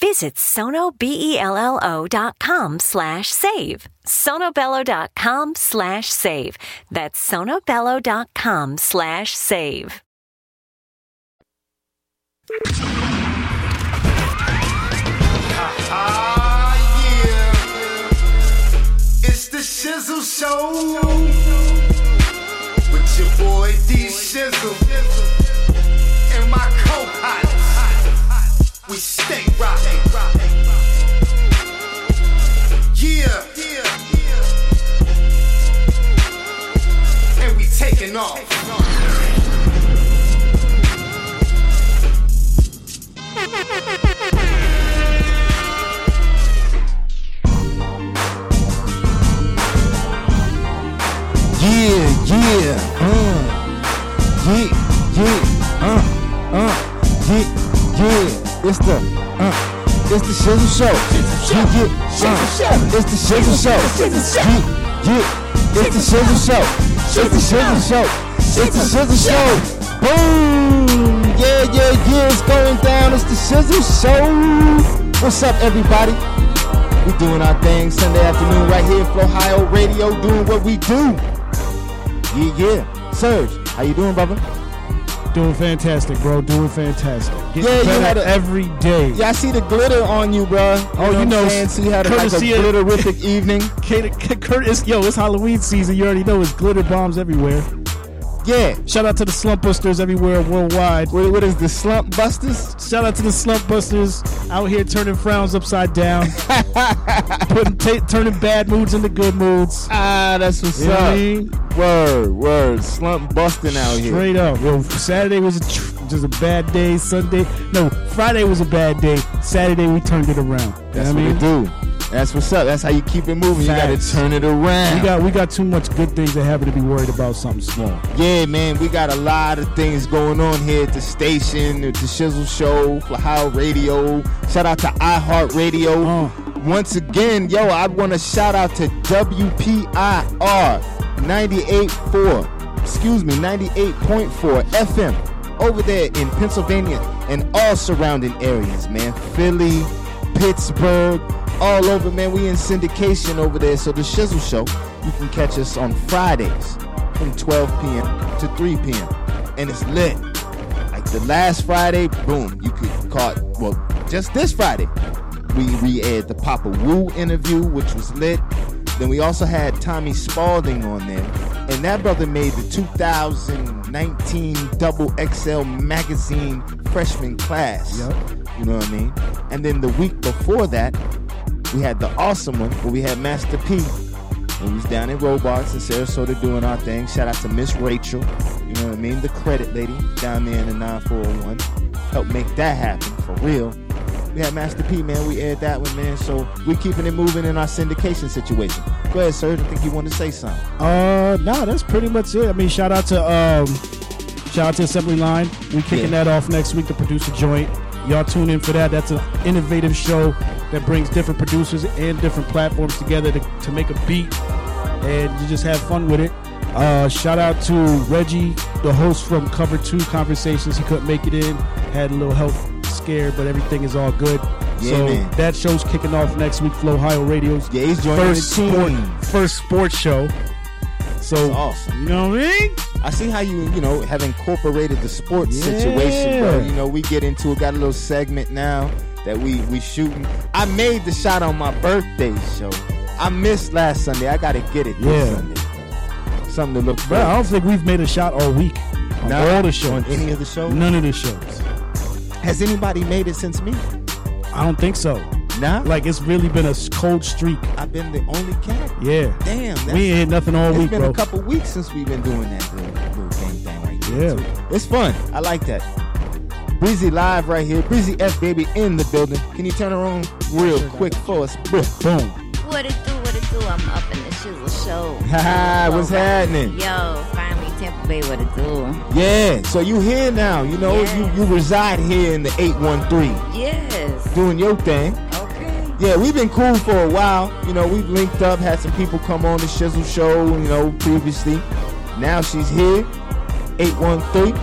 Visit sonobello.com slash save. sonobello.com slash save. That's sonobello.com slash save. Ah, yeah. It's the Shizzle Show. With your boy D Shizzle. And my co-pilots. We stay rocking. Yeah. And we taking off. Yeah, yeah, uh, yeah, yeah, uh, uh, yeah, yeah. It's the, uh, it's the Shizzle Show. Yeah, yeah, uh, it's the Shizzle Show. Yeah, yeah, it's the Shizzle Show. It's the Shizzle Show. It's the Shizzle Show. Boom! Yeah, yeah, yeah, it's going down. It's the Shizzle Show. What's up, everybody? We doing our thing Sunday afternoon right here, Flow Ohio Radio, doing what we do. Yeah, yeah. Serge, how you doing, brother? Doing fantastic, bro. Doing fantastic. Getting Yeah, you had a- every day. Yeah, I see the glitter on you, bro. Oh, you what know, I'm saying? So you had a, like a glitterific evening. Curtis, yo, it's Halloween season. You already know it's glitter bombs everywhere. Yeah. Shout out to the slump busters everywhere worldwide. What, what is the slump busters? Shout out to the slump busters out here turning frowns upside down, putting ta- turning bad moods into good moods. Ah, that's what's You know what I up. mean? Word, word. Slump busting out here. Straight up. Yo, Saturday was a tr- just a bad day. Sunday, no, Friday was a bad day. Saturday we turned it around. You That's know what what I we mean? do. That's what's up. That's how you keep it moving. You got to turn it around. We got we got too much good things to have to be worried about something small. Yeah, man, we got a lot of things going on here at the station, at the Shizzle Show, Flow Ohio Radio. Shout out to iHeartRadio. Uh. Once again, yo, I want to shout out to WPIR 98.4, excuse me, 98.4 FM over there in Pennsylvania and all surrounding areas, man. Philly, Pittsburgh, all over, man. We in syndication over there. So the Shizzle Show, you can catch us on Fridays from 12 p.m. to 3 p.m. And it's lit. Like the last Friday, boom, you could caught well, just this Friday, we re-aired the Papa Wu interview, which was lit. Then we also had Tommy Spalding on there. And that brother made the 2019 Double XL magazine freshman class. Yep. You know what I mean? And then the week before that, we had the awesome one where we had Master P. We was down in Robarts in Sarasota doing our thing. Shout out to Miss Rachel. You know what I mean? The credit lady down there in the 9401. Helped make that happen for real. We had Master P, man. We aired that one, man. So we keeping it moving in our syndication situation. Go ahead, Serge. I think you want to say something. Uh, nah, that's pretty much it. I mean, shout out to um, shout out to Assembly Line. We kicking Yeah. that off next week. The producer joint. Y'all tune in for that. That's an innovative show that brings different producers and different platforms together to, to make a beat, and you just have fun with it. Uh, shout out to Reggie, the host from Cover Two Conversations. He couldn't make it in, had a little health scare, but everything is all good. Yeah, so man. that show's kicking off next week. Flow Ohio Radio's Yeah, he's joining first the sport, team. first sports show. So That's awesome. you know what I mean? I see how you, you know, have incorporated the sports Yeah. situation, bro. You know, we get into it. Got a little segment now that we we shooting. I made the shot on my birthday show. I missed last Sunday. I gotta get it this Yeah. Sunday. Something to look Bro, I don't think we've made a shot all week. On Not all the shows. on any of the shows. None of the shows. Has anybody made it since me? I don't think so. Nah. Like it's really been a cold streak. I've been the only cat. Yeah. Damn. That's, We ain't hit nothing all it's week, been bro. a couple weeks since we've been doing that little, little game thing right here. Yeah. So it's fun. I like that. Breezy live right here. Breezy F baby in the building. Can you turn around real quick for us? bro? Boom. What it do, what it do? I'm up in the shizzle show. Ha, what's happening? Yo, finally Tampa Bay, what it do? Yeah. So you here now? You know Yes. you you reside here in the eight one three, Yes. doing your thing. Okay. Yeah, we've been cool for a while. You know, we've linked up, had some people come on the Shizzle Show, you know, previously. Now she's here, 813,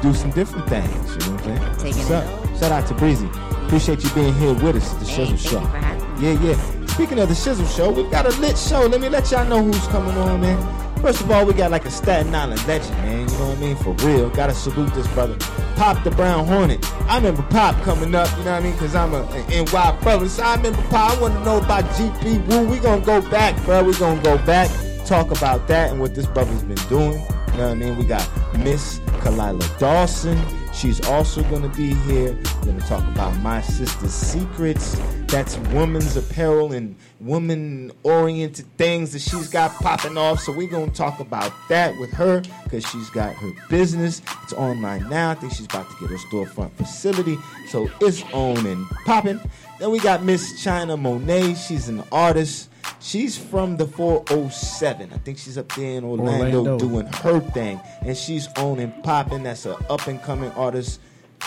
do some different things. You know what I'm saying? Taking up? Shout out to Breezy. Appreciate you being here with us at the Hey, Shizzle Show. you for having me. Yeah, yeah. Speaking of the Shizzle Show, we've got a lit show. Let me let y'all know who's coming on, man. First of all, we got like a Staten Island legend, man. You know what I mean? For real. Gotta salute this brother. Pop the Brown Hornet. I remember Pop coming up, you know what I mean? Because I'm a, an NY brother. So I remember Pop. I want to know about GP Wu. we to go back, bro. we to go back, talk about that and what this brother's been doing. You know what I mean? We got Miss Kahlilah Dawson. She's also going to be here. We're going to talk about My Sister's Secrets. That's women's apparel and woman oriented things that she's got popping off. So we're going to talk about that with her because she's got her business. It's online now. I think she's about to get her storefront facility. So it's on and popping. Then we got Miss China Monai. She's an artist. She's from the 407. I think she's up there in Orlando, Orlando. doing her thing. And she's on and popping. That's an up and coming artist.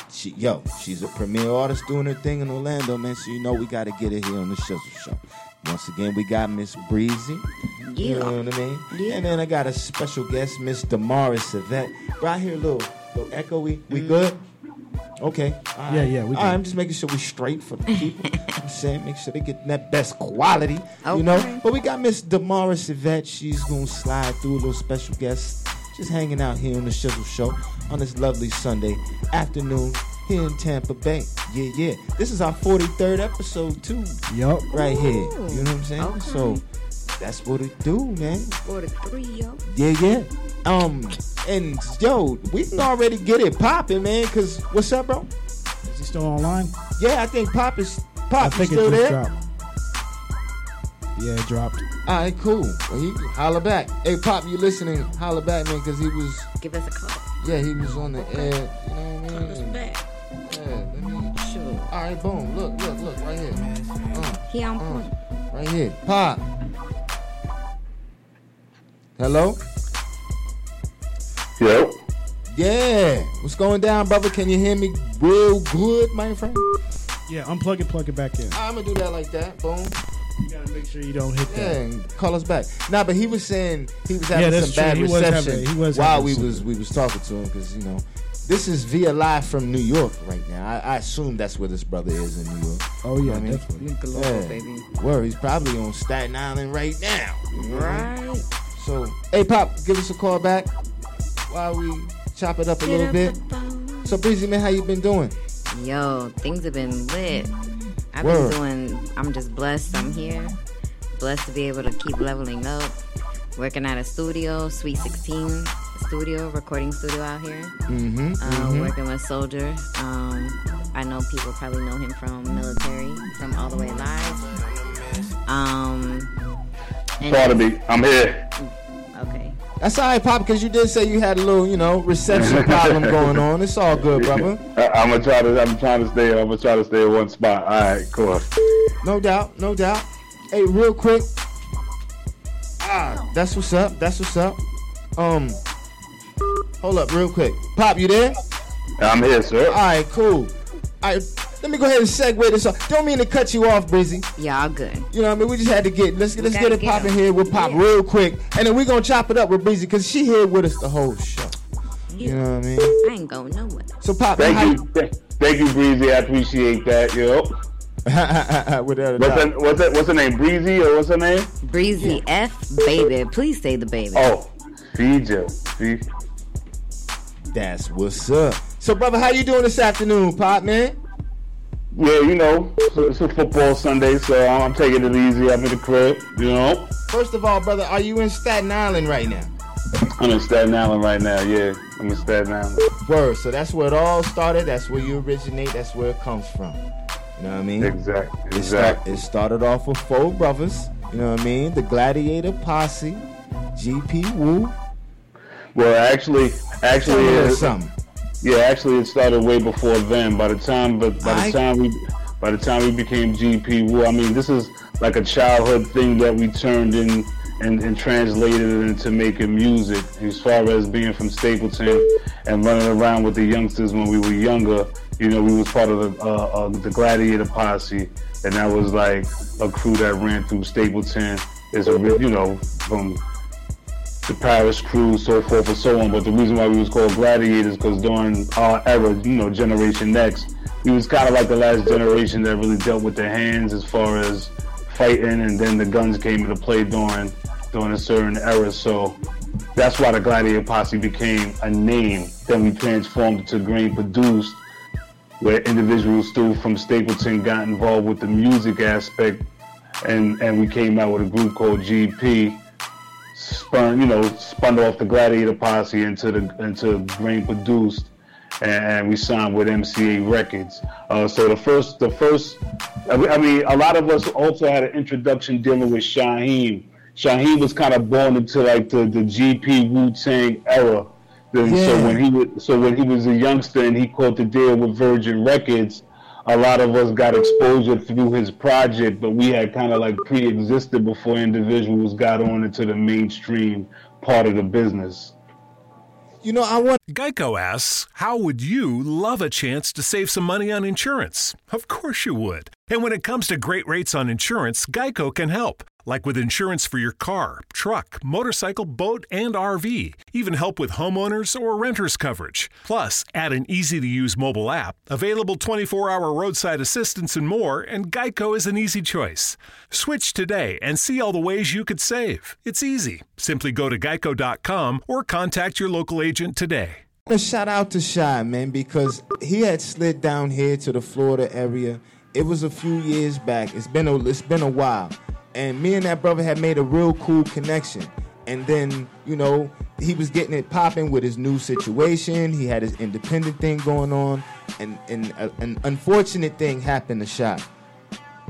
She, yo, she's a premier artist doing her thing in Orlando, man. So you know we got to get her here on the Shizzle Show. Once again, we got Miss Breezy. You know what I mean? Yeah. And then I got a special guest, Miss Damaris Ivette. Right here, a little, little echoey. We good? Mm-hmm. Okay. All right. Yeah, yeah, we All right, good. I'm just making sure we straight for the people. I'm saying, make sure they get that best quality. You know? But we got Miss Damaris Ivette. She's going to slide through a little special guest. Just hanging out here on the Shizzle Show on this lovely Sunday afternoon here in Tampa Bay. Yeah, yeah. This is our 43rd episode, too Yup. right here. You know what I'm saying? Okay. So that's what it do, man. 43, yo. Yeah, yeah. Um, and yo, we can already get it popping, man. Cause what's up, bro? Is he still online? Yeah, I think Pop is I Pop. You think it still just there? dropped. Yeah, it dropped. All right, cool. Well, he holla back. Hey, Pop, you listening? Holla back, man. Cause he was, Give us a call. yeah, he was on the air. You know what I Call us back. Yeah, let me. Sure. All right, boom. Look, look, look, right here. Uh, He on uh, point. right here. Pop. Hello. Yo. Yeah. What's going down, brother? Can you hear me real good, my friend? Yeah, unplug it, plug it back in. I'm gonna do that like that. Boom. You gotta make sure you don't hit Yeah, that. and call us back. Nah, but he was saying he was having that's some bad true. He was reception having- he was while we some- was we was talking to him because you know this is via live from New York right now. I, I assume that's where this brother is in New York. Oh yeah, I mean, definitely. Link local, Yeah. baby. Where he's probably on Staten Island right now. Right. So, hey Pop, give us a call back while we chop it up a little bit. So, Breezy man, how you been doing? Yo, things have been lit. I've Word. been doing, I'm just blessed I'm here. Blessed to be able to keep leveling up. Working at a studio, Sweet 16 studio, recording studio out here. Mm-hmm. Uh, Working with Soldier. Um, I know people probably know him from military, from All the Way Live. Um, and Pardon me. I'm here. Okay. That's all right, Pop, because you did say you had a little, you know, reception problem going on. It's all good, brother. I, I'm gonna try to. I'm trying to stay. I'm gonna try to stay in one spot. All right, cool. No doubt, no doubt. Hey, real quick. Ah, that's what's up. That's what's up. Um, hold up, real quick. Pop, you there? I'm here, sir. All right, cool. All right, let me go ahead and segue this off. Don't mean to cut you off, Breezy. Y'all good. You know what I mean? We just had to get let's let's get it get popping 'em. here with Pop Yeah. real quick, and then we're gonna chop it up with Breezy because she here with us the whole show. You know what I mean? I ain't going nowhere. So Pop, Thank how you. Thank you, Breezy. I appreciate that. Yo. Without a What's doubt. her, what's her, what's her name? Breezy or what's her name? Breezy F, baby. Please say the baby. Oh, CJ. See. That's what's up. So, brother, how you doing this afternoon, Pop, man? Yeah, you know, it's a, football Sunday, so I'm taking it easy. I'm in the crib. You know. First of all, brother, are you in Staten Island right now? I'm in Staten Island right now. Yeah, I'm in Staten Island. Word. So that's where it all started. That's where you originate. That's where it comes from. You know what I mean? Exactly. It, start, Exactly. it started off with four brothers. You know what I mean? The Gladiator Posse, GP Wu. Well, actually, actually, me a little it- uh, something. Yeah, actually, it started way before then. By the time, but by the time we, by the time we became GP Wu, I mean, this is like a childhood thing that we turned in and, and translated it into making music. As far as being from Stapleton and running around with the youngsters when we were younger, you know, we was part of the uh, uh, the Gladiator Posse, and that was like a crew that ran through Stapleton. It's a, you know, from the Paris crew, so forth and so on. But the reason why we was called gladiators because during our era, you know, Generation X, we was kind of like the last generation that really dealt with their hands as far as fighting, and then the guns came into play during during a certain era. So that's why the Gladiator Posse became a name. Then we transformed to Grain Produced, where individuals still from Stapleton got involved with the music aspect, and and we came out with a group called GP spun, you know, spun off the Gladiator Posse into the into Grain Produced, and we signed with MCA Records. Uh, so the first, the first, I mean- a lot of us also had an introduction dealing with Shyheim. Shyheim was kind of born into like the the GP Wu Tang era. Then, So when he was so when he was a youngster and he caught the deal with Virgin Records, a lot of us got exposure through his project, but we had kind of like pre-existed before individuals got on into the mainstream part of the business. You know, I want Geico asks, How would you love a chance to save some money on insurance? Of course you would. And when it comes to great rates on insurance, Geico can help. Like with insurance for your car, truck, motorcycle, boat, and RV. Even help with homeowners or renters coverage. Plus, add an easy to use mobile app, available 24 hour roadside assistance, and more, and Geico is an easy choice. Switch today and see all the ways you could save. It's easy. Simply go to geico.com or contact your local agent today. to shout out to Shy, man, because he had slid down here to the Florida area. It was a few years back. It's been a it's been a while. And me and that brother had made a real cool connection. And then, you know, he was getting it popping with his new situation. He had his independent thing going on. And and uh, an unfortunate thing happened to Shy.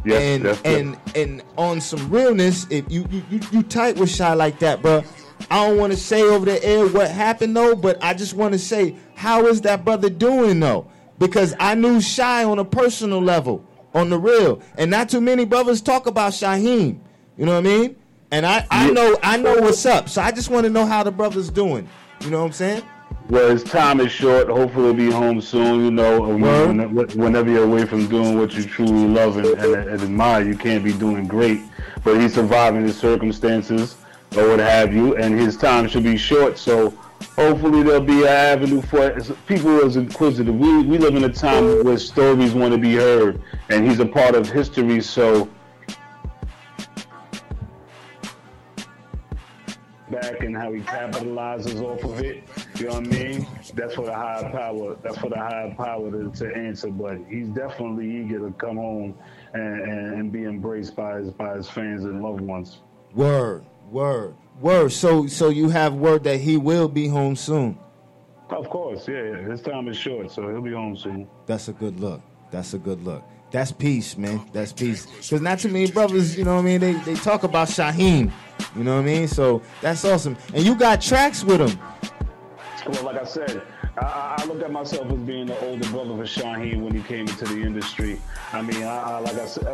Yes, and that's and and on some realness, if you you you, you tight with shy like that, bro. I don't want to say over the air what happened though, but I just want to say how is that brother doing though? Because I knew Shy on a personal level, on the real, and not too many brothers talk about Shyheim. You know what I mean? And I I know I know what's up, so I just want to know how the brother's doing. You know what I'm saying? Well, his time is short. Hopefully, he'll be home soon. You know, when- whenever you're away from doing what you truly love and, and, and admire, you can't be doing great. But he's surviving his circumstances or what have you, and his time should be short. So hopefully, there'll be an avenue for it. people as inquisitive. We we live in a time where stories want to be heard, and he's a part of history. So back and how he capitalizes off of it. You know what I mean? That's for the higher power. That's for the higher power to, to answer. But he's definitely eager to come home and, and, and be embraced by his by his fans and loved ones. Word, word, word. So so you have word that he will be home soon. Of course, yeah, yeah. His time is short, so he'll be home soon. That's a good look. That's a good look. That's peace, man. That's peace. Because not too many brothers, you know what I mean, they, they talk about Shyheim. You know what I mean? So that's awesome. And you got tracks with him. Well, like I said, I- I, I look at myself as being the older brother for Shyheim when he came into the industry. I mean, I, I, like I said,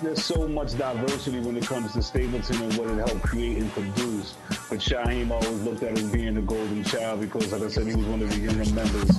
there's so much diversity when it comes to Stapleton and what it helped create and produce. But Shyheim always looked at as being the golden child because, like I said, he was one of the younger members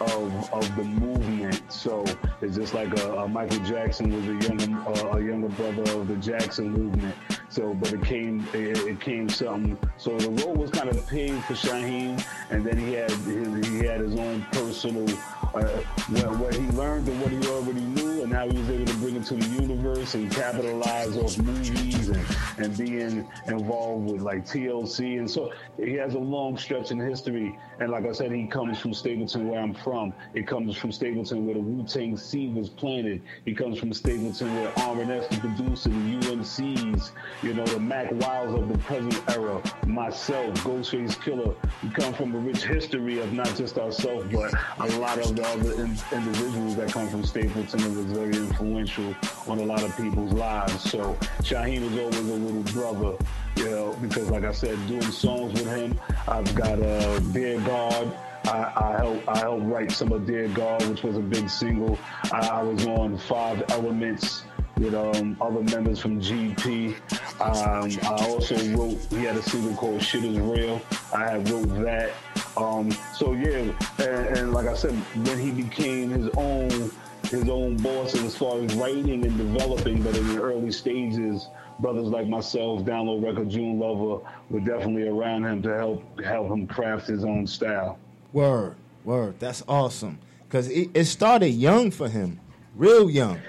of of the movement. So it's just like a, a Michael Jackson was a younger uh, a younger brother of the Jackson movement. So, but it came it, it came something. So the road was kind of paved for Shyheim, and then he had his, he had his own personal uh, what, what he learned and what he already knew, and how he was able to bring it to the universe and capitalize off movies and, and being involved with like TLC, and so he has a long stretch in history. And like I said, he comes from Stapleton, where I'm from. It comes from Stapleton, where the Wu Tang seed was planted. He comes from Stapleton, where RNS, the producer, the UMCs, You know, the Mack Wilds of the present era, myself, Ghostface Killah. We come from a rich history of not just ourselves, but a lot of the other in- individuals that come from Stapleton. It was very influential on a lot of people's lives. So Shyheim was always a little brother, you know, because like I said, doing songs with him, I've got a uh, Dear God. I, I helped I helped write some of Dear God, which was a big single. I, I was on Five Elements with um, other members from GP. Um, I also wrote, he had a single called Shit Is Real. I wrote that. Um, so yeah, and, and, like I said, when he became his own his own boss as far as writing and developing, but in the early stages, brothers like myself, Down Low Recka, June Lover, were definitely around him to help help him craft his own style. Word, word, that's awesome. Cause it, it started young for him, real young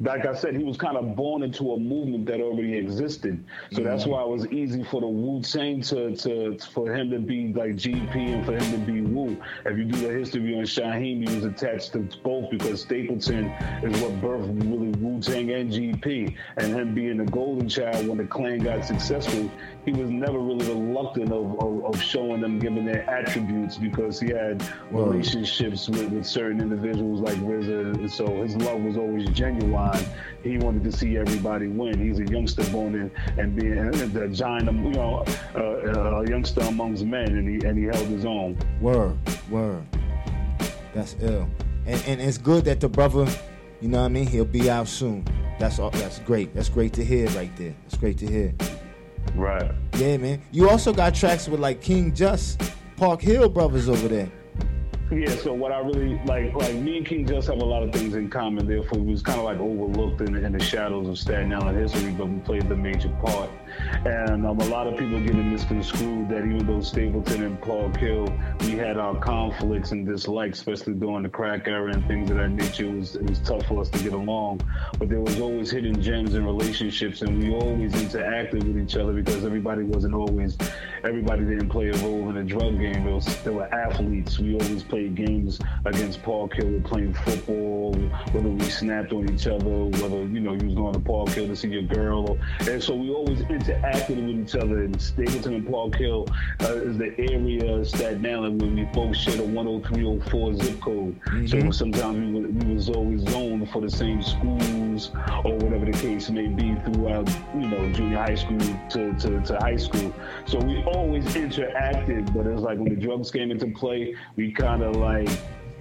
like I said, he was kind of born into a movement that already existed. So mm-hmm. that's why it was easy for the Wu Tang to, to for him to be like GP and for him to be Wu. If you do the history on Shyheim, he was attached to both because Stapleton is what birthed really Wu Tang and GP. And him being the golden child when the clan got successful, he was never really reluctant of, of, of showing them, giving their attributes because he had relationships with, with certain individuals like RZA. And so his love was always genuine he wanted to see everybody win. He's a youngster born in and being the giant, you know, uh, a youngster amongst men, and he and he held his own. Word, word. That's ill, and and it's good that the brother, you know what I mean. He'll be out soon. That's all. That's great. That's great to hear right there. That's great to hear. Right. Yeah, man. You also got tracks with like King Just, Park Hill brothers over there. Yeah, so what I really like, like me and King just have a lot of things in common. Therefore, we was kind of like overlooked in, in, the shadows of Staten Island history, but we played the major part. And um, a lot of people get misconstrued that even though Stapleton and Park Hill, we had our conflicts and dislikes, especially during the crack era and things of that nature. It was, it was tough for us to get along. But there was always hidden gems in relationships, and we always interacted with each other because everybody wasn't always, everybody didn't play a role in the drug game. Was, there were athletes. We always played games against Park Hill, we playing football, whether we snapped on each other, whether, you know, you was going to Park Hill to see your girl. And so we always interacted with each other. And Stapleton and Park Hill uh, is the area of Staten Island where we both share a 10304 zip code. Mm-hmm. So sometimes we, we was always zoned for the same schools or whatever the case may be throughout, you know, junior high school to, to, to high school. So we always interacted, but it was like when the drugs came into play, we kind of like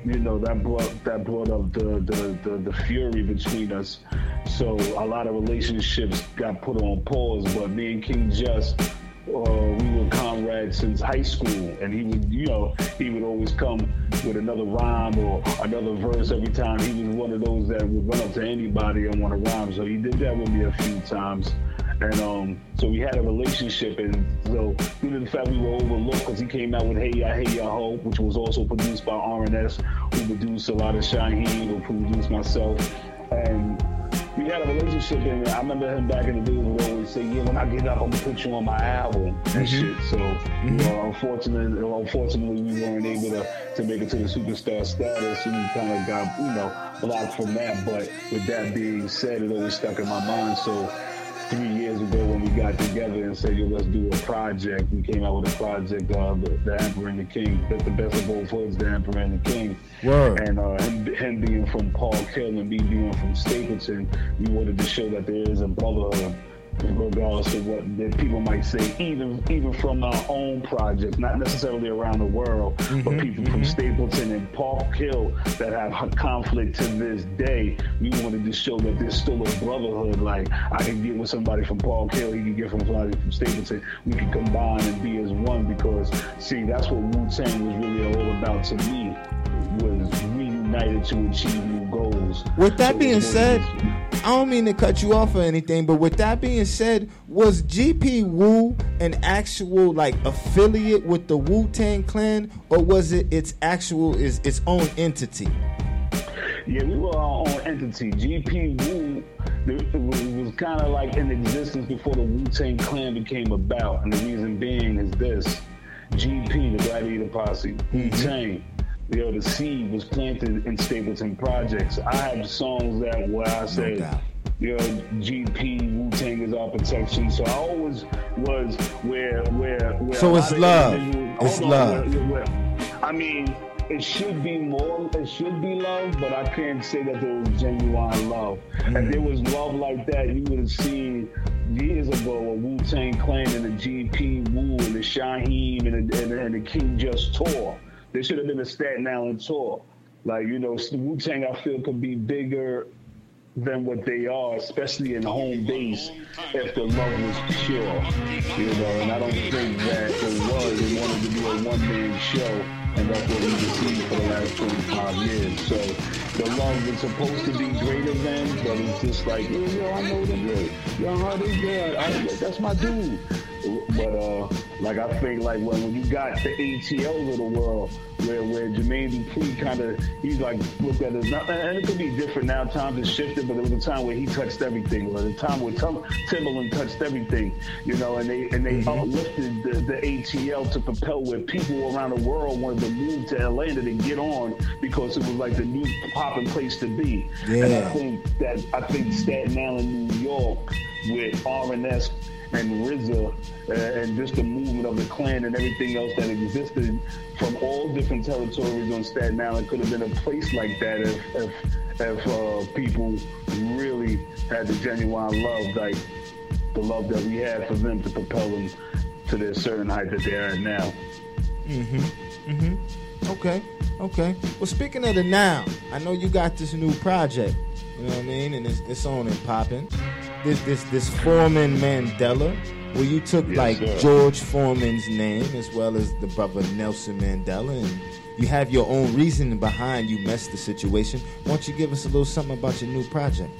you know that brought that brought up the, the the, the fury between us so a lot of relationships got put on pause but me and king just uh, we were comrades since high school, and he would, you know, he would always come with another rhyme or another verse every time. He was one of those that would run up to anybody and want to rhyme. So he did that with me a few times. And um, so we had a relationship, and so due to the fact we were overlooked, because he came out with Hey Ya Hey Ya Ho, which was also produced by RNS, who produced a lot of Shyheim, who produced myself, and we had a relationship, and I remember him back in the day would always say, "Yeah, when I get up, I'm gonna put you on my album and mm-hmm. shit." So, mm-hmm. you know, unfortunately, unfortunately, we weren't able to, to make it to the superstar status, and we kind of got, you know, blocked from that. But with that being said, it always stuck in my mind. So three years ago when we got together and said, yo, let's do a project. We came out with a project, uh, the, the Emperor and the King, the, the best of both worlds, the Emperor and the King. Word. And uh, him, him being from Park Hill and me being from Stapleton, we wanted to show that there is a brotherhood regardless of what that people might say, even even from our own projects, not necessarily around the world, mm-hmm, but people mm-hmm. from Stapleton and Park Hill that have conflict to this day. We wanted to show that there's still a brotherhood. Like I can get with somebody from Park Hill, he can get from somebody from Stapleton. We can combine and be as one because see, that's what Wu Tang was really all about to me. Was reunited to achieve new goals. With that so being said. I don't mean to cut you off or anything, but with that being said, was GP Wu an actual like affiliate with the Wu Tang Clan, or was it its actual is its own entity? Yeah, we were our own entity. GP Wu was kind of like in existence before the Wu Tang Clan became about, and the reason being is this: GP, the Gladiator Posse, Wu Tang you know, the seed was planted in Stapleton projects. I have songs that where I said, no you know, GP, Wu Tang is our protection. So I always was where, where, where. So it's love. It's on, love. where- where- I mean, it should be more. It should be love, but I can't say that there was genuine love. If mm. there was love like that, you would have seen years ago a Wu Tang Clan and the GP Wu and the Shyheim and the, and, the- and the King Just tour. There should have been a Staten Island tour. Like you know, Wu Tang, I feel could be bigger than what they are, especially in home base, if the love was pure. You know, and I don't think that it was. They wanted to be a one man show, and that's what we've received for the last 25 years. So the love was supposed to be greater than, but it's just like, yo, I know them good. Yo, how they good? I, that's my dude. But uh, like I think like when, when you got the ATLs of the world, where where Jermaine Dupri kind of he's like looked at it, not, and it could be different now. Times have shifted, but there was a time where he touched everything. Or a time where Tim, Timbaland touched everything, you know, and they and they uplifted the, the ATL to propel where people around the world wanted to move to Atlanta to get on because it was like the new popping place to be. And I think that I think Staten Island, New York, with RNS and RZA uh, and just the movement of the Clan and everything else that existed from all different territories on Staten Island could have been a place like that if if, if uh, people really had the genuine love, like the love that we had for them to propel them to their certain height that they're at now. Okay, okay. Well, speaking of the now, I know you got this new project. You know what I mean, and it's, it's on and popping. This this this Foreman Mandela, where you took Yes, like sir. George Foreman's name as well as the brother Nelson Mandela, and you have your own reason behind you messed the situation. Why don't you give us a little something about your new project?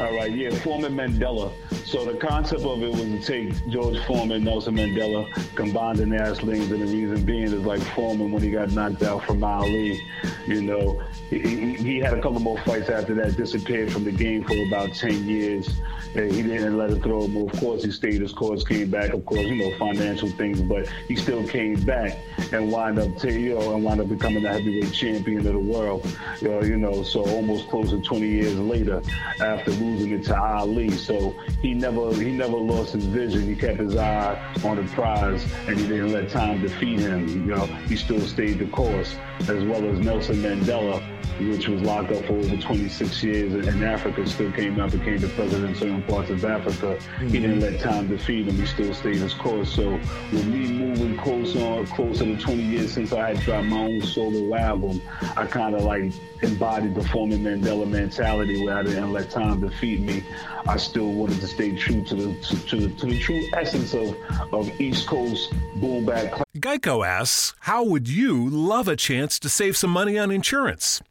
All right, yeah, Foreman Mandela. So the concept of it was to take George Foreman, Nelson Mandela, combine the naslings, and the reason being is like Foreman when he got knocked out from Ali. You know, he, he, had a couple more fights after that, disappeared from the game for about 10 years. And he didn't let it throw him. Of course, he stayed his course, came back, of course, you know, financial things, but he still came back and wound up, to, you know, and wound up becoming the heavyweight champion of the world. You know, you know, so almost close to 20 years later after losing it to Ali. So he never he never lost his vision. He kept his eye on the prize and he didn't let time defeat him. You know, he still stayed the course, as well as Nelson Mandela, which was locked up for over 26 years in- in Africa, still came out, became the president in certain parts of Africa. He mm-hmm. didn't let time defeat him. He still stayed his course. So with me moving close on closer to 20 years since I had dropped my own solo album, I kind of like embodied the Foreman Mandela mentality where I didn't let time defeat me. I still wanted to stay true to the to, to, the- to the true essence of of East Coast boom bap Geico asks, How would you love a chance to save some money on insurance?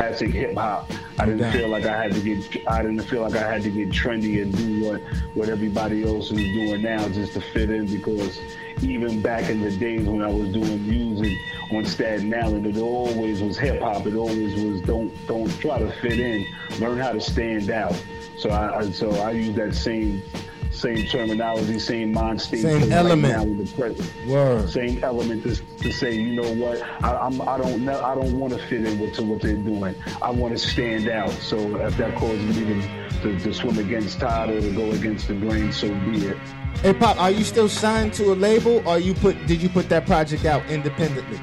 Classic hip hop. I didn't doubt. feel like I had to get I didn't feel like I had to get trendy and do what what everybody else is doing now just to fit in because even back in the days when I was doing music on Staten Island, it always was hip hop. It always was don't don't try to fit in, learn how to stand out. So I, I so I use that same same terminology, same mind state Same right element. now in the present Word. same element to, to say, you know what, I, I'm, I don't know, I don't want to fit in with to what they're doing. I want to stand out. So if that causes me to, to, to swim against tide or to go against the grain, so be it. Hey Pop, are you still signed to a label, or you put did you put that project out independently?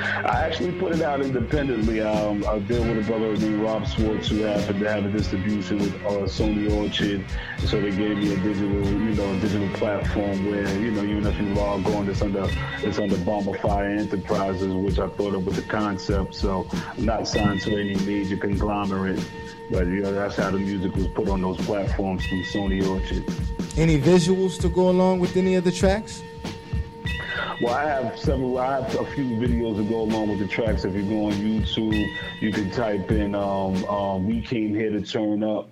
I actually put it out independently. Um, I deal with a brother named Rob Swartz who happened to have a distribution with uh, Sony Orchard. So they gave me a digital, you know, digital platform where, you know, even if you log on, it's under it's under Bomber Fire Enterprises, which I thought of with the concept. So I'm not signed to any major conglomerate. But you know, that's how the music was put on those platforms through Sony Orchard. Any visuals to go along with any of the tracks? Well, I have several. I have a few videos that go along with the tracks. If you go on YouTube, you can type in um, um, "We Came Here to Turn Up"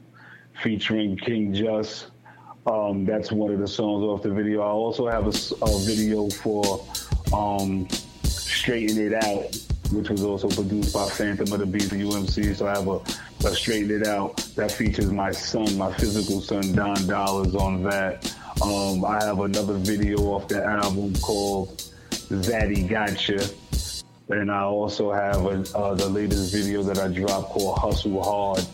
featuring King Just. Um, that's one of the songs off the video. I also have a, a video for um, "Straighten It Out," which was also produced by Phantom of the Beast UMC. So I have a, a "Straighten It Out" that features my son, my physical son, Don Dollars, on that. Um, I have another video off the album called Zaddy Gotcha. And I also have a, uh, the latest video that I dropped called Hustle Hard,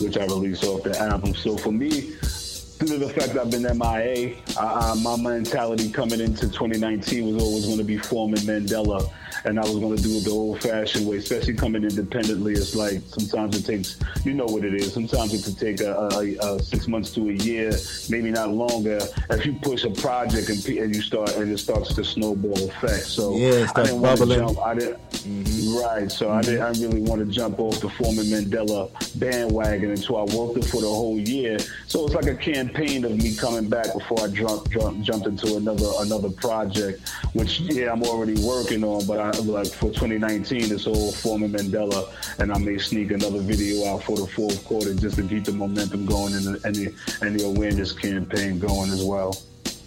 which I released off the album. So for me, due to the fact I've been MIA, I, I, my mentality coming into 2019 was always going to be Foreman Mandela and I was going to do it the old fashioned way, especially coming independently. It's like sometimes it takes, you know what it is. Sometimes it could take a, a, a six months to a year, maybe not longer. If you push a project and, and you start and it starts to snowball effect. So yeah, I didn't want to jump. I didn't. Mm-hmm. Right. So mm-hmm. I didn't. I really want to jump off the Foreman Mandela bandwagon until I worked it for the whole year. So it's like a campaign of me coming back before I jump, jump, jumped into another another project, which yeah I'm already working on, but I Uh, like for 2019, it's all Foreman Mandela, and I may sneak another video out for the fourth quarter just to keep the momentum going and the, and the, and the awareness campaign going as well.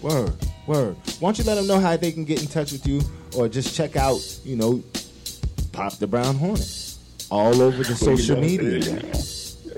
Word, word. Why don't you let them know how they can get in touch with you, or just check out, you know, Pop the Brown Hornet all over the social media.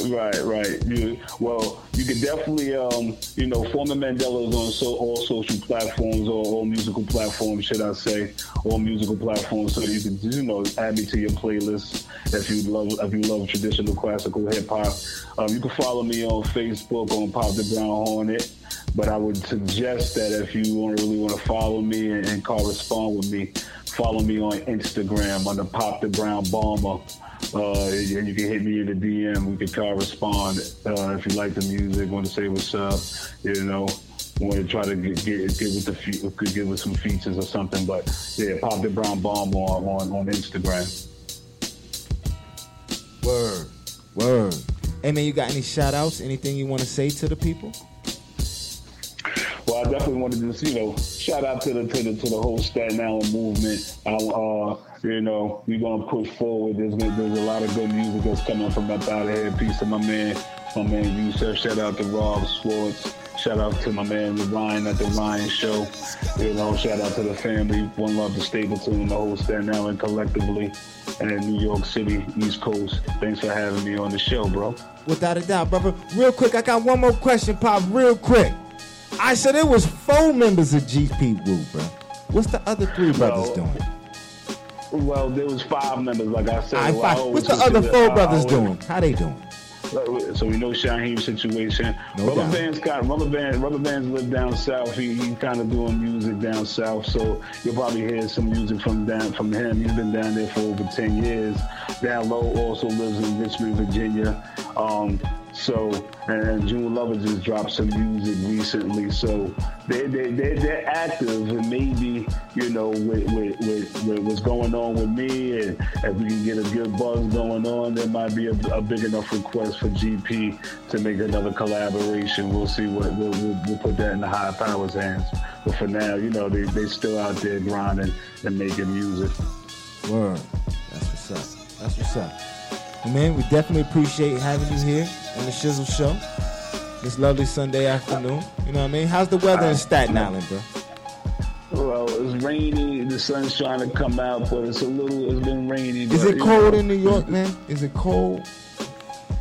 Right, right. You, well, you can definitely, um, you know, Foreman Mandela is on so, all social platforms or all musical platforms, should I say, all musical platforms. So you can, you know, add me to your playlist if you love if you love traditional classical hip hop. Um, you can follow me on Facebook on Pop the Brown Hornet. But I would suggest that if you want really want to follow me and, and correspond with me, follow me on Instagram under Pop the Brown Bomber. Uh, and you can hit me in the DM. We can correspond uh, if you like the music, want to say what's up. You know, want to try to get get, get with the fe- could get with some features or something. But yeah, pop the brown bomb on on, on Instagram. Word, word. Hey man, you got any shout outs? Anything you want to say to the people? Well, I definitely wanted to, you know, shout out to the to the to the whole Staten Island movement. I, uh, you know, we're gonna push forward. There's there's a lot of good music that's coming from up out here. Peace to my man, my man Yusef. Shout out to Rob Schwartz. Shout out to my man Ryan at the Ryan Show. You know, shout out to the family. One love to Stapleton and the whole Staten Island collectively, and in New York City, East Coast. Thanks for having me on the show, bro. Without a doubt, brother. Real quick, I got one more question, Pop. Real quick. I said it was four members of GP Wu, bro. What's the other three brothers doing? Well, there was five members, like I said. I, five. What's the other four brothers doing? How they doing? So we know Shyheim's situation. No Rubber doubt. Band's of, Rubber Band Rubber Band's live down south. He, he kind of doing music down south, so you'll probably hear some music from down from him. He's been down there for over ten years. Down low also lives in Richmond, Virginia. Um, so, and June Lover just dropped some music recently. So they, they, they, they're active and maybe, you know, with, with, with, with, what's going on with me and if we can get a good buzz going on, there might be a, a big enough request for GP to make another collaboration. We'll see what, we'll, we'll, we'll put that in the high powers hands. But for now, you know, they, they still out there grinding and making music. Word. That's what's up. That's what's up. Man, we definitely appreciate having you here on the Shizzle Show this lovely Sunday afternoon. You know what I mean? How's the weather in Staten Island, bro? Well, it's rainy. The sun's trying to come out, but it's a little. It's been rainy. Is it cold in New York, man? Is it cold?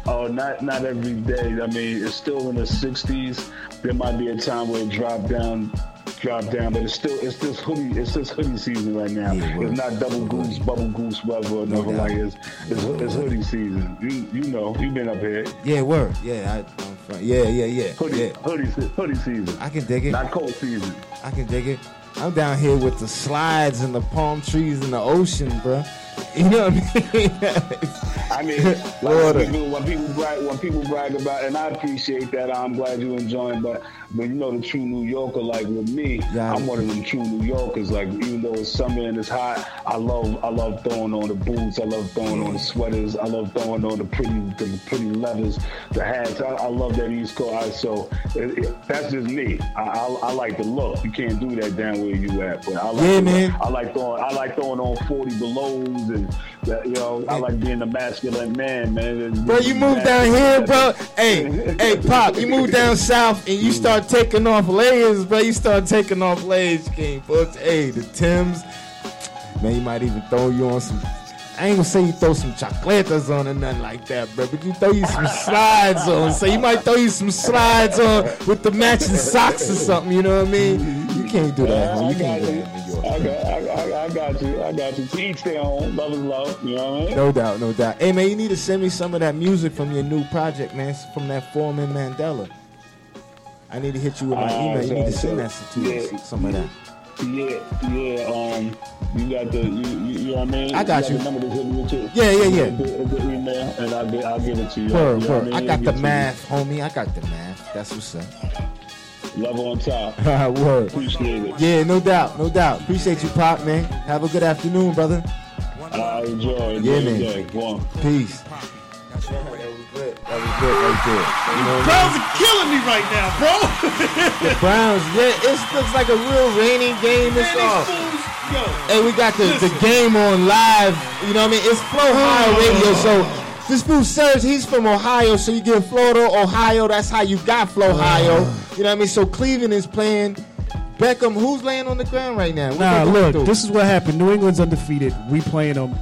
Oh, not not every day. I mean, it's still in the 60s. There might be a time where it dropped down drop down, but it's still it's this hoodie it's this hoodie season right now. Yeah, it's not double goose, bubble goose weather or nothing no like it's, it's it's hoodie season. You you know you've been up here. Yeah, word. Yeah, I, am from, yeah, yeah, yeah. Hoodie yeah. hoodie hoodie season. I can dig it. Not cold season. I can dig it. I'm down here with the slides and the palm trees and the ocean, bro. You know what I mean? I mean, like when people, when people brag, when people brag about, and I appreciate that. I'm glad you enjoying, but but you know the true New Yorker, like with me. I'm one of them true New Yorkers. Like even though it's summer and it's hot, I love I love throwing on the boots, I love throwing on the sweaters, I love throwing on the pretty the pretty leathers, the hats. I, I love that East Coast. I, so it, it, that's just me. I, I, I like the look. You can't do that down where you at, but I like Yeah, man. I like throwing I like throwing on 40 belows and you know I like being a masculine man, man. Bro, you move down here, bro. Hey, hey, Pop, you move down south and you start taking off layers, bro. You start taking off layers, King. But hey, the Tims, man, you might even throw you on some. I ain't gonna say you throw some chocolatas on or nothing like that, bro. But you throw you some slides on. So you might throw you some slides on with the matching socks or something. You know what I mean? You can't do that. You got can't do you. that in New York. I got, I, I, I got you. I got you. To each their own. Love is love. You know what I mean? No doubt, no doubt. Hey man, you need to send me some of that music from your new project, man. It's From that Foreman Mandela. I need to hit you with my email. You need to send that to me. yeah. Some of that. Yeah, yeah. Um, you got the, you, you, you know what I mean? I got you. The number to hit me with too. Yeah, yeah, yeah. The, email, and I'll I'll give it to you. Word, You know word. I, I got the math, homie. I got the math. That's what's up. You. Love on top. word. Appreciate it. Yeah, no doubt, no doubt. Appreciate you, Pop, man. Have a good afternoon, brother. I enjoy. Yeah, enjoy man. your day. Go on. Peace. That was good. That was good right there. You know what I mean? Browns are killing me right now, bro. The Browns, yeah, it looks like a real rainy game. It's Man, off. these yo. Hey, we got the, the game on live. You know what I mean? It's Flow Ohio Radio. So this fool Serge, he's from Ohio. So you get Florida, Ohio. That's how you got Flow Ohio. Ah. You know what I mean? So Cleveland is playing. Beckham, who's laying on the ground right now? What Nah, look, through? this is what happened. New England's undefeated. We playing them.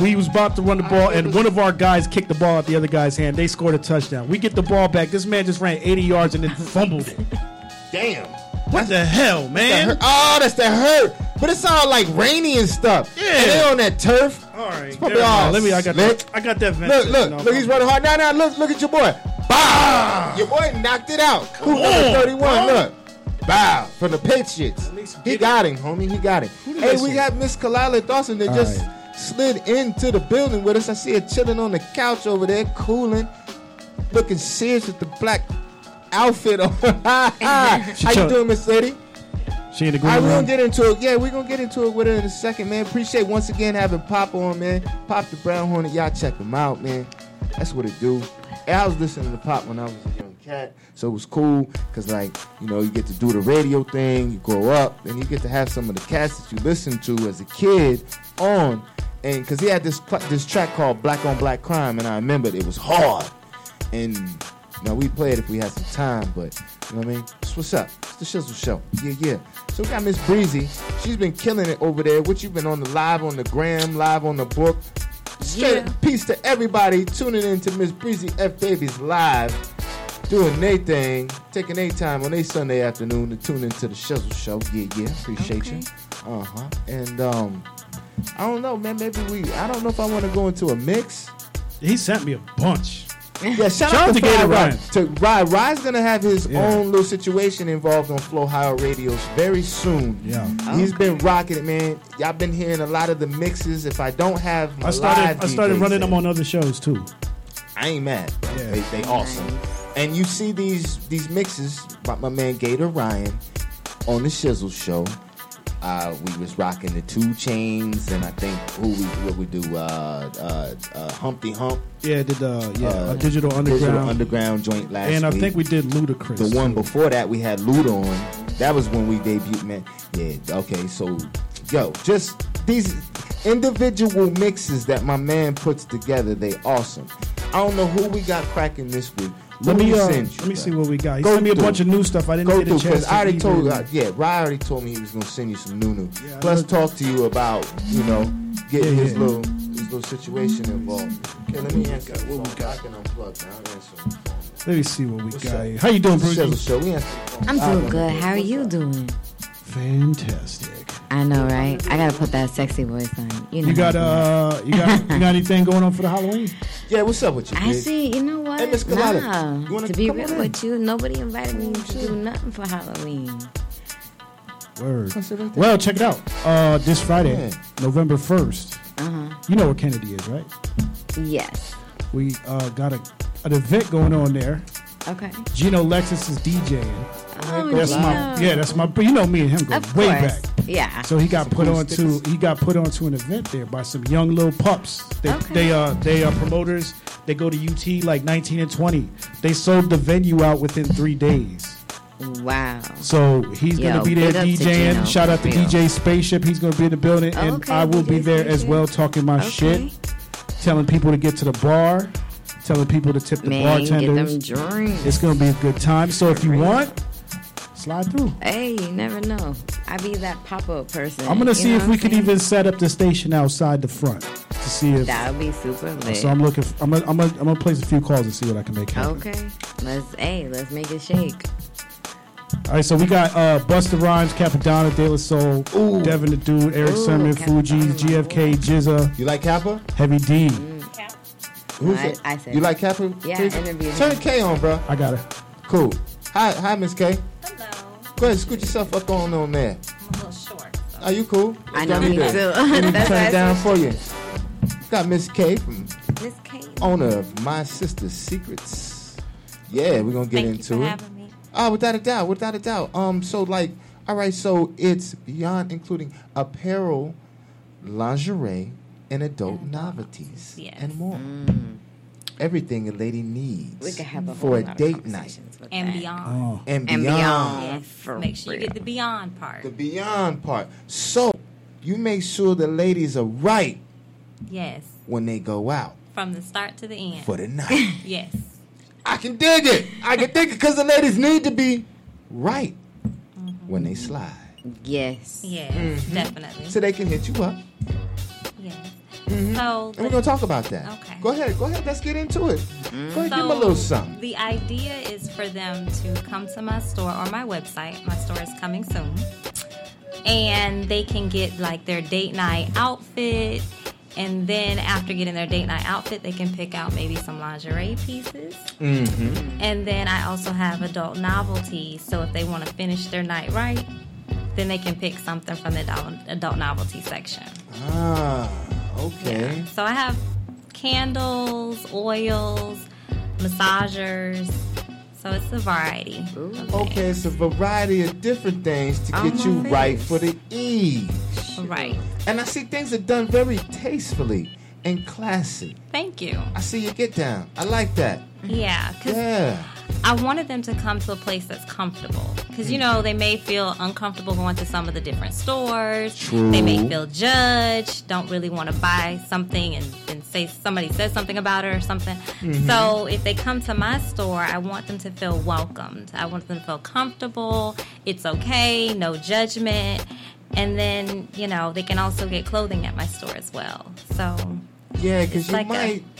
We was about to run the ball, and one of our guys kicked the ball out the other guy's hand. They scored a touchdown. We get the ball back. This man just ran 80 yards and then fumbled it. Damn. What the hell, man? Oh, that's that hurt. But it's all like rainy and stuff. Yeah. And they on that turf. All right, probably all let me. I got slick. that. I got that. Look, look, look, he's running hard. Now, now, look, look at your boy. Bow! Your boy knocked it out. Who's on, number 31? Look. Bow. From the Patriots. He got him, homie. He got him. Who Hey, we got Miss Kahlilah Dawson that All just right. slid into the building with us. I see her chilling on the couch over there, cooling, looking serious with the black outfit on. How ah, you doing, Miss Lady? She in the I green gonna room. get into it. Yeah, we're gonna get into it with her in a second, man. Appreciate once again having Pop on, man. Pop the Brown Hornet, y'all check him out, man. That's what it do. And I was listening to Pop when I was a young cat, so it was cool because, like, you know, you get to do the radio thing, you grow up, and you get to have some of the cats that you listen to as a kid on. And because he had this this track called Black on Black Crime, and I remembered it was hard. And you know, we play it if we had some time, but you know what I mean? That's what's up. It's the Shizzle Show. Yeah, yeah. So we got Miss Breezy. She's been killing it over there. What you've been on the live on the gram, live on the book. Straight Yeah. peace to everybody tuning in to Miss Breezy F Babies live, doing their thing, taking their time on their Sunday afternoon to tune into the Shizzle Show. Yeah, yeah. Appreciate you. Uh huh. And um, I don't know, man. Maybe we. I don't know if I want to go into a mix. He sent me a bunch. Yeah, shout, Shout out, out to, to Gator Ryan. To Ryan. Ryan's gonna have his Yeah. own little situation involved on Flow Ohio Radios very soon. Yeah. He's been rocking it, man. Y'all been hearing a lot of the mixes. If I don't have my I started. I started DJs running them on other shows too. I ain't mad. Bro. Yeah. They, they awesome. And you see these these mixes by my man Gator Ryan on the Shizzle Show. Uh, we was rocking the two chains, and I think who we what we do uh, uh, uh, Humpty Hump, Yeah, did uh, yeah, uh, a digital underground, Digital Underground joint last and I week. think we did Ludacris. The one before that we had Luda on. That was when we debuted, man. Yeah, okay, so yo, just these individual mixes that my man puts together, they awesome. I don't know who we got cracking this week. Let Who me he uh, send you, let me see what we got. He Go sent me a through. bunch of new stuff. I didn't Go get a chance. because to I already even- told uh, yeah, Ryan already told me he was gonna send you some new new. Yeah, I Plus talk to you about, you know, getting Yeah, his yeah. little his little situation involved. Okay, let me answer what we got. I can unplug now. I'll answer the phone. Let me see what we What's got. up? here. How you doing, It's Bruce? Shizzle Show. We answer the phone. I'm I doing good. How are you doing? Fantastic. I know, right? I gotta put that sexy voice on. You know. You got how uh, you got you got anything going on for the Halloween? Yeah, what's up with you? I big? see. You know what? Hey, Miss Kahlilah, nah. you wanna to be real with you, nobody invited me to do nothing for Halloween. Word. Come sit right there. Well, check it out. Uh, this Friday, Yeah. November first, Uh-huh. You know where Kennedy is, right? Yes. We uh, got a, an event going on there. Okay. Gino Lexus is DJing. Oh, That's my yeah. That's my. You know me and him go Of way course. back. Yeah. So he got put onto he got put onto an event there by some young little pups. They Okay. they uh they are promoters. They go to UT like 19 and 20. They sold the venue out within three days. Wow. So he's Yo, gonna be there DJing. Shout out to real. DJ Spaceship. He's gonna be in the building, and Okay, I will be DJ there as well, talking my Okay. shit, telling people to get to the bar, telling people to tip the Man, get them bartenders. drinks. It's gonna be a good time. So if you want, slide through. Hey, you never know. I be that pop up person. I'm gonna you see know if we I'm could even set up the station outside the front to see if. That would be super lit. So I'm looking. I'm gonna, I'm gonna, I'm gonna place a few calls and see what I can make happen. Okay. Let's hey, let's make it shake. All right, so we got uh, Busta Rhymes, Cappadonna, De La Soul, Devin the Dude, Eric Ooh, Sermon, Fugees, GFK, GZA, You like Kappa? Heavy D. Who's I- it? I said- you like Kappa? Yeah, Chris? I interviewed Turn. K on, bro. I got it. Cool. Hi, hi, Miss K. Hello. Go ahead, scoot yourself up on on there. I'm a little short. So. Are you cool? I Let's know go me there. too. Let me turn it down for you. Got Miss K from Miss Kate. owner of My Sister's Secrets. Yeah, we're gonna get Thank you into for it. having me. Oh, without a doubt, without a doubt. Um, so like, all right, so it's beyond including apparel, lingerie, and adult novelties, Yes. and more. Everything a lady needs We have a for a date night And that. beyond. Oh, and And beyond. beyond. Yes. for Make sure you get the beyond part. The beyond part. So you make sure the ladies are right yes. when they go out From the start to the end. for the night. yes. I can dig it. I can dig it because the ladies need to be right when they slide, Yes. Yes. Mm-hmm. Definitely. so they can hit you up. yes. And So. we're gonna talk about that. Okay. Go ahead. Go ahead. Let's get into it. Go ahead. give them a little something. The idea is for them to come to my store or my website. My store is coming soon. And they can get like their date night outfit. And then after getting their date night outfit, they can pick out maybe some lingerie pieces. Mm-hmm. And then I also have adult novelties. So if they want to finish their night right, then they can pick something from the adult, adult novelty section. Ah, okay. So I have candles, oils, massagers. So it's a variety. Okay, it's a variety of different things to On get you my right for the things. Right. And I see things are done very tastefully and classy. Thank you. I see you get down. I like that. Yeah, Yeah. I wanted them to come to a place that's comfortable. Because, you know, they may feel uncomfortable going to some of the different stores. True. They may feel judged, don't really want to buy something and, and say somebody says something about it or something. Mm-hmm. So if they come to my store, I want them to feel welcomed. I want them to feel comfortable. It's okay, no judgment. And then, you know, they can also get clothing at my store as well. So, Yeah, because you like a- might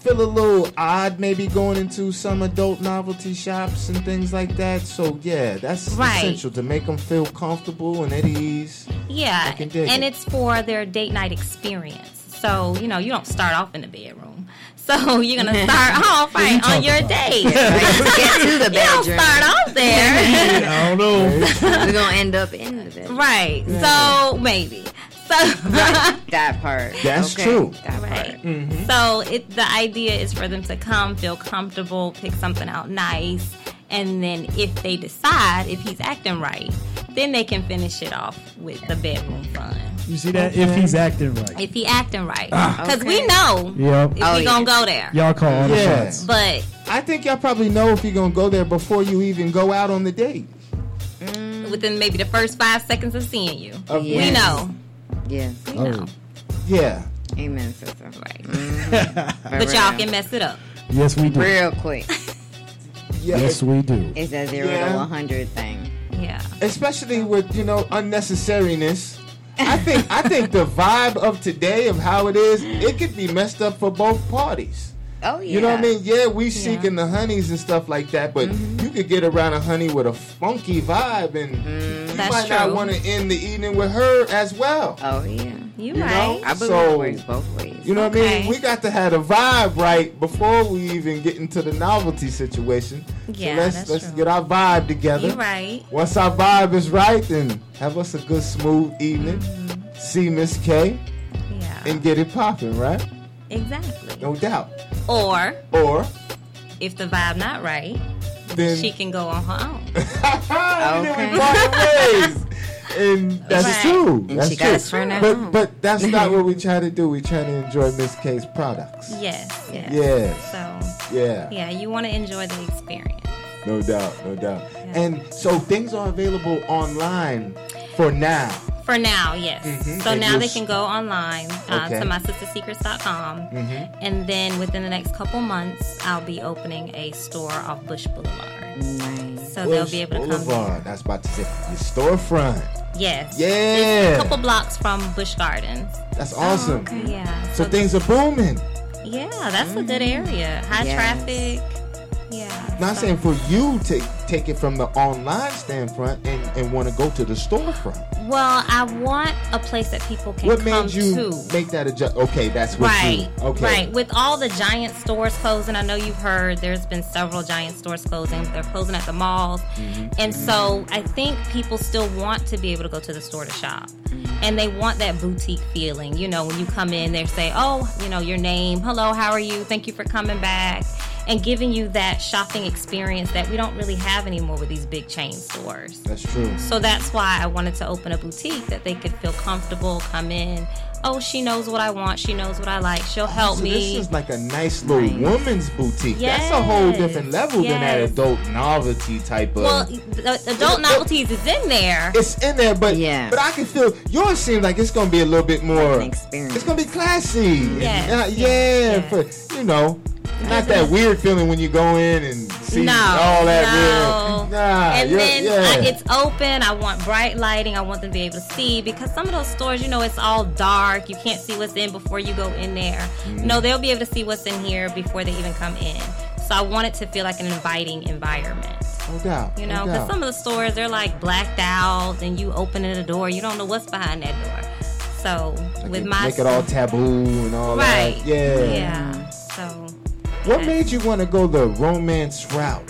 feel a little odd maybe going into some adult novelty shops and things like that. So, yeah, that's Right. essential to make them feel comfortable and at ease. Yeah, I can dig and it. it's for their date night experience. So you know, you don't start off in the bedroom. So you're gonna start off right on your date. Get to the You don't start off there, I don't know. We're gonna end up in the bed. right? So maybe. So That part. That's Okay, true. That part. right. So it, the idea is for them to come, feel comfortable, pick something out nice, and then if they decide if he's acting right, then they can finish it off with the bedroom fun. You see that? If he's acting right. If he acting right, Ah. because Okay. we know Yep. if Oh, we yeah. gonna go there. Y'all call all the shots. But I think y'all probably know if you're going to go there before you even go out on the date. within maybe the first five seconds of seeing you, Of we Yes. Know. Yes. We know. Yeah. Amen, sister. Right. Mm-hmm. For But y'all can mess it up. Yes, we do. real quick. Yeah. Yes, we do. It's a zero Yeah. to one hundred thing. Yeah. especially with you know unnecessariness. I think I think the vibe of today of how it is, it could be messed up for both parties. Oh yeah. You know what I mean? Yeah, we seeking the honeys and stuff like that, but Mm-hmm. you could get around a honey with a funky vibe, and you That's might not want to end the evening with her as well. Oh yeah. You, You right. know? I believe So- it works both ways. You know what I mean? We got to have the vibe right before we even get into the novelty situation. Yeah, so let's that's let's true. get our vibe together. You right. Once our vibe is right, then have us a good smooth evening. Mm-hmm. See Miss K. Yeah. and get it popping, right? Exactly. No doubt. Or Or if the vibe not right, then she can go on her own. okay. we parted ways. And that's Right. true. And that's she true. but home. but that's not what we try to do. We try to enjoy Miss K's products. Yes. Yes. Yes. So Yeah. yeah, you want to enjoy the experience. No doubt. No doubt. And so things are available online for now. For now, yes. Mhm. So And now they can go online uh, Okay. to mysistersecrets.com. Mhm. And then within the next couple months, I'll be opening a store off Busch Boulevard. Nice. So they'll be able to come there. Boulevard. That's about to say your storefront. Yes. Yeah. It's a couple blocks from Busch Gardens. That's awesome. Yeah. So things are booming. Yeah, that's a good area. High Yes. traffic. Not so- saying for you to take it from the online standpoint and, and want to go to the storefront. Well, I want a place that people can What come made you to. make that adjust? Okay, that's what Right, you. Okay. right. With all the giant stores closing, I know you've heard there's been several giant stores closing. They're closing at the malls, Mm-hmm. and so I think people still want to be able to go to the store to shop, and they want that boutique feeling. You know, when you come in, they say, "Oh, you know, your name, hello, how are you? Thank you for coming back." And giving you that shopping experience that we don't really have anymore with these big chain stores. That's true. So that's why I wanted to open a boutique that they could feel comfortable, come in. Oh, she knows what I want. She knows what I like. She'll help so me. This is like a nice little Nice. woman's boutique. That's a whole different level than that adult novelty type of. well, the adult novelties is in there. it's in there, but Yeah. but I can feel yours seems like it's gonna be a little bit more. an experience. It's gonna be classy. Yes, And, uh, yes, yeah, yes. for you know, not that weird feeling when you go in and see no, all that no. real. Nah, and then yeah. I, it's open. I want bright lighting. I want them to be able to see because some of those stores, you know, it's all dark. You can't see what's in before you go in there. Mm. No, they'll be able to see what's in here before they even come in. So I want it to feel like an inviting environment. no doubt. You know, because doubt. some of the stores they're like blacked out, and you open the door, you don't know what's behind that door. So Like with it- my make it all taboo and all right, that. Yeah. yeah. So What made you want to go the romance route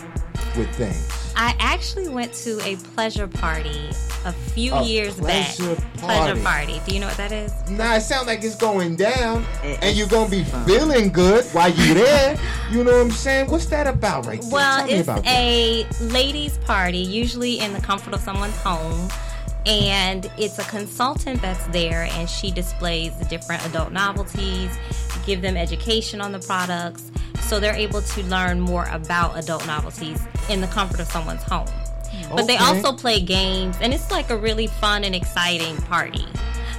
with things? I actually went to a pleasure party a few A years back. pleasure Pleasure party. party. Do you know what that is? Nah, it sounds like it's going down, It- and you're gonna be feeling good while you're there. You know what I'm saying? What's that about, right there? Well, Tell me it's about that. a ladies' party, usually in the comfort of someone's home. And it's a consultant that's there, and she displays the different adult novelties, give them education on the products, so they're able to learn more about adult novelties in the comfort of someone's home. But they also play games, and it's like a really fun and exciting party.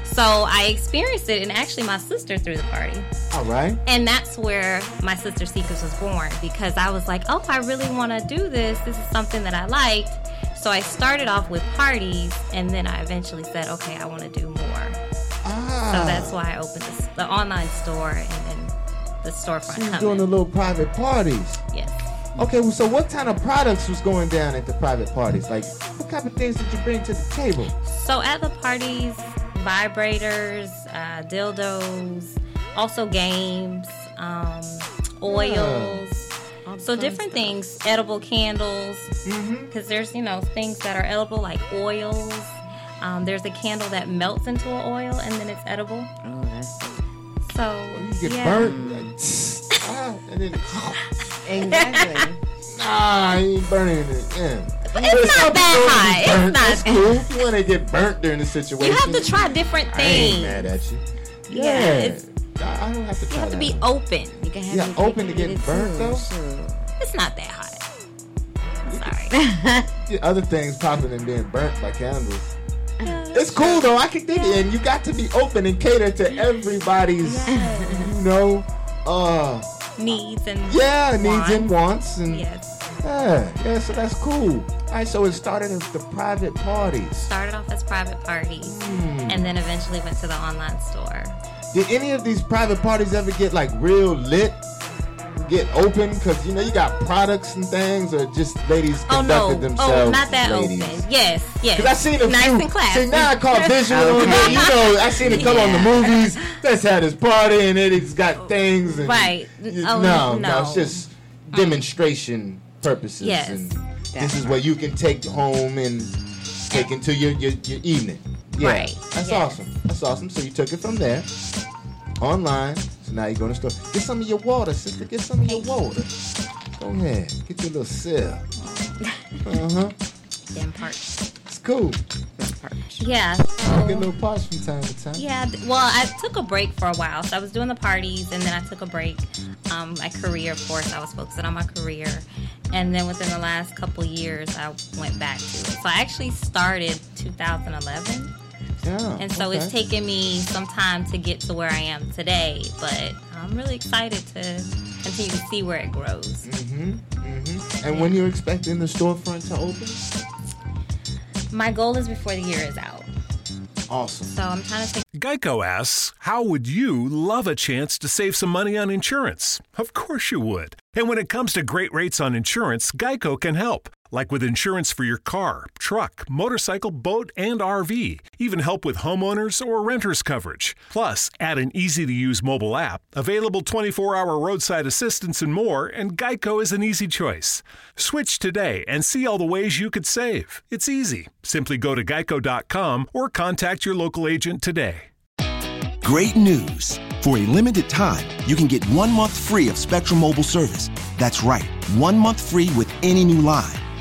So I experienced it, and actually, my sister threw the party. All right. And that's where my sister Secrets was born because I was like, oh, I really want to do this. This is something that I liked. So I started off with parties, and then I eventually said, okay, I want to do more. Ah. So that's why I opened the, the online store and then the storefront. She was coming. doing the little private parties. yes. Okay, well, so what kind of products was going down at the private parties? Like, what kind of things did you bring to the table? So at the parties, vibrators, uh, dildos, also games, um, oils. So different things, edible candles, Mm-hmm. because there's you know things that are edible like oils. Um, there's a candle that melts into an oil and then it's edible. Oh, that's So You get yeah. burnt. and then, exactly. nah, you ain't burning it. Yeah. It's not that hot. It's Burnt. not- That's cool. If you want to get burnt during the situation, You have to try different things. I ain't things. mad at you. Yeah, Yeah. it's- I I don't have to try You have to be one. open. You can have Yeah, open to getting burnt, though? shoot. It's not that hot. Sorry. Yeah, other things popping and being burnt by candles. It's cool though. I can dig it, and you got to be open and cater to everybody's, you know, uh, Needs and yeah, needs wants. and wants, and Yes. yeah, yeah. So that's cool. All right, so it started as the private parties. Started off as private parties Hmm. and then eventually went to the online store. Did any of these private parties ever get like real lit? Get open because you know you got products and things, or just ladies Oh no! conducted oh, themselves. Oh, not that ladies? open. Yes, yes. Cause I seen a nice few. and classy. See now I call visual. on You know, I seen it come on the movies. Let's have this party and it, it's got things. And, Right. y- Oh, no, no, no. it's just mm. demonstration purposes. Yes. And this is what you can take home and take into your your, your evening. Yeah, Right. That's Yes. awesome. That's awesome. So you took it from there. online. So now you go to the store. Get some of your water, sister. Get some of your water. Go ahead. Get your little sip. Uh huh. Damn parched. It's cool. Yeah. Get a So, little parched from time to time. yeah. Well, I took a break for a while. So I was doing the parties, and then I took a break. Um, my career, of course, I was focusing on my career, and then within the last couple years, I went back to it. So I actually started 2011. Yeah. And so it's taken me some time to get to where I am today, but I'm really excited to continue to see where it grows. Mm-hmm. Mm-hmm. And when you're expecting the storefront to open? My goal is before the year is out. Awesome. So I'm trying to take Geico asks, How would you love a chance to save some money on insurance? Of course you would. And when it comes to great rates on insurance, Geico can help. Like with insurance for your car, truck, motorcycle, boat, and RV. Even help with homeowners or renters coverage. Plus, add an easy to use mobile app, available 24 hour roadside assistance, and more, and Geico is an easy choice. Switch today and see all the ways you could save. It's easy. Simply go to geico.com or contact your local agent today. Great news! For a limited time, you can get one month free of Spectrum Mobile service. That's right, one month free with any new line.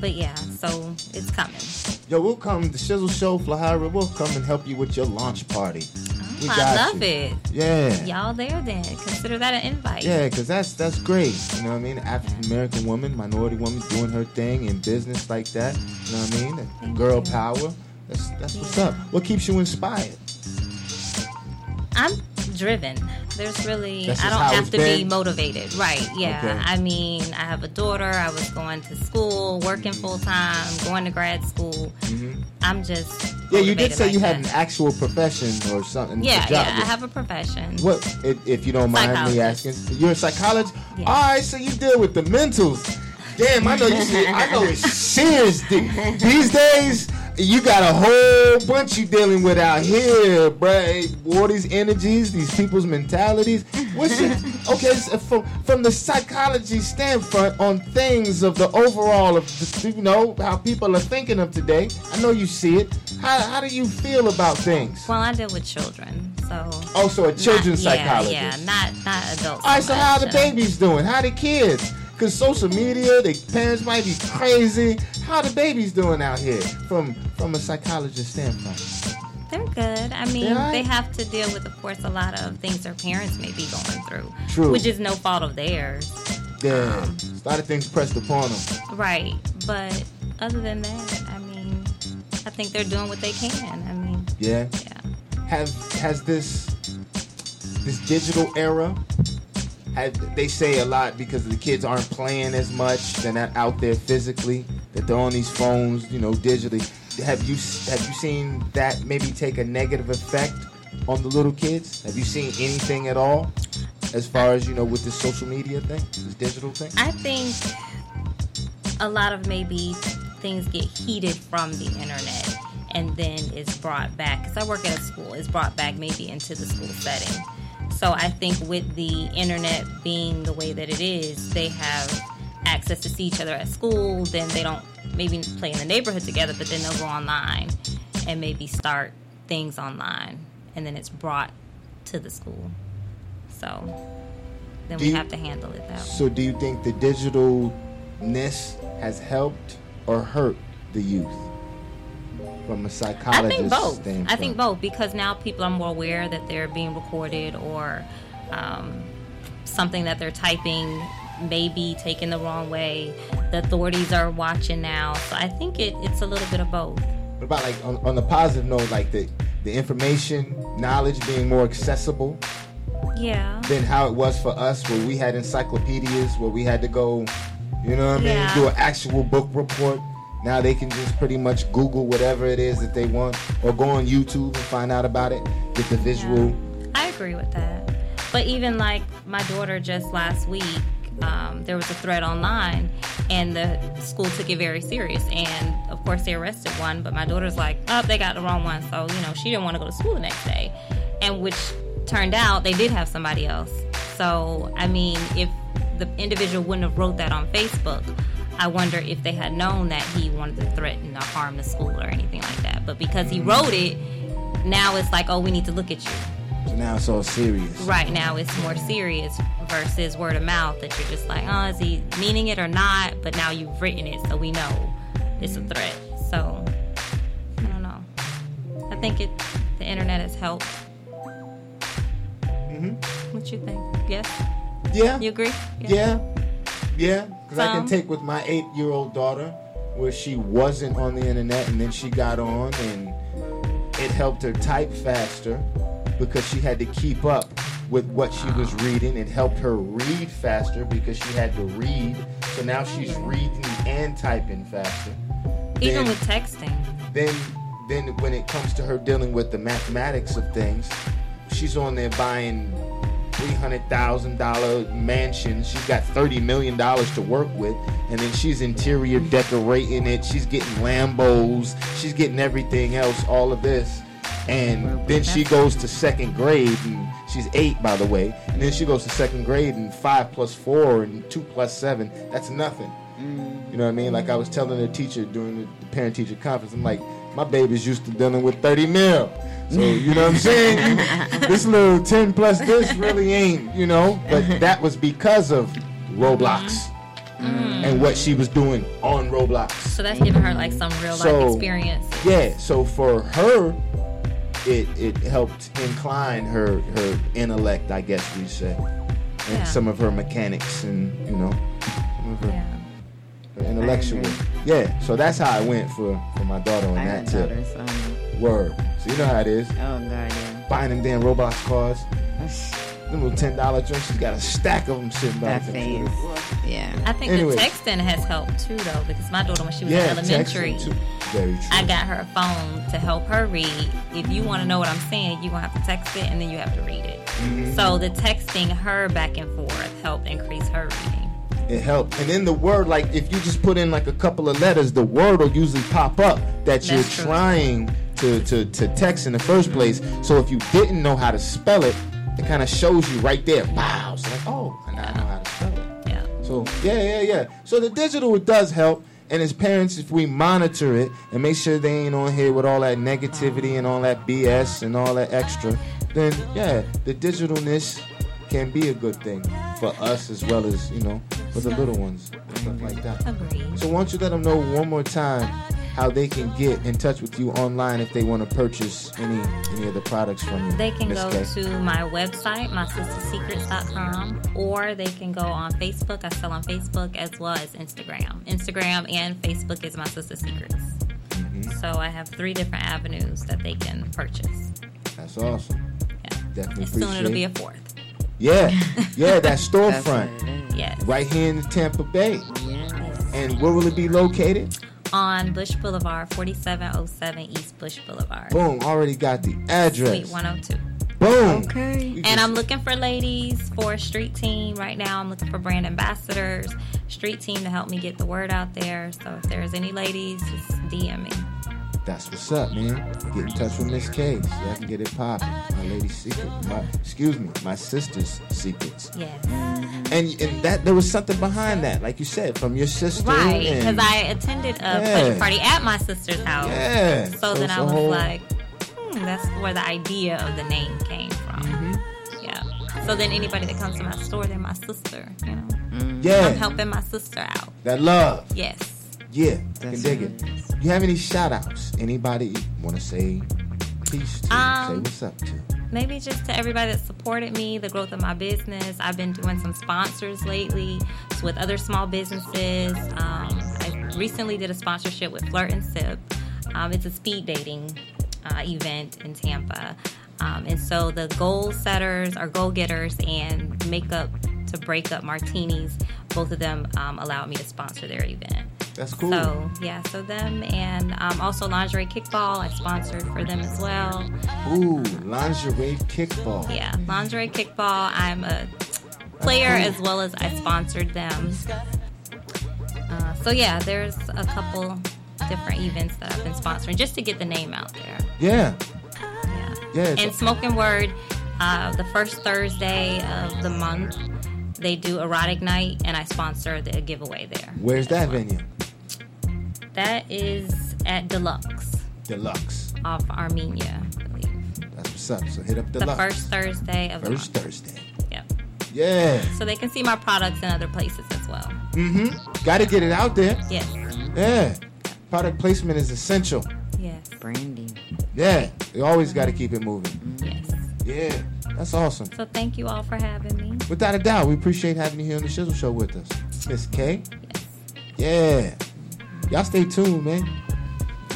But yeah, so it's coming. Yo, we'll come, the Shizzle Show, Flahira, we'll come and help you with your launch party. We oh, I got love you. it. Yeah. Y'all there then. Consider that an invite. Yeah, because that's that's great. You know what I mean? African American woman, minority woman doing her thing in business like that. You know what I mean? That girl power. That's that's what's up. What keeps you inspired? I'm driven. There's really I don't have to be motivated. Right. Yeah. Okay. I mean, I have a daughter. I was going to school, working Mm-hmm. full time, going to grad school. I'm just Yeah, you did say like you had an actual profession or something. Yeah, yeah. I have a profession. What, if, if you don't mind me asking? You're a psychologist. Yeah. All right, so you deal with the mentals. Damn, I know you. See, I know it's serious these days. You got a whole bunch you dealing with out here, bruh. All these energies, these people's mentalities. What's it? Okay, so from from the psychology standpoint on things of the overall of you know how people are thinking of today. I know you see it. How how do you feel about things? Well, I deal with children, so. Oh, also, a children's not, psychologist. Yeah, yeah, not not adults. All right, so how are the babies doing? How are the kids? Cause social media, the parents might be crazy. How the babies doing out here from from a psychologist standpoint? They're good. I mean, They they have to deal with, of course, a lot of things their parents may be going through, True. which is no fault of theirs. Yeah, um, a lot of things pressed upon them. Right. But other than that, I mean, I think they're doing what they can. I mean, Yeah. yeah. Have has this this digital era? They say a lot because the kids aren't playing as much. They're not out there physically. That they're on these phones, you know, digitally. Have you have you seen that maybe take a negative effect on the little kids? Have you seen anything at all as far as you know with this social media thing, this digital thing? I think a lot of maybe things get heated from the internet and then it's brought back. Because I work at a school, it's brought back maybe into the school setting. So I think with the internet being the way that it is, they have access to see each other at school. Then they don't maybe play in the neighborhood together, but then they'll go online and maybe start things online. And then it's brought to the school. So then Do we you- have to handle it that way. So, do you think the digitalness has helped or hurt the youth from a I psychologist think both. standpoint? I think both because now people are more aware that they're being recorded or um, something that they're typing may be taken the wrong way. The authorities are watching now, so I think it, it's a little bit of both. What about like on, on the positive note, like the the information, knowledge being more accessible Yeah. than how it was for us, where we had encyclopedias, where we had to go, you know what I mean, Yeah. do an actual book report. Now they can just pretty much Google whatever it is that they want, or go on YouTube and find out about it, get the visual. I agree with that. But even like my daughter just last week, um, there was a threat online, and the school took it very serious. And of course, they arrested one. But my daughter's like, oh, they got the wrong one. So you know, she didn't want to go to school the next day, and which turned out they did have somebody else. So I mean, if the individual wouldn't have wrote that on Facebook. I wonder if they had known that he wanted to threaten or harm the school or anything like that. But because he wrote it, now it's like, oh, we need to look at you. So now it's all serious. Right now, it's more serious versus word of mouth that you're just like, oh, is he meaning it or not? But now you've written it, so we know it's a threat. So I don't know. I think it the internet has helped. Mm-hmm. What you think? Yes. Yeah. You agree? Yeah. Yeah. Yeah, because I can take with my eight year old daughter where she wasn't on the internet and then she got on and it helped her type faster because she had to keep up with what she was reading. It helped her read faster because she had to read. So now she's mm. reading and typing faster. Even Then- with texting. then then when it comes to her dealing with the mathematics of things, she's on there buying three hundred thousand dollar mansions. She's got thirty million dollars to work with, and then she's interior decorating it. She's getting Lambos. She's getting everything else. All of this, and then she goes to second grade, and she's eight, by the way. And then she goes to second grade, and five plus four and two plus seven. That's nothing. Mm. You know what I mean? Like I was telling the teacher during the parent teacher conference, I'm like, my baby's used to dealing with 30 mil. So, you know what I'm saying? this little 10 plus this really ain't, you know? But that was because of Roblox mm-hmm. mm. and what she was doing on Roblox. So that's giving her like some real life So- experience. Yeah, so for her, it it helped incline her her intellect, I guess we say, and Yeah. some of her mechanics and you know, some of her, her intellectual. Yeah, so that's how I went for for my daughter on I that tip. daughters, so- Word. So you know how it is. Oh god, yeah. Buying them damn Roblox cars. Them little ten dollar joints. She's got a stack of them sitting by That the computer. Yeah. I think Anyway. the texting has helped too, though, because my daughter, when she was Yeah, in elementary, too. Very true. I got her a phone to help her read. If you want to know what I'm saying, you're going to have to text it and then you have to read it. Mhm. So the texting her back and forth helped increase her reading. It helped. And then the word, like if you just put in like a couple of letters, the word will usually pop up that you're true. trying to, to, to text in the first place. So if you didn't know how to spell it, it kind of shows you right there. Wow. So like, oh, I now know how to spell it. Yeah. So yeah, yeah, yeah. So the digital does help. And as parents, if we monitor it and make sure they ain't on here with all that negativity and all that BS and all that extra, then yeah, the digitalness can be a good thing for us as well as you know for the little ones and stuff like that. Agreed. So why don't you let them know one more time how they can get in touch with you online if they want to purchase any any of the products from you? They can go K? to my website, mysisters.secrets.com, or they can go on Facebook. I sell on Facebook as well as Instagram. Instagram and Facebook is My Sister Secrets. Mm-hmm. So I have three different avenues that they can purchase. That's awesome. Yeah. Definitely And soon it'll be a fourth. Yeah, yeah, that storefront. Yes. Right here in Tampa Bay. And where will it be located? On Busch Boulevard, 4707 East Busch Boulevard. Boom, already got the address. Suite 102. Boom. Okay. And I'm looking for ladies for a street team. Right now, I'm looking for brand ambassadors, street team to help me get the word out there. So if there's any ladies, just DM me. That's what's up, man. Get in touch with Miss K so I can get it popping. My lady's secret. My, excuse me, my sister's secrets. Yeah. And and that there was something behind that, like you said, from your sister. Right, because I attended a Yeah. pleasure party at my sister's house. Yeah, So, so then I was whole- like, hmm, that's where the idea of the name came from. Mm-hmm. Yeah. So then anybody that comes to my store, they're my sister. You know. Yeah. I'm helping my sister out. that love. Yes. Yeah, I can dig it. You have any shout outs? Anybody want to say peace to? Um, say what's up to? Maybe just to everybody that supported me, the growth of my business. I've been doing some sponsors lately with other small businesses. Um, I recently did a sponsorship with Flirt and Sip. Um, it's a speed dating uh, event in Tampa. Um, and so the goal setters are goal getters and makeup to break up martinis. Both of them um, allowed me to sponsor their event. That's cool. So yeah, so them and um, also lingerie kickball. I sponsored for them as well. Ooh, lingerie kickball. Yeah, lingerie kickball. I'm a player as well as I sponsored them. Uh, so yeah, there's a couple different events that I've been sponsoring just to get the name out there. Yeah. Yeah. Yeah. And Smoking Word, uh, the first Thursday of the month, they do erotic night, and I sponsor the giveaway there. Where's that venue? That is at Deluxe Deluxe. off Armenia, I believe. That's what's up. So hit up The first Thursday of the First month. Thursday. Yep. Yeah. So they can see my products in other places as well. Mm-hmm. Got to get it out there. Yes. Yeah. Product placement is essential. Yes. Branding. Yeah. You always got to keep it moving. Yes. Yeah. That's awesome. So thank you all for having me. Without a doubt, we appreciate having you here on the Shizzle Show with us. Miss K. Yes. Yeah. Y'all stay tuned, man.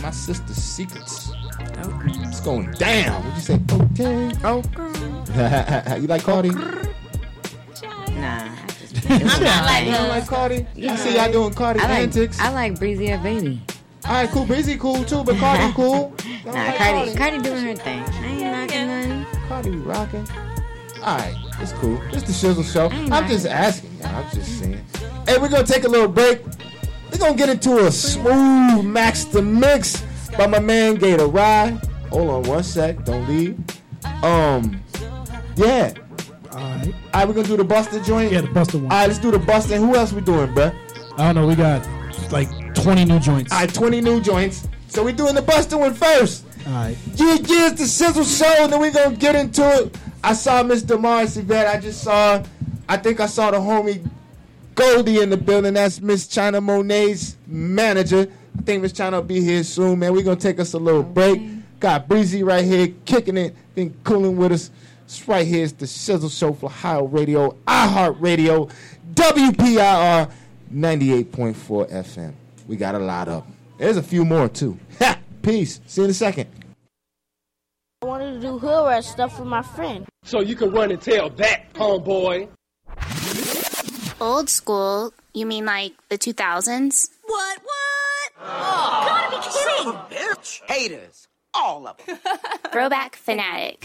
My sister's secrets. Okay. It's going down. What'd you say? Okay. Okay. you like Cardi? Nah. I'm not like You don't like Cardi? I see y'all doing Cardi I like, antics. I like Breezy or Baby. All right, cool. Breezy cool too, but Cardi cool. Nah, like Cardi, Cardi. Cardi doing her thing. I ain't knocking none. Cardi be rocking. All right, it's cool. It's the Shizzle Show. I'm just asking y'all. I'm just saying. Hey, we're gonna take a little break. We're gonna get into a smooth Max the Mix by my man Gator Rye. Hold on one sec. Don't leave. Um, yeah. All right. All right, we're gonna do the Busta joint. Yeah, the Busta one. All right, let's do the Busta. Who else we doing, bruh? I don't know. We got like 20 new joints. All right, 20 new joints. So we doing the Buster one first. All right. Yeah, yeah, it's the Shizzle Show, and then we gonna get into it. I saw Mr. Morris Ivette. I just saw, I think I saw the homie Goldie in the building. That's Miss China Monai's manager. I think Miss China will be here soon, man. we gonna take us a little break. Got Breezy right here, kicking it, been cooling with us. It's right here. It's the Shizzle Show Flow Ohio Radio, iHeart Radio, WPIR 98.4 FM. We got a lot of 'em. There's a few more, too. Ha! Peace. See you in a second. I wanted to do hood rat stuff with my friend. So you can run and tell that, homeboy. Old school? You mean like the 2000s? What? What? Oh, gotta be kidding! Son of a bitch. Haters, all of them. Throwback fanatic.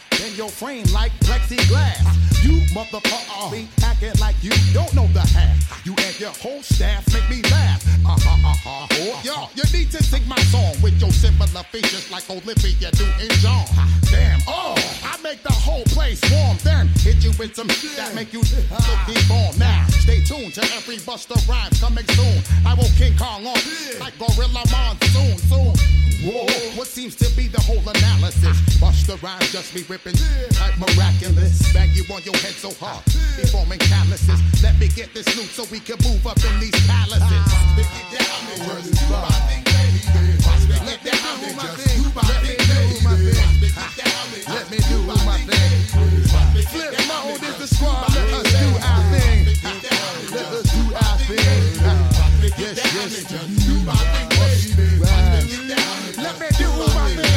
In your frame like plexiglass. You motherfucker be acting like you don't know the half. You and your whole staff make me laugh. Uh huh, uh huh. Oh, yo, you need to sing my song with your similar features like Olivia do in John. Damn, oh, I make the whole place warm. Then hit you with some shit that make you look on. Now, stay tuned to every Busta Rhymes coming soon. I will King Kong on like Gorilla Monsoon soon. Whoa, what seems to be the whole analysis? Busta Rhymes just be ripping like miraculous. Bang you on your head so hard, be forming calluses. Let me get this loot so we can move up in these palaces. Stick it down and just do my thing. Let me do my thing. Let me do my thing. Let me. Flip mode is the squad. Let us do our thing. Let us do our thing. Yes, yes. Do my thing. Let me do my thing.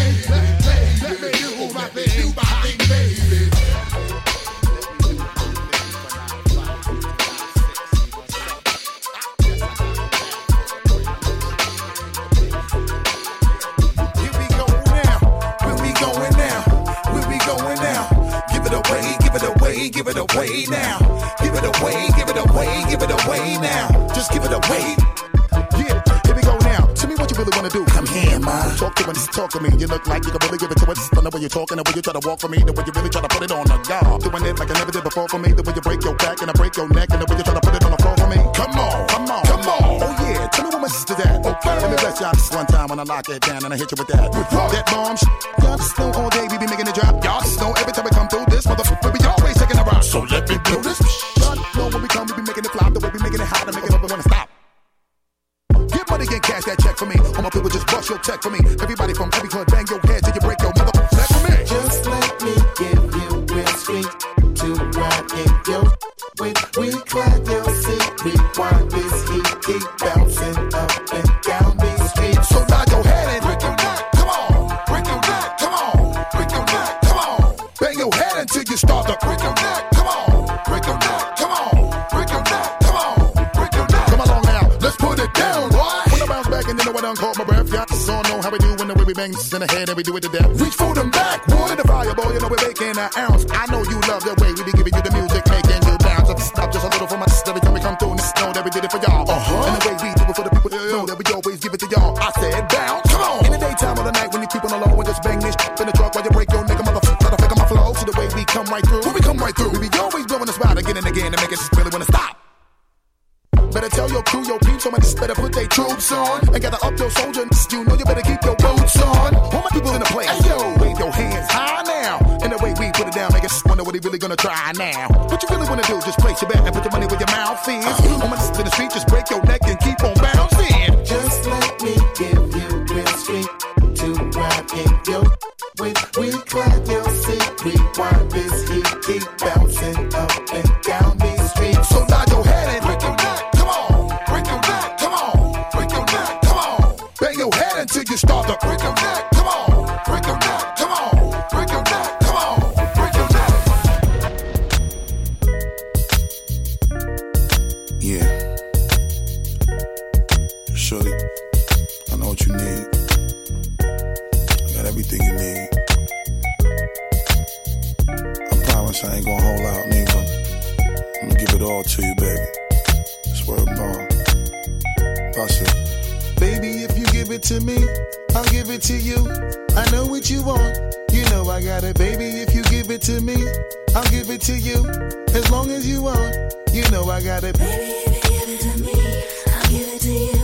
Give it away, give it away, give it away now. Give it away, give it away, give it away now. Just give it away. You really wanna do. Come here, ma. Talk to me, just talk to me. You look like you can really give it to us. From the way you're talking, the way you try to walk for me, the way you really try to put it on the guard. Doing it like I never did before for me. The way you break your back and I break your neck, and the way you try to put it on the floor for me. Come on, come on, come on. Oh yeah, tell me what my sister's at. Okay, let me bless y'all this one time when I lock it down and I hit you with that. That bomb shit. Y'all just know all day we be making it drop. Y'all just know every time we come through this motherfucker, we always taking a rock. So let me do this. Y'all know when we come, we be making it flop. The way we making it hot and make it up and wanna stop. Get money write that check for me. All my people just bust your check for me. Everybody from every club, bang your head till you break your mother neck for me. Just let me give you real sweet to ride in your with we clap your seat. Rewind this heat, keep bouncing up and down back and you know I done caught my breath, yeah. So know how we do when the way we bang this in the head and we do it to death. Reach for them back, wood the fire, boy. You know we're making an ounce. I know you love the way we be giving you the music, making you bounce. Up, stop just a little for my sister every time we come through. And know that we did it for y'all. Uh-huh. And the way we do it for the people that know that we always give it to y'all. I said bounce, come on. In the daytime or the night when you keep on the low and just bang this in the truck while you break your nigga motherfucker. Try to fake my flow. See the way we come right through. When we come right through, we be always blowing the spot again and again to make it just really wanna stop. Better tell your crew, your peeps, someone just better put their troops on and gather up your soldiers. You know you better keep your boots on. All my people in the place, hey, yo, wave your hands high now. And the way we put it down, make us wonder what he really gonna try now. What you really wanna do? Just place your bet and put your money where your mouth is. Uh-huh. I'm gonna in the street, just break your neck and keep on bouncing. Just let me give you real sweet to ride in your with we clap your seat. Rewind this heat, keep bouncing up and down I'm gonna give it all to you, baby. Swear to God. Bust it. Baby, if you give it to me, I'll give it to you. I know what you want. You know I got it, baby. If you give it to me, I'll give it to you. As long as you want, you know I got it. Baby, if you give it to me, I'll give it to you.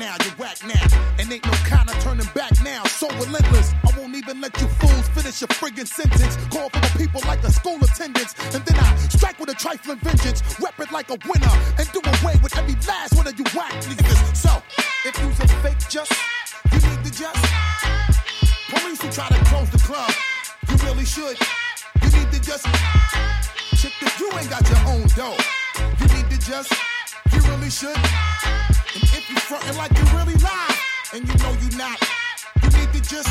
Now, you're whack now. And ain't no kind of turning back now. So relentless, I won't even let you fools finish your friggin' sentence. Call for the people like a school attendance. And then I strike with a trifling vengeance. Rep it like a winner. And do away with every last one of you whack niggas. So, if you's a fake just, you need to just. Police who try to close the club, you really should. You need to just. Check if you ain't got your own dough. You need to just. Really should. And if you frontin' like you really live, and you know you not, you need to just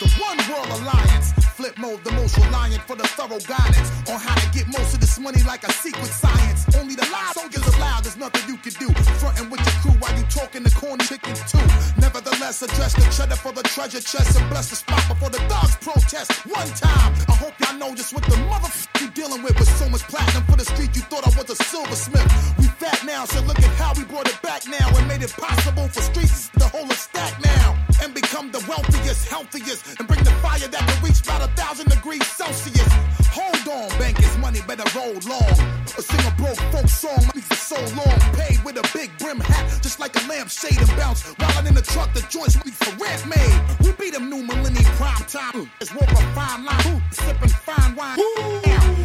the One World Alliance. Flip mode, the most reliant for the thorough guidance on how to get most of this money like a secret science. Only the live soldiers allowed, there's nothing you can do. Frontin' with your crew while you talking the corny chickens too. Nevertheless, address the cheddar for the treasure chest and bless the spot before the thugs protest. One time, I hope y'all know just what the motherfucker you dealing with. With so much platinum for the street, you thought I was a silversmith. We fat now, so look at how we brought it back now and made it possible for streets to hold a stack now and become the wealthiest, healthiest, and bring the fire that can reach about a thousand degrees Celsius. Hold on, bank. bankers, money better roll long. A sing a broke folk song, money for so long. Paid with a big brim hat, just like a lampshade and bounce. While I'm in the truck, the joints money for rent made. We beat them new millennium prime time. It's walk a fine line, sipping fine wine. You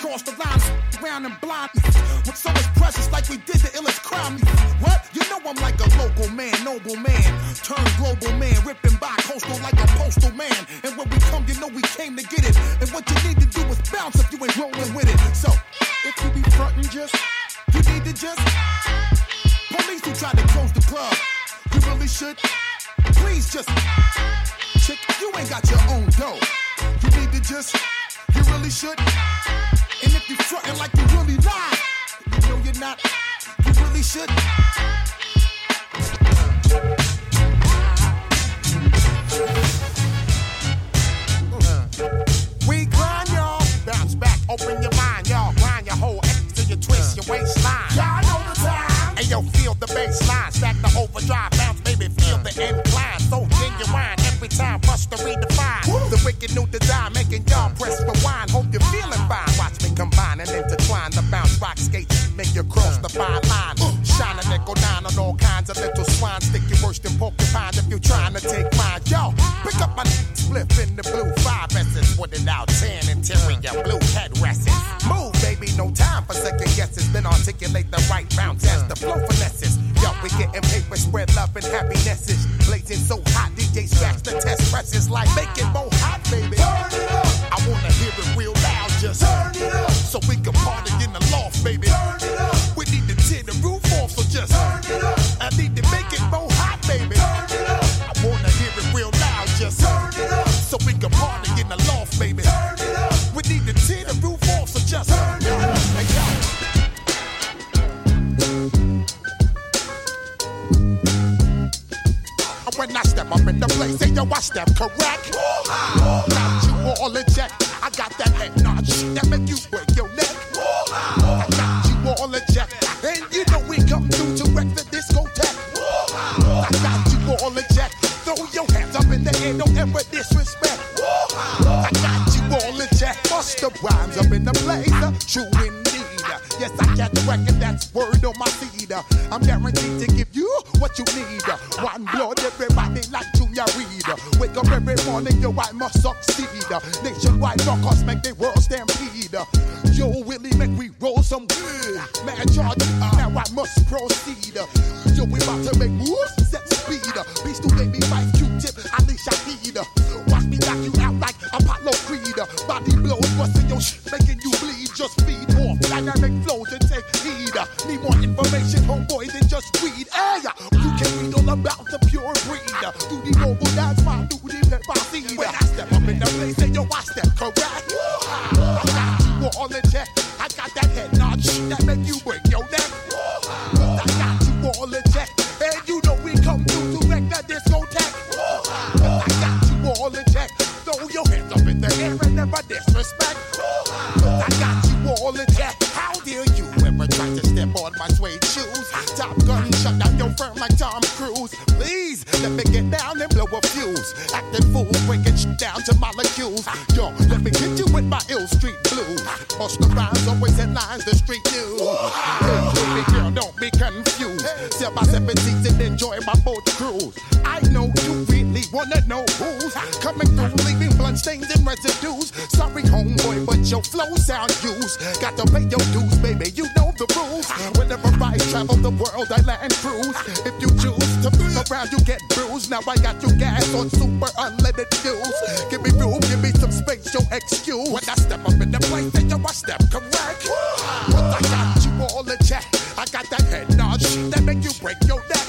cross the line, round and blind, me. with so much precious, like we did the illest crime. Me. What? You know I'm like a local man, noble man, turned global man, ripping by coastal like a postal man. And when we come, you know we came to get it. And what you need to do is bounce if you ain't rolling with it. So if you be frontin', just you need to just police who try to close the club. You really should. Please just chick, you ain't got your own dough. You need to just, you really should. And you frontin' like you really lie, you know you're not. You really should. Uh-huh. We grind, y'all. Bounce back, open your mind, y'all. Grind your whole ass till you twist your waistline. Y'all know the time. Hey, yo, feel the bass line. Stack the overdrive, bounce, baby, feel the incline. So genuine, time, bust to redefine. The wicked new design, making y'all press rewind. Hope you're feeling fine. Watch me combine and intertwine the bounce rock skate. Make you cross the fine line. Shine a nickel nine on all kinds of little swine. Stick you worse than porcupine if you're trying to take mine. Yo, pick up my split in the blue five S's. Put it out 10 interior blue headrests. Move, baby, no time for second guesses. Then articulate the right bounce as the flow finesses. Yo, we getting paper, spread love and happinesses. Blazing so hot, DJ scratch the test presses like make it more hot, baby. Turn it up. I wanna hear it real loud, just turn it up. So we can party in the loft, baby. Turn it up. When I step up in the place, say yo, I step correct. Got you all in check. I got that head nod that make you break your neck. I got you all in check. And you know we come through to wreck the discotheque. I got you all in check. Throw your hands up in the air, don't ever disrespect. I got you all in check. Bust the rhymes up in the place, true. Yes, I got the record, that's word on my feed. I'm guaranteed to give you what you need. One blood, everybody like Junior Reid. Wake up every morning, yo, I must succeed. Nationwide rockers make the world stampede. Yo, Willie, make we roll some good. Man, charge, now I must proceed. Yo, we about to make moves, set speed. Beast to baby, fight Q-tip, Ali Shaheed. Watch me knock you like Apollo Creed. Body blows, busting your shit, making you bleed. Just feed off dynamic flows and take heed. Uh, need more information, homeboy, than just read. Hey, uh, you can read all about the pure breed. Uh, do the noble dance, my duty, let my seed. When I step up in the place, say yo, I step correct. I got you all in check. Never Always the street baby girl, don't be confused. Sell seven seats and enjoy my boat cruise. I know you really wanna know who's coming through, leaving bloodstains and residues. Sorry, homeboy, but your flow sound used. Got to pay your dues, baby. You know the rules. Whenever I travel the world, I land cruise. If you choose to move around, you get bruised. Now I got you gas on super unleaded fuels. Give me room, give me some space, your excuse. When I step up in the place, then yo, I step correct. I got you all in check. I got that head nod that make you break your neck.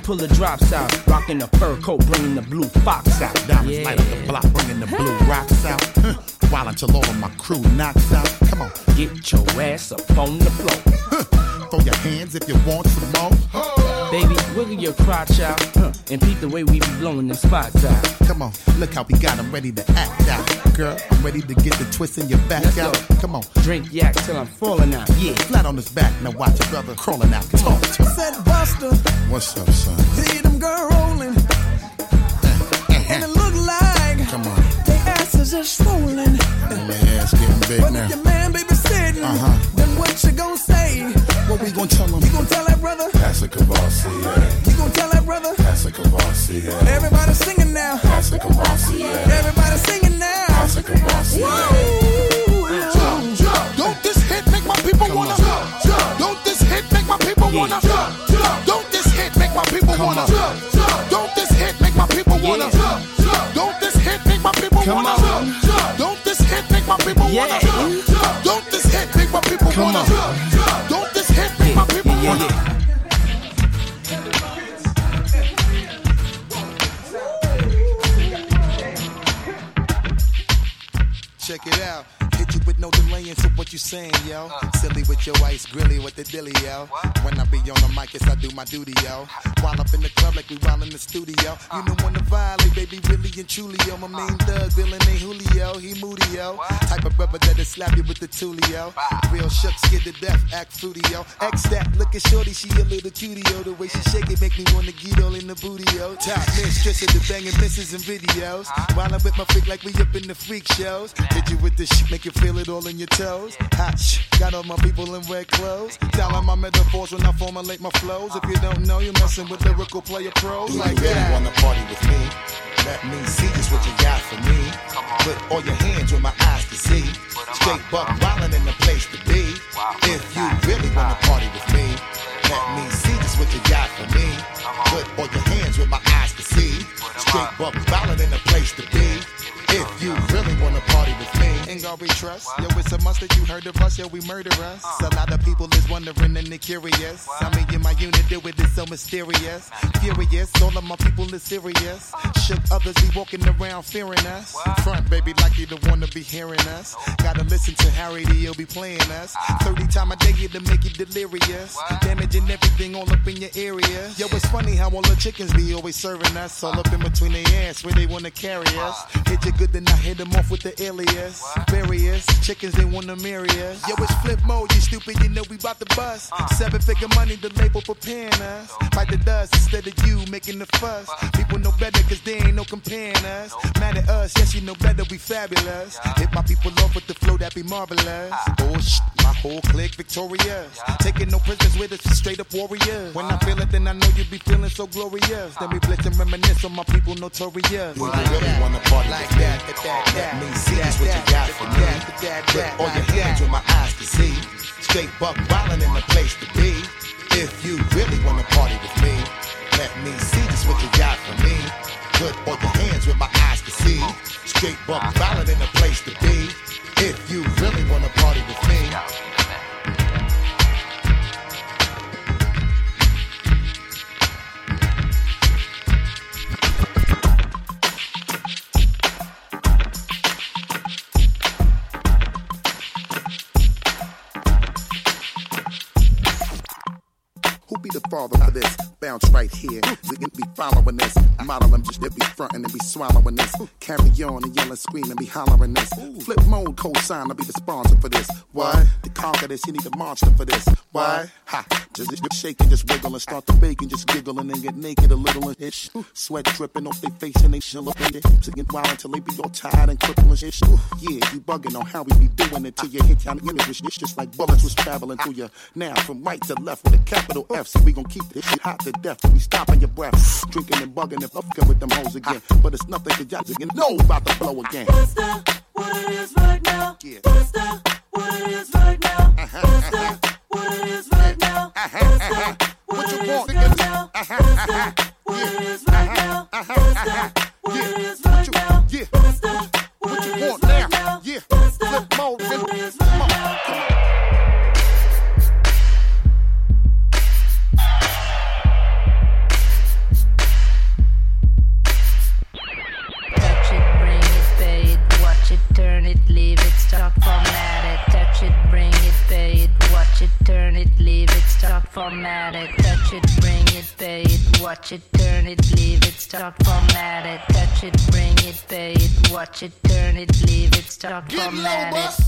Pull pull drops out. Rocking the fur coat, bringing the blue fox out. Diamonds yeah. light up the block, bringing the blue rocks out. While until all of my crew knocks out. Come on, get your ass up on the floor. Throw your hands if you want some more. Baby, wiggle your crotch out and peep the way we be blowing them spots out. Come on, look how we got 'em ready to act out. Girl, I'm ready to get the twist in your back Let's out. Go. Come on, drink yak till I'm falling out. Yeah, flat on his back, now watch your brother crawling out. Talk, What's up, son? See them girl rolling. and it look like Come on. they asses just down. Hit you with no delay into what you saying, yo. Uh. Silly with your ice grilly with the dilly, yo. When I be on the mic, yes, I do my duty, yo. While up in the club like we while in the studio. Uh. You know when the violate, baby, really and truly, yo. My main uh. thug, villain ain't Julio, he moody, yo. Type of brother that'll slap you with the tulio. Real shook, scared to death, act fruity, yo. X that, looking shorty, she a little cutie, yo. The way she shake it make me wanna get all in the booty, yo. Top mistress of the banging misses and videos. While I'm with my freak like we up in the freak shows. Did you with the shit, make you feel it all in your toes. Hot shh, got all my people in red clothes. Telling my metaphors when I formulate my flows. If you don't know, you're messing with lyrical player pros like you really wanna party with me? Let me see just what you got for me. Put all your hands with my eyes to see. Straight buck wildin' in the place to be. If you really wanna party with me, let me see just what you got for me. Put all your hands with my eyes to see. Straight buck wildin' in the place to be. If you really wanna party with me, Ain't God we trust. Yo, it's a must that you heard of us. Yo, we murder us. A lot of people is wondering and they curious. I mean, in my unit, do it is so mysterious. Furious, all of my people is serious. Shook others be walking around fearing us. Front, baby, like you don't wanna be hearing us. Gotta listen to Harry, he'll be playing us. Ah. 30 time a day get to make you delirious. Damaging everything all up in your area. Yo, it's funny how all the chickens be always serving us. All ah. up in between their ass where they wanna carry us. Ah. Hit you good, then I hit them off with the alias. Various chickens, they wanna marry us. Yo, it's flip mode, you stupid, you know we bout to bust. Seven figure money, the label preparing us. Fight the dust instead of you making the fuss. People know better, cause they ain't no comparing us. Mad at us, yes, you know better, we fabulous. Hit my people off with the flow, that be marvelous. Oh, shh, my whole clique victorious. Taking no prisoners with us, straight up warriors. When I feel it, then I know you be feeling so glorious. Then we blitz and reminisce on my people notorious. do you really wanna party with me? Let me see just what you got for me. Put all your hands with my eyes to see. Straight buck wildin' in the place to be. If you really wanna party with me, let me see just what you got for me. Put all your hands with my eyes to see. Straight buck wildin' in the place to be. If you really wanna party with me. Father for this? Bounce right here. We can be following this. Model them just to be frontin' and be swallowing this. Carry on and yelling, screaming, be hollering this. Flip mode, co-sign, I'll be the sponsor for this. Why? To conquer this, you need a monster for this. Why? Ha! Just, just shake and just wiggle and start to bake and just giggle and then get naked a little and ish. Sweat dripping off their face and they chill up in their hips and get wild until they be all tired and crippled and ish. Yeah, you bugging on how we be doing it till you hit your image. It's just like bullets was traveling through you. Now from right to left with a capital F. So we gon' keep this shit hot to death we stopping your breath. Drinking and bugging and fucking with them hoes again. But it's nothing cause y'all again know about to blow again. That? What it is right now? What's that? What it is right now? Uh-huh. What's that? Uh-huh. What it is right now? Uh-huh. What's that? What you want, nigga? What's that? What it is right now? What's that? What it is format it. Touch it, bring it, pay it, watch it, turn it, leave it, start format it. Touch it, bring it, pay it, watch it, turn it, leave it, start format it.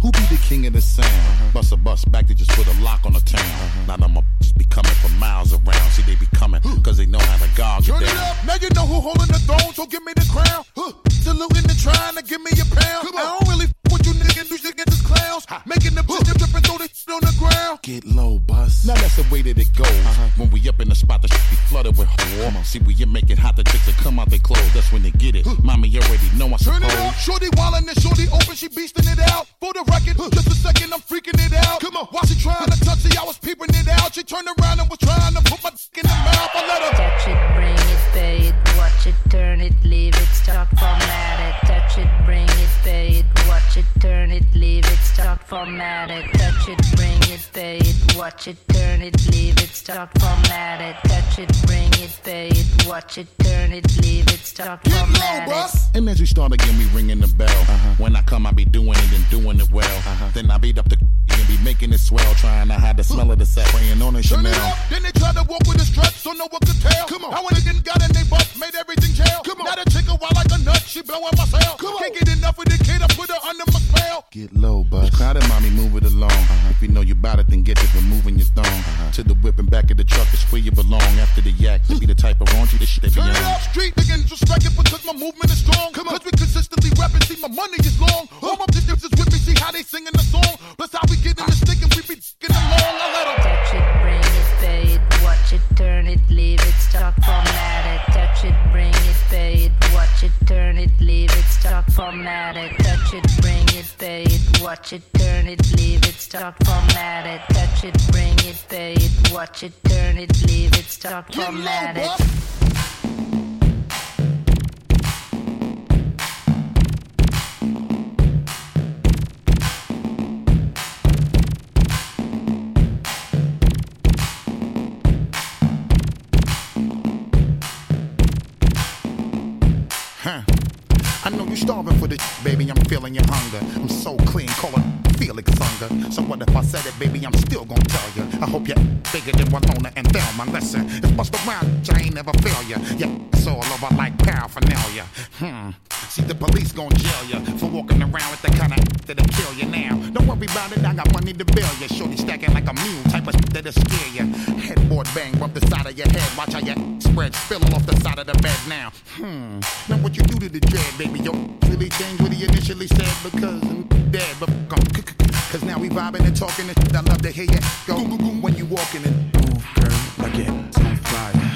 Who be the king of the sound? Bust a bus back to just put a lock on the town. Uh-huh. Now them just be coming from miles around. See, they be coming cause they know how to guard get Turn it down. up. Now you know who holding the throne, so give me the crown. Huh. Saluting and trying to give me a pound. I don't really f with you niggas, you should get clowns. Making them shit trip and throw this shit on the ground. Get low, bus. Now that's the way that it goes. Uh-huh. When we up in the spot, the shit be flooded with warm. See, we you make it hot, the chicks that come out they clothes. That's when they get it. Mommy you already know I Turn suppose. it up. Shorty wildin' and shorty open, she beastin' it out. For the record, just a second, I'm freaking it out. Come on. While she trying to touch it, I was peeping it out. She turned around and was trying to put my dick in the mouth. I let her. Touch it, bring it, pay it, watch it, turn it, leave it, start format it. Touch it, bring it, pay it, watch it, turn it, leave it, start format it. Touch it, bring it, pay it, watch watch it, turn it, leave it, start, format it, touch it, bring it, pay it, watch it, turn it, leave it, start, format it. And as you start again, me ringing the bell. Uh-huh. When I come, I be doing it and doing it well. Uh-huh. Then I beat up the and be making it swell, trying to hide the smell of the set, praying on a Chanel. up, then they try to walk with a strut, so no one could tell. Come on. I went again, got in they butt, made everything jail. Come on. Now the chick a wild like a nut, she blowing my cell. Come Can't get enough of the kid, I put her under my spell. Get low, bud. Crowded, mommy, move it along. Uh-huh. If you know you bout it, then get to removing your thong. Uh-huh. To the whip and back of the truck is where you belong. After the yak, to be the type of raunchy the shit they be Turn it on. up, street niggas respect it because my movement is strong. Come on. Cause we consistently rapping, see my money is long. All my business is with me, see how they singing the song. Plus how we get in the stick and we be getting along. I let 'em. Touch it, bring it, pay it, watch it, turn it, leave it, start, format it, touch it, bring it, pay it, watch it, turn it, leave it, start, format it, touch it, bring it, watch it, turn it, leave it, start, format it, touch it, bring it, pay it, watch it, turn it, leave it, start, format it. I know you're starving for this, baby. I'm feeling your hunger. I'm so clean, call it Felix Unger. So what if I said it, baby? I'm still gonna tell you. I hope you're bigger than Winona and Thelma. Listen, it's bust around, I ain't never fail ya. Yeah, it's all over like paraphernalia. Hmm. See, the police gon' jail ya for walking around with the kind of that'll kill you now. Don't worry about it, I got money to bail ya. Shorty stacking like a mule, type of that'll scare ya. Headboard bang, rub the side of your head. Watch how your spread spilling off the side of the bed now. Hmm. Now what you do to the dread, baby? Yo, really changed what he initially said because dead, but fuck 'em. Cause now we vibing and talking and. I love to hear you go when you walking and move, girl, like on fire,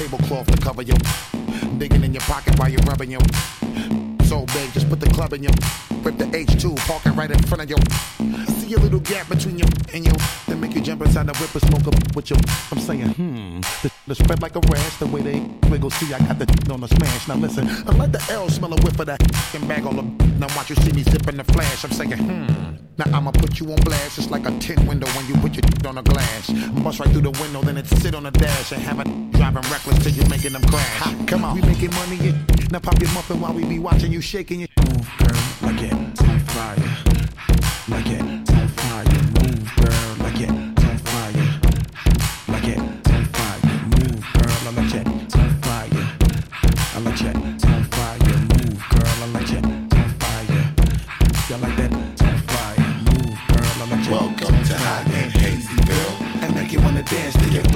tablecloth to cover your digging in your pocket while you're rubbing your so big, just put the club in your rip the H2, parking right in front of your see a little gap between your and your then make you jump inside the whip and smoke up with your I'm saying, hmm, the, the spread like a rash, the way they wiggle, see I got the on the smash. Now listen, I let the L smell a whiff of that and bag on the now watch you see me zipping the flash. I'm saying, hmm. Now I'ma put you on blast, it's like a tin window when you put your teeth on a glass. Bust right through the window, then it sit on the dash and have it driving reckless till you making them crash. Ha, come on, we making money, yeah. Now pop your muffin while we be watching you shaking your move, girl, like it fire, like it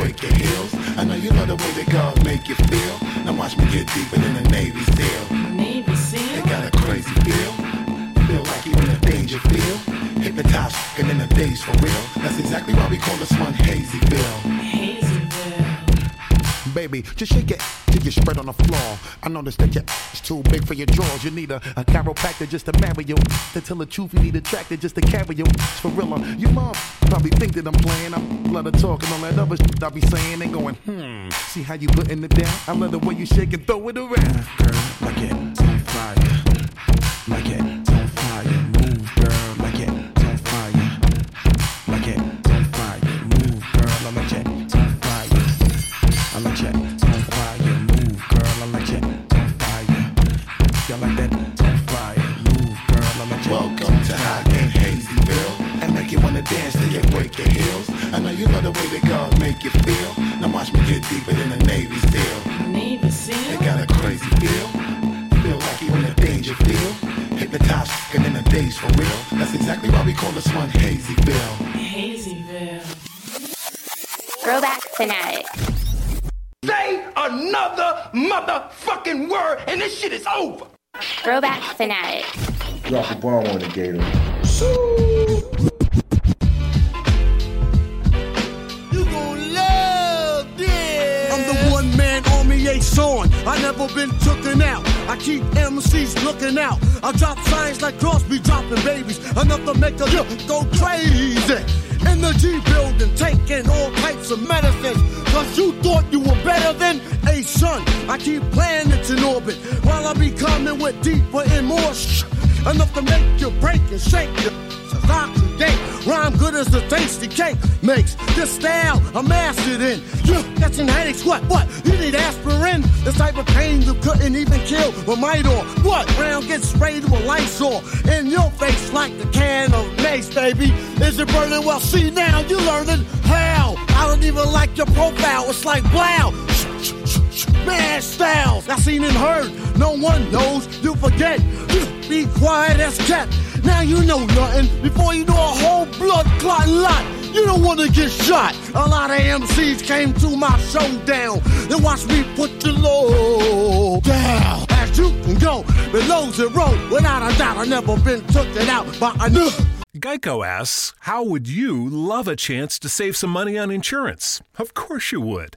break your heels. I know you love the way that God make you feel. Now watch me get deeper than the Navy SEAL. Navy SEAL? It got a crazy feel. Feel like you in a danger field. Hypnotized, and in the days for real. That's exactly why we call this one Hazyville. Baby, just shake it till you spread on the floor. I noticed that your is too big for your drawers. You need a, a chiropractor just to marry you. To tell the truth, you need a tractor just to carry you. For real, uh, your mom probably think that I'm playing. I'm lot of talk and all that other shit I be saying and going, hmm. See how you putting it down? I love the way you shake and throw it around. Girl, like it fire, like it you love the way that God make you feel. Now watch me get deeper than a Navy SEAL. Navy SEAL? It got a crazy feel. Feel like you in a danger field. Hypnotized, and in the days for real. That's exactly why we call this one Hazyville. Hazyville. Throwback Fanatic. Say another motherfucking word and this shit is over. Throwback Fanatic. Drop a bomb on the gator. You 38's on. I never been tooken out. I keep MCs looking out. I drop signs like Crosby dropping babies. Enough to make a look go crazy. In the G building, taking all types of medicines. Cause you thought you were better than a son. I keep planets in orbit while I be coming with deeper and more sh- Enough to make you break and shake you. Cause Rhyme good as the tasty cake makes. This style I'm mastered in. You catching headaches, what? What? You need aspirin? This type of pain you couldn't even kill with Midol. What? Round gets sprayed with Lysol in your face like the can of mace, baby. Is it burning? Well, see now you learning how. I don't even like your profile. It's like wow. Mad styles, I seen and heard. No one knows, you forget. Be quiet as kept. Now you know nothing before you know a whole blood clot lot. You don't wanna get shot. A lot of MCs came to my showdown and watch me put the low down. As you can go below zero, without a doubt, I never been taken out by a new. Geico asks, How would you love a chance to save some money on insurance? Of course you would.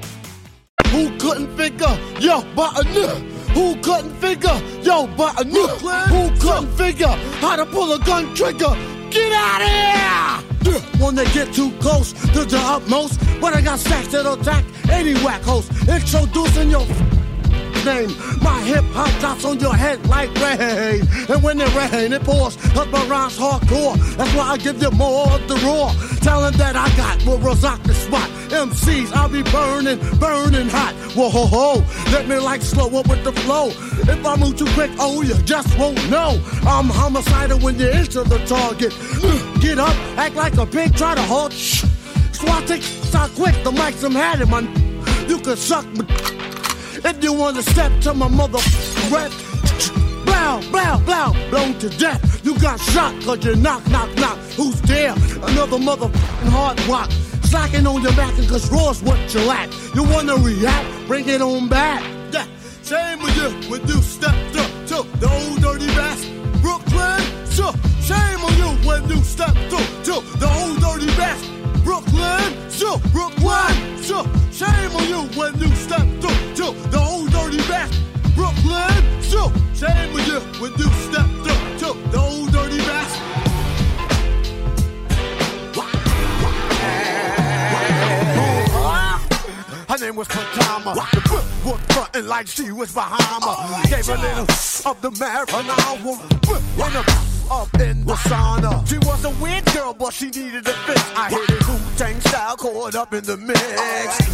Couldn't figure yo but a new? Who couldn't figure yo but a new? Who couldn't figure how to pull a gun trigger? Get out of here! When they get too close to the utmost, but I got stacks that'll attack any whack host. Introducing your name. My hip hop drops on your head like rain. And when it rain, it pours. Cause my rhymes hardcore. That's why I give you more of the raw. Talent that I got will rock the spot. MCs, I'll be burning, burning hot. Whoa, ho, ho. Let me like slow up with the flow. If I move too quick, oh, you just won't know. I'm homicidal when you enter the target. Get up, act like a pig, try to. Shh. Swat it, start quick, the mic's I'm had it, man. You can suck. If you wanna step to my mother rep, blow, blow, blow, blown to death. You got shot cause you knock, knock, knock. Who's there? Another motherfucking hard rock. Slacking on your back and cause raw's what you lack. You wanna react? Bring it on back. Yeah, shame with you when you stepped up to the old dirty bastard. Brooklyn, sure. Shame on you when you stepped up to the old dirty bastard. Brooklyn, sure. Brooklyn, sure. Shame on you when you stepped up to the old dirty bastard. Brooklyn, sure. Shame on you when you stepped up to the old dirty bastard. Her name was Katama. The book was frontin' like she was Bahama. Gave a little of the marijuana. When the up in the sauna. She was a weird girl, but she needed a fix. I hit it Wu-Tang style, caught up in the mix.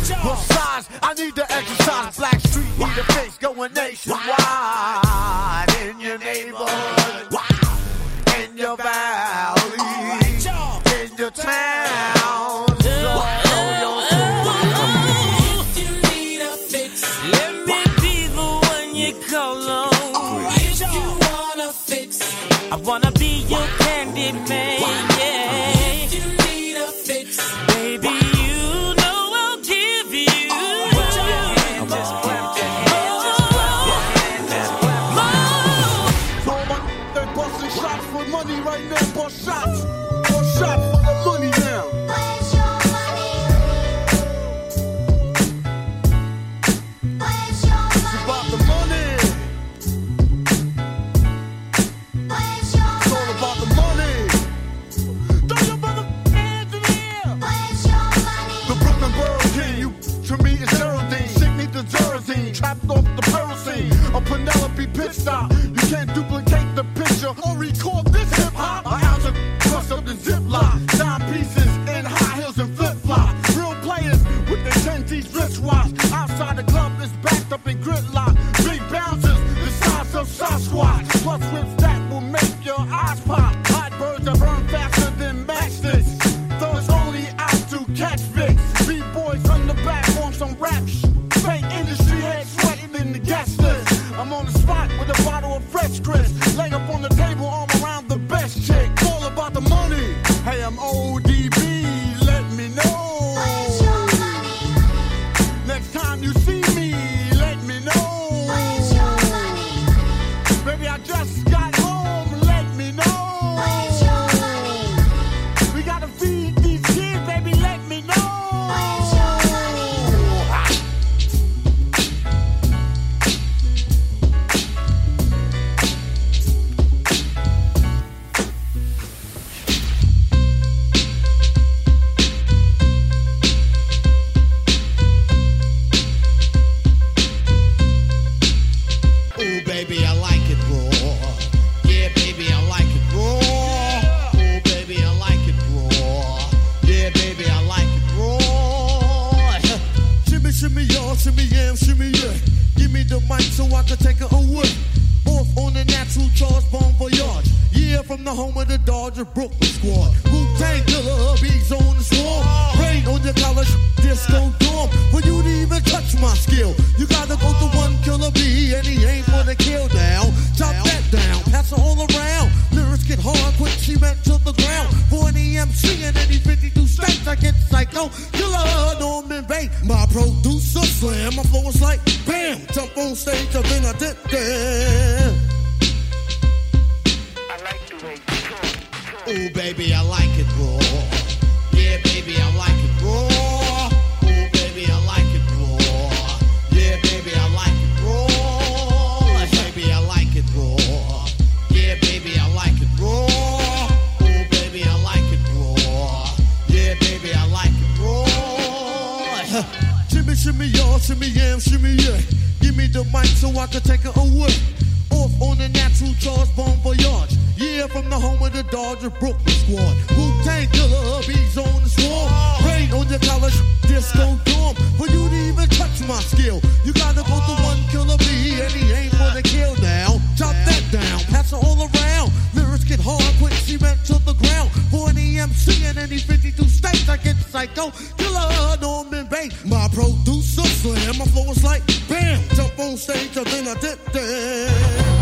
Besides, I need to exercise. Black Street need a face going nationwide. In your neighborhood, in your valley, in your town. record this hip hop. I ounce of crushed up in Ziploc. Dime pieces in high heels and flip flops. Real players with the 10 G's wristwatch. Outside the club it's backed up in gridlock. Big bouncers, the size of Sasquatch. Plus whips Shimmy y'all, shimmy yam, shimmy yeah. Give me the mic so I can take it away. Off on the natural charge, bon voyage. Yeah, from the home of the Dodgers, Brooklyn squad. Wu Tang Killer, bees on the swarm. Rain on your college disco dorm. For you to even touch my skill, you gotta go to one killer bee, and he ain't for the kill now. Chop that down, pass it all around get hard, quick cement to the ground. For an EMC in any 52 states, I get psycho, killer, Norman Bain. My producer slam, my flow is like bam. Jump on stage and then I dip down.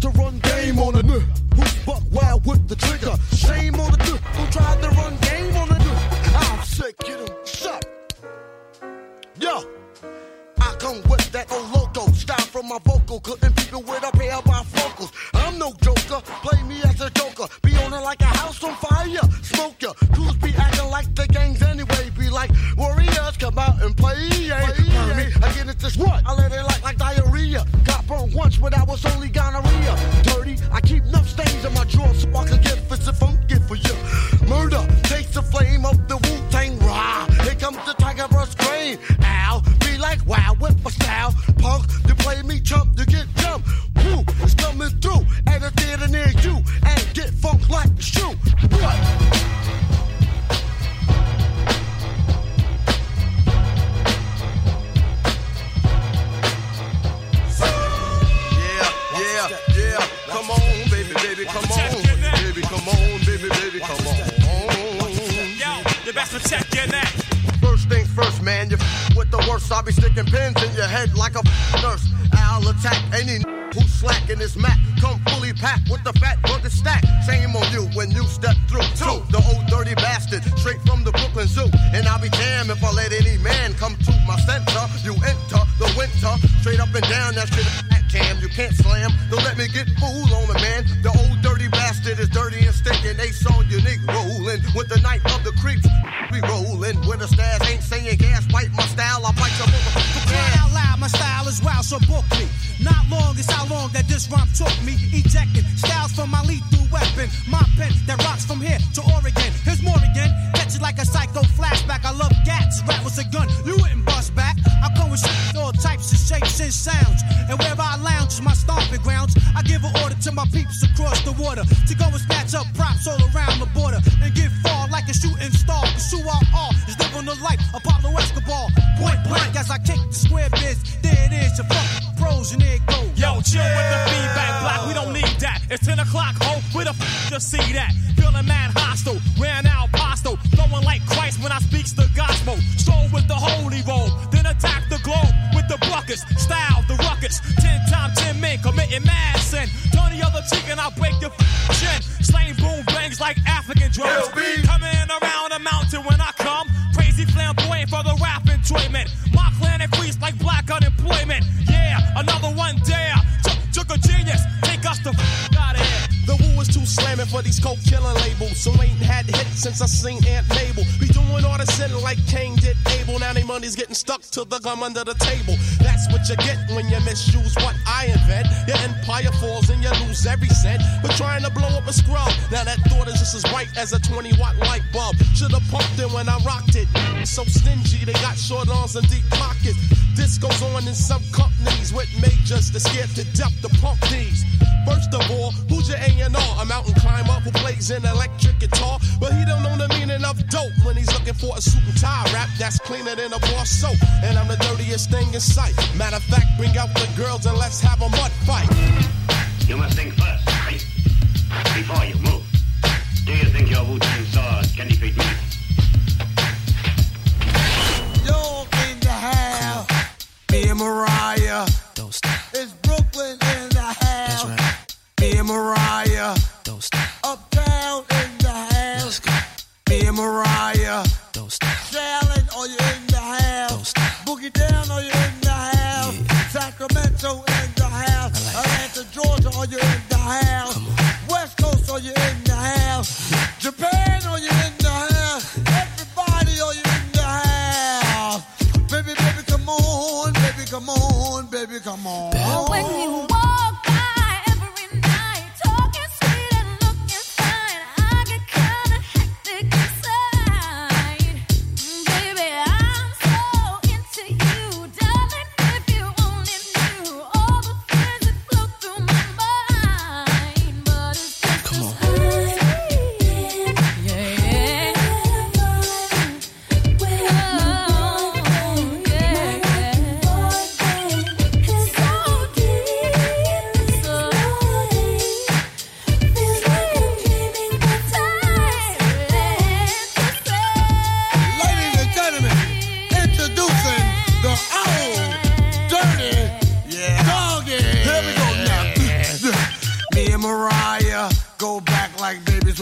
to run game on a Who's buck wild with the trigger? Shame on the who tried to run my vocal couldn't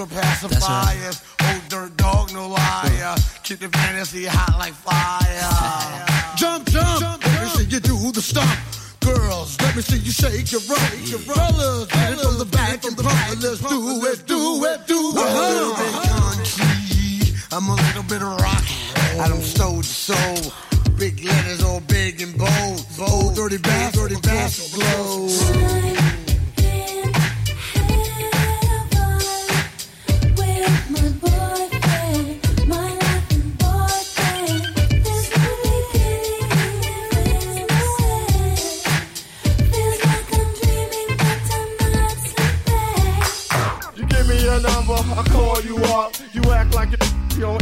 with pacifiers. Old dirt dog, no liar. Keep the fantasy hot like fire. Jump, jump. jump. Let me see you do the stomp. Girls, let me see you shake your rump. Your fellas, get it from the back and front. Let's do it, do it, do it. I'm a little bit country. I'm a little bit rock. I don't soul to soul.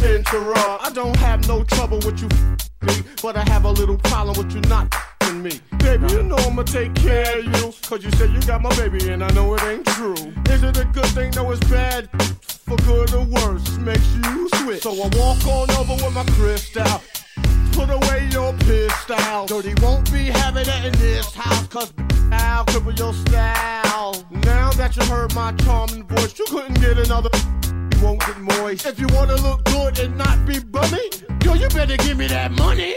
I don't have no trouble with you me, but I have a little problem with you not me. Baby, you know I'ma take care of you. Cause you said you got my baby and I know it ain't true. Is it a good thing? No, it's bad. For good or worse, makes you switch. So I walk on over with my crystal. Put away your pistol. Dirty won't be having it in this house, cause I'll cripple your style. Now that you heard my charming voice, you couldn't get another. Won't get moist. If you wanna look good and not be bummy, yo, you better give me that money.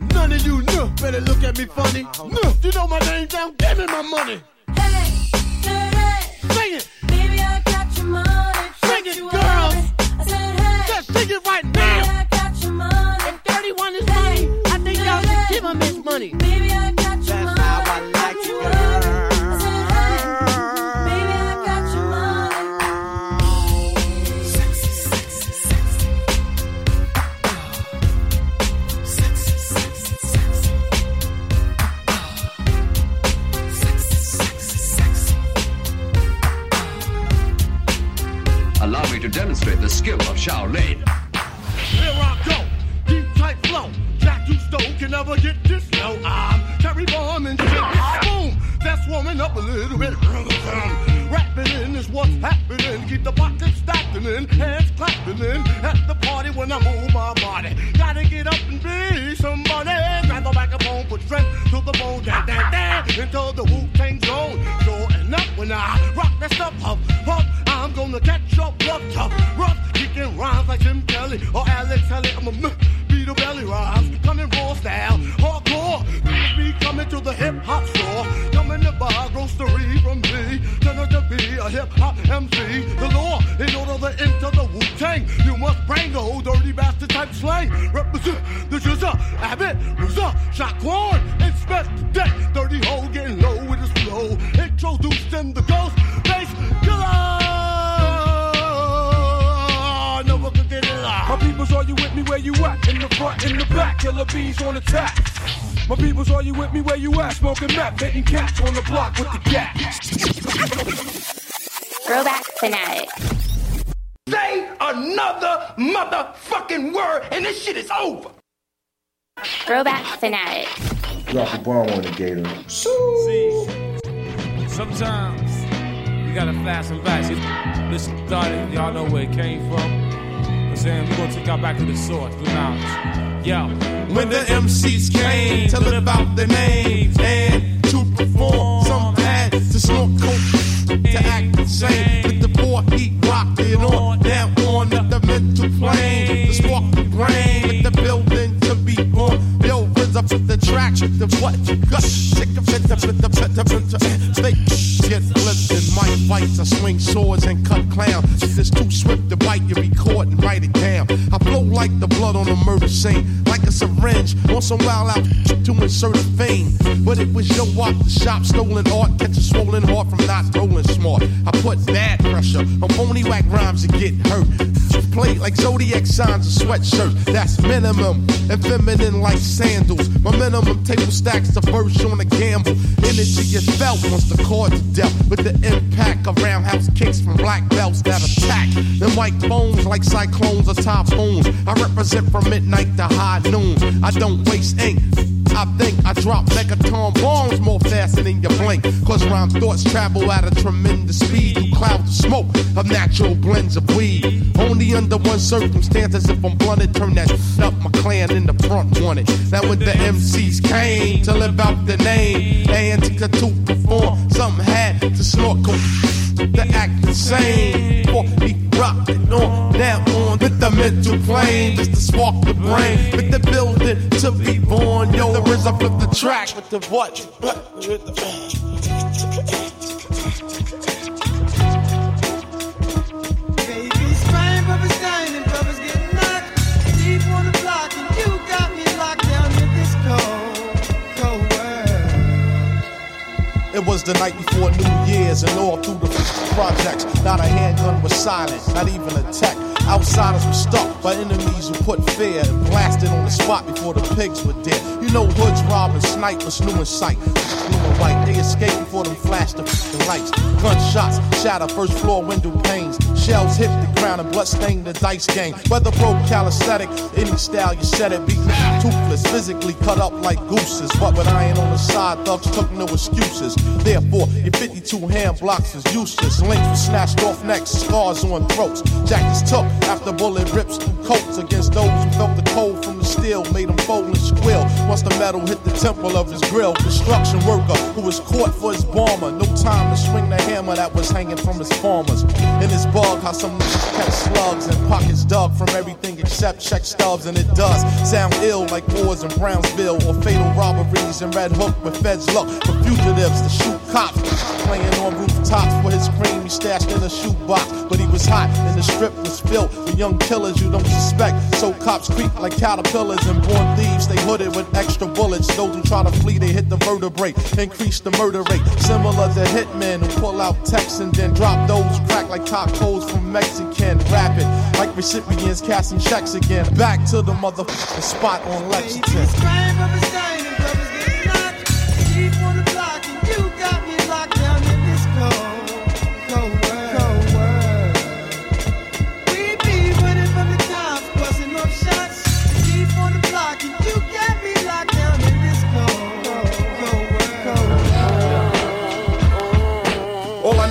None of you know better look at me funny. Uh-huh. No, you know my name down, give me my money. Hey, dirty. Sing it. Baby, I got your money. Sing it, girls. I said, hey. Just sing it right now. Baby, I got your money. And 31 is hey, mine. I think y'all should give him his money. Baby, I got to demonstrate the skill of Shaolin. Here I go, deep tight flow. Jack you stole can never get this low. I'm Terry Bomb and shit. Boom, that's warming up a little bit. Rapping in is what's happening. Keep the pockets stacking in, hands clapping in. At the party when I move my body. Gotta get up and be somebody. Grab the microphone, put strength to the bone. Dan, dan, dan, into the Wu Tang zone. Sure enough, when I rock that stuff, huff, huff, I'm gonna catch up rough, tough, rough. Kicking rhymes like Jim Kelly or Alex Kelly. I'm a beat a belly rhymes. Coming raw style, hardcore. Be coming to the hip hop store. Coming to buy grocery from me. Turn to be a hip hop MC. The law, in order to enter the Wu Tang, you must bring the old dirty bastard type slang. Represent the GZA, Abbott, RZA, Shaquan, Inspectah Deck. Dirty hole getting low with his flow. Introduced in the ghost bass killer. Never could get it out. My peoples, are you with me where you at? In the front, in the back, killer bees on attack. My peoples, are you with me where you at? Smoking meth, hitting cats on the block with the gas. Throwback fanatic. Say another motherfucking word and this shit is over. Throwback fanatic. Drop a bomb on the gator. See, sometimes you gotta fast back. See, this started, y'all know where it came from. I'm saying we're gonna take y'all back to the source, the knowledge. Yo, When the MCs came to live out their names and to perform, some had to snort coke to act insane. With the boy, he rocked it on down on the mental plane. The spark the brain with the building the track, the what you got. Sick of it, the the the the Mic fights. I swing swords and cut clowns. If it's too swift to bite, you record and write it down. I blow like the blood on a murder scene, like a syringe on some wild out to insert a vein. But it was your walk the shop, stolen art, catch a swollen heart from not rolling smart. I put bad pressure on phony whack rhymes to get hurt. Play like zodiac signs and sweatshirts. That's minimum and feminine like sandals. My minimum table stacks the verse on a gamble. Energy is felt once the chords are dealt with the impact of roundhouse kicks from black belts that attack. Them white bones like cyclones or typhoons. I represent from midnight to high noon. I don't waste ink. I think I drop megaton bombs more faster than your blink. Cause rhyme thoughts travel at a tremendous speed through clouds of smoke of natural blends of weed. Only under one circumstance, as if I'm blunted, turn that up. My clan in the front wanted. Now when the MCs came to live out the name and to perform, something had to snort to act the same. For he rocked it on down on with the mental plane, just to spark the brain, with the building to be born. Yo, the RZA flip the track with the what? With the- Baby's crying, Bubba's dying, Bubba's getting knocked deep on the block, and you got me locked down in this cold, cold world. It was the night before New Year's, and all through the projects, not a handgun was silent, not even a tech. Outsiders were stuck by enemies who put fear and blasted on the spot before the pigs were dead. You know, hoods robbing snipers, new in sight. Blue and white, they escaped before them flashed the f***ing lights. Gunshots shatter first floor window panes. Shells hit the ground and blood stained the dice game. Whether broke calisthenic, any style you said it, beat toothless, physically cut up like gooses. But with iron on the side, thugs took no excuses. Therefore, your 52 hand blocks is useless. Links were snatched off necks, scars on throats. Jackets took after bullet rips through coats against those who felt the cold from the steel, made them fold and squill. Once the metal hit the temple of his grill, construction worker who was caught for his bomber. No time to swing the hammer that was hanging from his farmers. In his bug, how some niggas catch slugs and pockets dug from everything except check stubs, and it does sound ill like wars in Brownsville or fatal robberies in Red Hook where feds look for fugitives to shoot cops. Playing on rooftops for his cream he stashed in a shoebox, but he was hot and the strip was filled with young killers you don't suspect. So cops creep like caterpillars and born thieves. They hooded with extra bullets. Those who try to flee, they hit the vertebrae, increase the murder rate. Similar to hitmen who pull out texts and then drop those crack like tacos from Mexican. Rapid like recipients casting checks again. Back to the motherfucking spot on Lexington.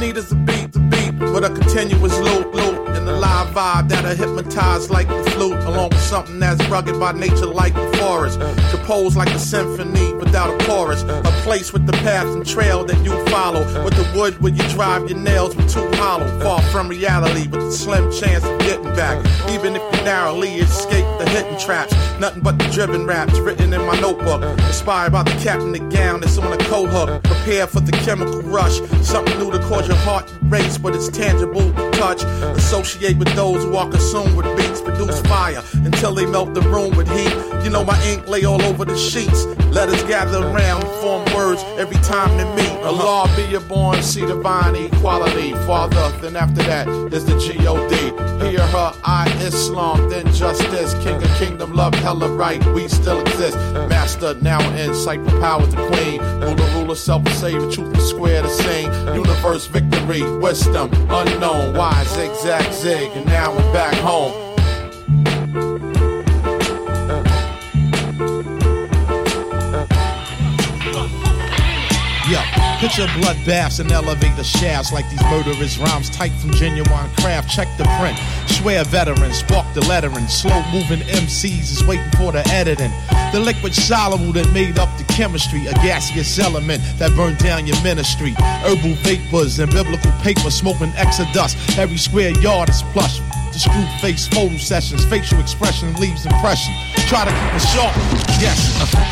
A beat, the beat, with a continuous loop, loop, and the live vibe that'll hypnotize like the flute, along with something that's rugged by nature like the forest. Composed like a symphony without a chorus. A place with the path and trail that you follow. With the wood where you drive your nails with two hollow. Far from reality with a slim chance of getting back. Even if you narrowly escape the hidden traps. Nothing but the driven raps written in my notebook. Inspired by the cap and the gown that's on a coat hook. Prepare for the chemical rush. Something new to cause your heart to race, but it's tangible to touch. Associate with those who are consumed with beats, produce fire until they melt the room with heat. You know my ink lay all over the sheets. Letters gather around form words every time they meet. Allah be your born, see divine equality. Father, then after that is the G-O-D. Hear her, I Islam, then justice. King of kingdom, love, hella right, we still exist. Master, now in sight for power to queen. Ruler, ruler, self and save, the truth is square to sing. Universe victory, wisdom, unknown, why zigzag zig, and now we're back home. Picture bloodbaths and elevator shafts like these murderous rhymes tight from genuine craft. Check the print. Swear veterans, spark the lettering. Slow moving MCs is waiting for the editing. The liquid soluble that made up the chemistry, a gaseous element that burned down your ministry. Herbal vapors and biblical paper smoking exodus. Every square yard is plush. The screw face photo sessions, facial expression leaves impression. Try to keep it sharp, yes.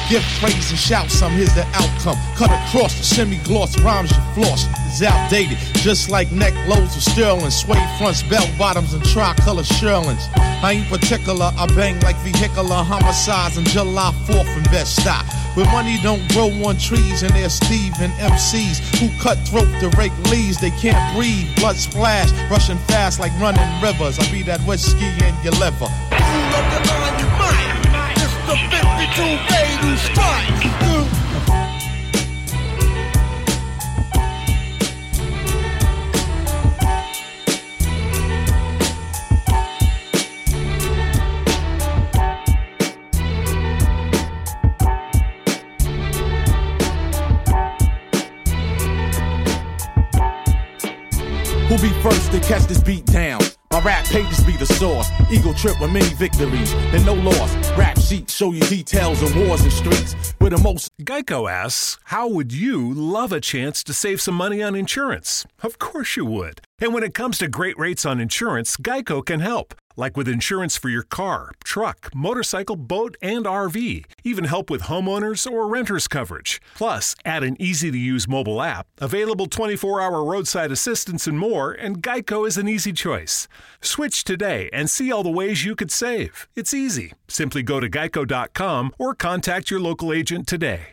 Give praise and shout some, here's the outcome. Cut across the semi gloss rhymes you floss. It's outdated, just like neck loads of sterling, suede fronts, belt bottoms, and tricolor shirlings. I ain't particular, I bang like vehicular homicides on July 4th in Bed-Stuy. Where money don't grow on trees, and there's Steve and MCs who cut throat to rake leaves. They can't breathe, blood splash, rushing fast like running rivers. I be that whiskey in your liver. It's the 52 Beirut strike. Who be first to catch this beat down? My rap pages be the source. Eagle trip with many victories and no loss. Rap sheets show you details of wars and streets. With the most Geico asks, How would you love a chance to save some money on insurance? Of course you would. And when it comes to great rates on insurance, Geico can help. Like with insurance for your car, truck, motorcycle, boat, and RV. Even help with homeowners or renters coverage. Plus, add an easy to use mobile app, available 24 hour roadside assistance, and more, and Geico is an easy choice. Switch today and see all the ways you could save. It's easy. Simply go to geico.com or contact your local agent today.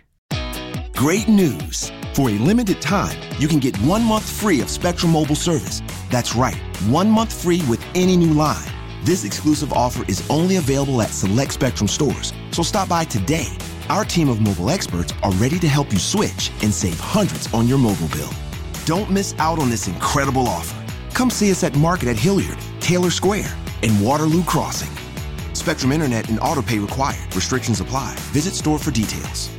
Great news! For a limited time, you can get one month free of Spectrum Mobile service. That's right, one month free with any new line. This exclusive offer is only available at select Spectrum stores, so stop by today. Our team of mobile experts are ready to help you switch and save hundreds on your mobile bill. Don't miss out on this incredible offer. Come see us at Market at Hilliard, Taylor Square, and Waterloo Crossing. Spectrum Internet and autopay required. Restrictions apply. Visit store for details.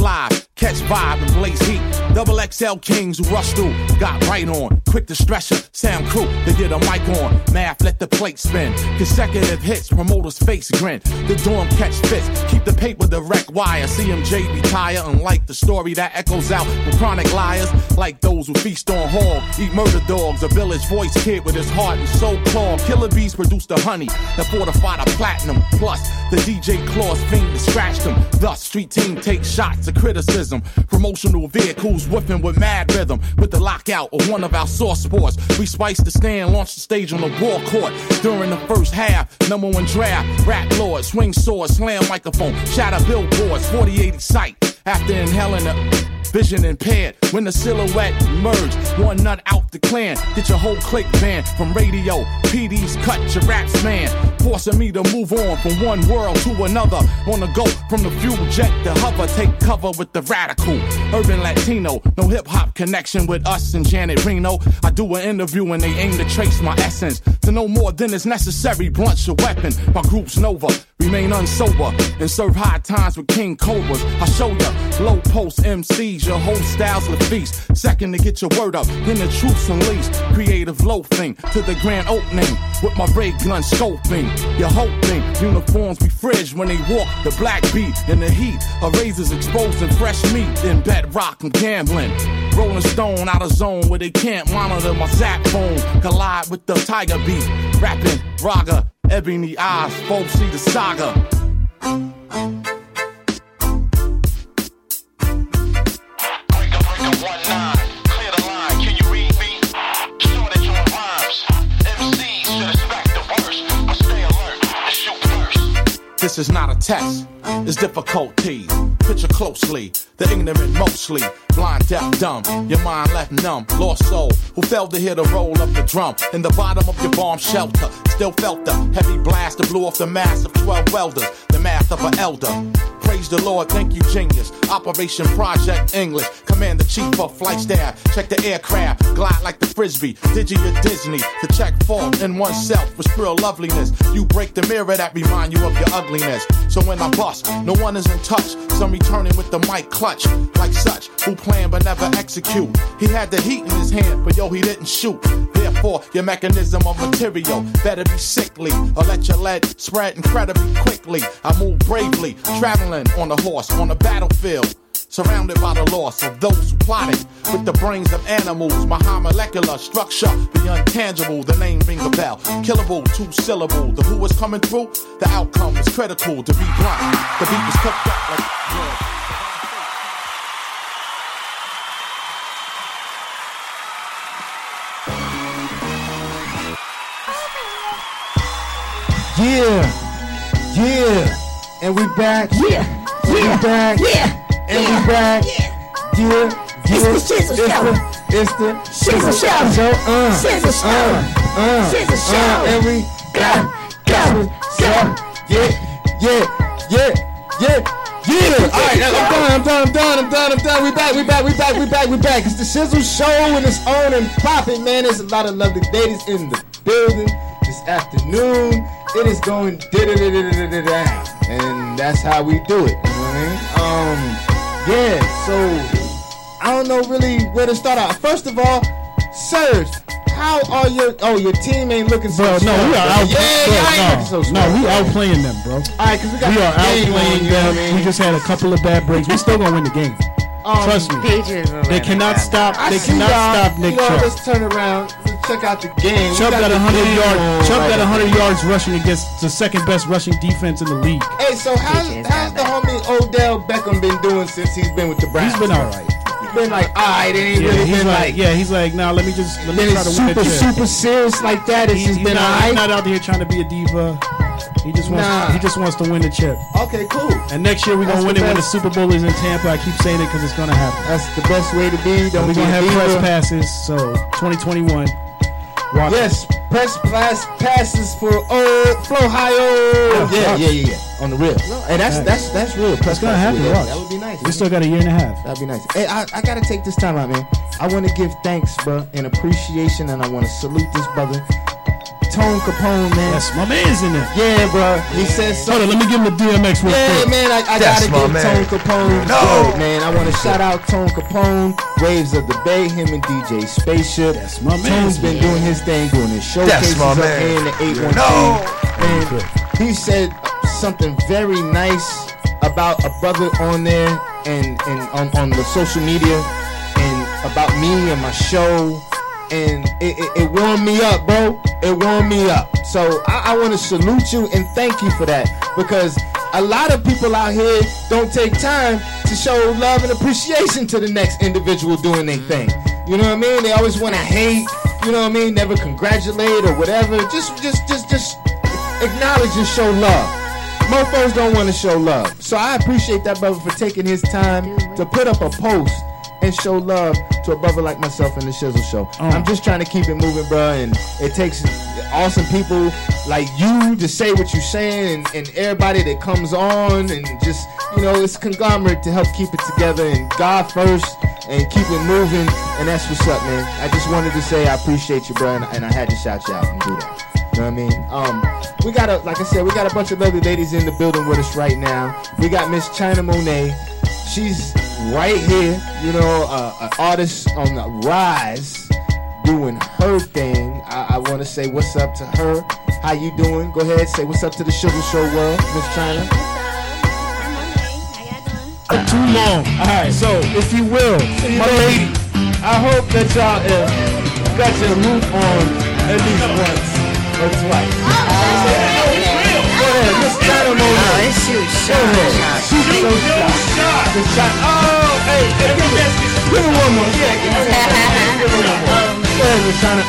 live, catch vibe and blaze heat. Double XL kings through, got right on. Quick to stretch it, sound crew, they get a mic on. Math, let the plate spin. Consecutive hits, promoters face grin. The dorm catch fits, keep the paper direct wire. CMJ retire, unlike the story that echoes out with chronic liars. Like those who feast on hog, eat murder dogs. A village voice kid with his heart and soul clogged. Killer bees produce the honey that fortify the platinum. Plus, the DJ claws fiend to scratch them. Thus, street team takes shots of criticism. Promotional vehicles whipping with mad rhythm. With the lockout of one of our source sports. We spiced the stand, launched the stage on the war court. During the first half, number one draft. Rap lord, swing sword, slam microphone. Shatter billboards, 4080 sight. After inhaling the Vision impaired when the silhouette emerged. One nut out the clan. Get your whole clique banned from radio. PD's cut your raps man. forcing me to move on from one world to another. The go from the fuel jet to hover, take cover with the radical urban Latino. No hip hop connection with us and Janet Reno. I do an interview and they aim to trace my essence to no more than is necessary. Blunt's your weapon. My group's Nova. Remain unsober and serve high times with King Cobras. I show ya low post MCs, your whole styles of feast. Second to get your word up, then the truth's unleashed. Creative loafing to the grand opening with my ray gun scoping. You're hoping uniforms be fridge when they walk the black beat in the heat. A razors exposing fresh meat in bedrock and gambling. Rolling stone out of zone where they can't monitor my zap phone. Collide with the tiger beat. Rapping raga, ebony eyes, folks see the saga. This is not a test, it's difficulty. Picture closely, the ignorant mostly, blind, deaf, dumb. Your mind left numb, lost soul, who failed to hear the roll of the drum. In the bottom of your bomb shelter, still felt the heavy blast that blew off the mass of 12 welders, the math of an elder. Praise the Lord, thank you, genius. Operation Project English, Commander Chief of Flight Staff. Check the aircraft, glide like the frisbee. Digi or Disney to check fault in oneself with real loveliness. You break the mirror that remind you of your ugliness. So when I bust, no one is in touch. Some returning with the mic clutch, like such, who plan but never execute. He had the heat in his hand, but yo, he didn't shoot. Therefore, your mechanism of material better be sickly, or let your lead spread incredibly quickly. I move bravely, traveling on a horse on a battlefield. Surrounded by the loss of those who plotted with the brains of animals. My high molecular structure, the untangible, the name ring a bell. Killable, two syllable. The who is coming through, the outcome is critical to be blunt. The beat was cooked up like. Yeah, yeah, and we back. Yeah, yeah, we back. Yeah, and we back. Yeah, yeah. It's the Shizzle Show. It's the Shizzle Show. Show. Uh, Shizzle Show. Uh, uh, Shizzle uh, and we Go, go, go. Yeah, yeah, yeah, yeah. Yeah, all right, I'm done, I'm done, I'm done, I'm done, I'm done. We back, we back, we back, we back, we back. It's the Shizzle Show and it's on and popping, man. There's a lot of lovely ladies in the building this afternoon. It is going down, and that's how we do it. You know what I mean? Um, yeah. So I don't know really where to start out. First of all, Serge, how are your? Oh, your team ain't looking so. Bro, no, we are out. Yeah, bro, y'all no, so no, we bro. outplaying them, bro. All right, because we got We are outplaying you know them. I mean? We just had a couple of bad breaks. We still gonna win the game. Um, Trust me. Patriots They cannot man. stop. I They cannot y'all. stop Nick you know, Chubb. Let's turn around. Check out the game. Chubb got the 100 yards. Chubb right got 100 yards rushing against the second best rushing defense in the league. Hey, so how's, how's the homie Odell Beckham been doing since he's been with the Browns? He's been all right. He's been like, all right, it ain't Yeah, really he's been like, like, yeah, he's like, now let me just let me try to super, the super serious like that. It's He's, just he's been all not, he's not out here trying to be a diva. He just wants Nah. he just wants to win the chip. Okay, cool. And next year we're gonna win it when the. Super Bowl is in Tampa. I keep saying it because it's gonna happen. That's the best way to be. Don't we're gonna have press passes. So 2021. Watch Yes, press pass passes for old Flow Ohio. Yeah, yeah, yeah, yeah. On the real. No, Hey, that's that's that's real. Press It's gonna happen. Yeah. That would be nice. We still got a year and a half. That'd be nice. Hey, I, I gotta take this time out, man. I want to give thanks, bro, and appreciation, and I want to salute this brother, Tone Capone, man. That's my man's in there. Yeah, bro. He says so. Hold on, let me give him a DMX real Yeah, quick. man, I, I gotta give man. Tone Capone No. credit, man. I want to shout out Tone Capone, Waves of the Bay, him and DJ Spaceship. That's my man. Tone's been doing his thing, doing his showcases my up man. here in the 813. No. And he said something very nice about a brother on there and, and on, on the social media and about me and my show. And it, it, it warmed me up, bro. It warmed me up. So I, I want to salute you and thank you for that because a lot of people out here don't take time to show love and appreciation to the next individual doing their mm-hmm. thing. You know what I mean? They always want to hate. You know what I mean? Never congratulate or whatever. Just, just, just, just acknowledge and show love. Mofos don't want to show love. So I appreciate that brother for taking his time to put up a post and show love to a brother like myself in the Shizzle Show. I'm just trying to keep it moving, bro. And it takes awesome people like you to say what you're saying, and, and everybody that comes on, and just you know, it's conglomerate to help keep it together. And God first, and keep it moving. And that's what's up, man. I just wanted to say I appreciate you, bro, and, and I had to shout you out and do that. You know what I mean? Um, we got a, like I said, we got a bunch of lovely ladies in the building with us right now. We got Miss China Monai. She's right here, you know, uh, an artist on the rise, doing her thing. I, I want to say what's up to her. How you doing? Go ahead, say what's up to the Sugar Show world, Miss China. Uh, too long. All right, so if you will, my lady, I hope that y'all uh, got your roof on at least once or twice. Go Oh, shoot Go ahead, shoot those shots. The shot. Oh, hey, hey, give me, give me one more. Yeah, give me one more. Give me one more. Go ahead, Miss China.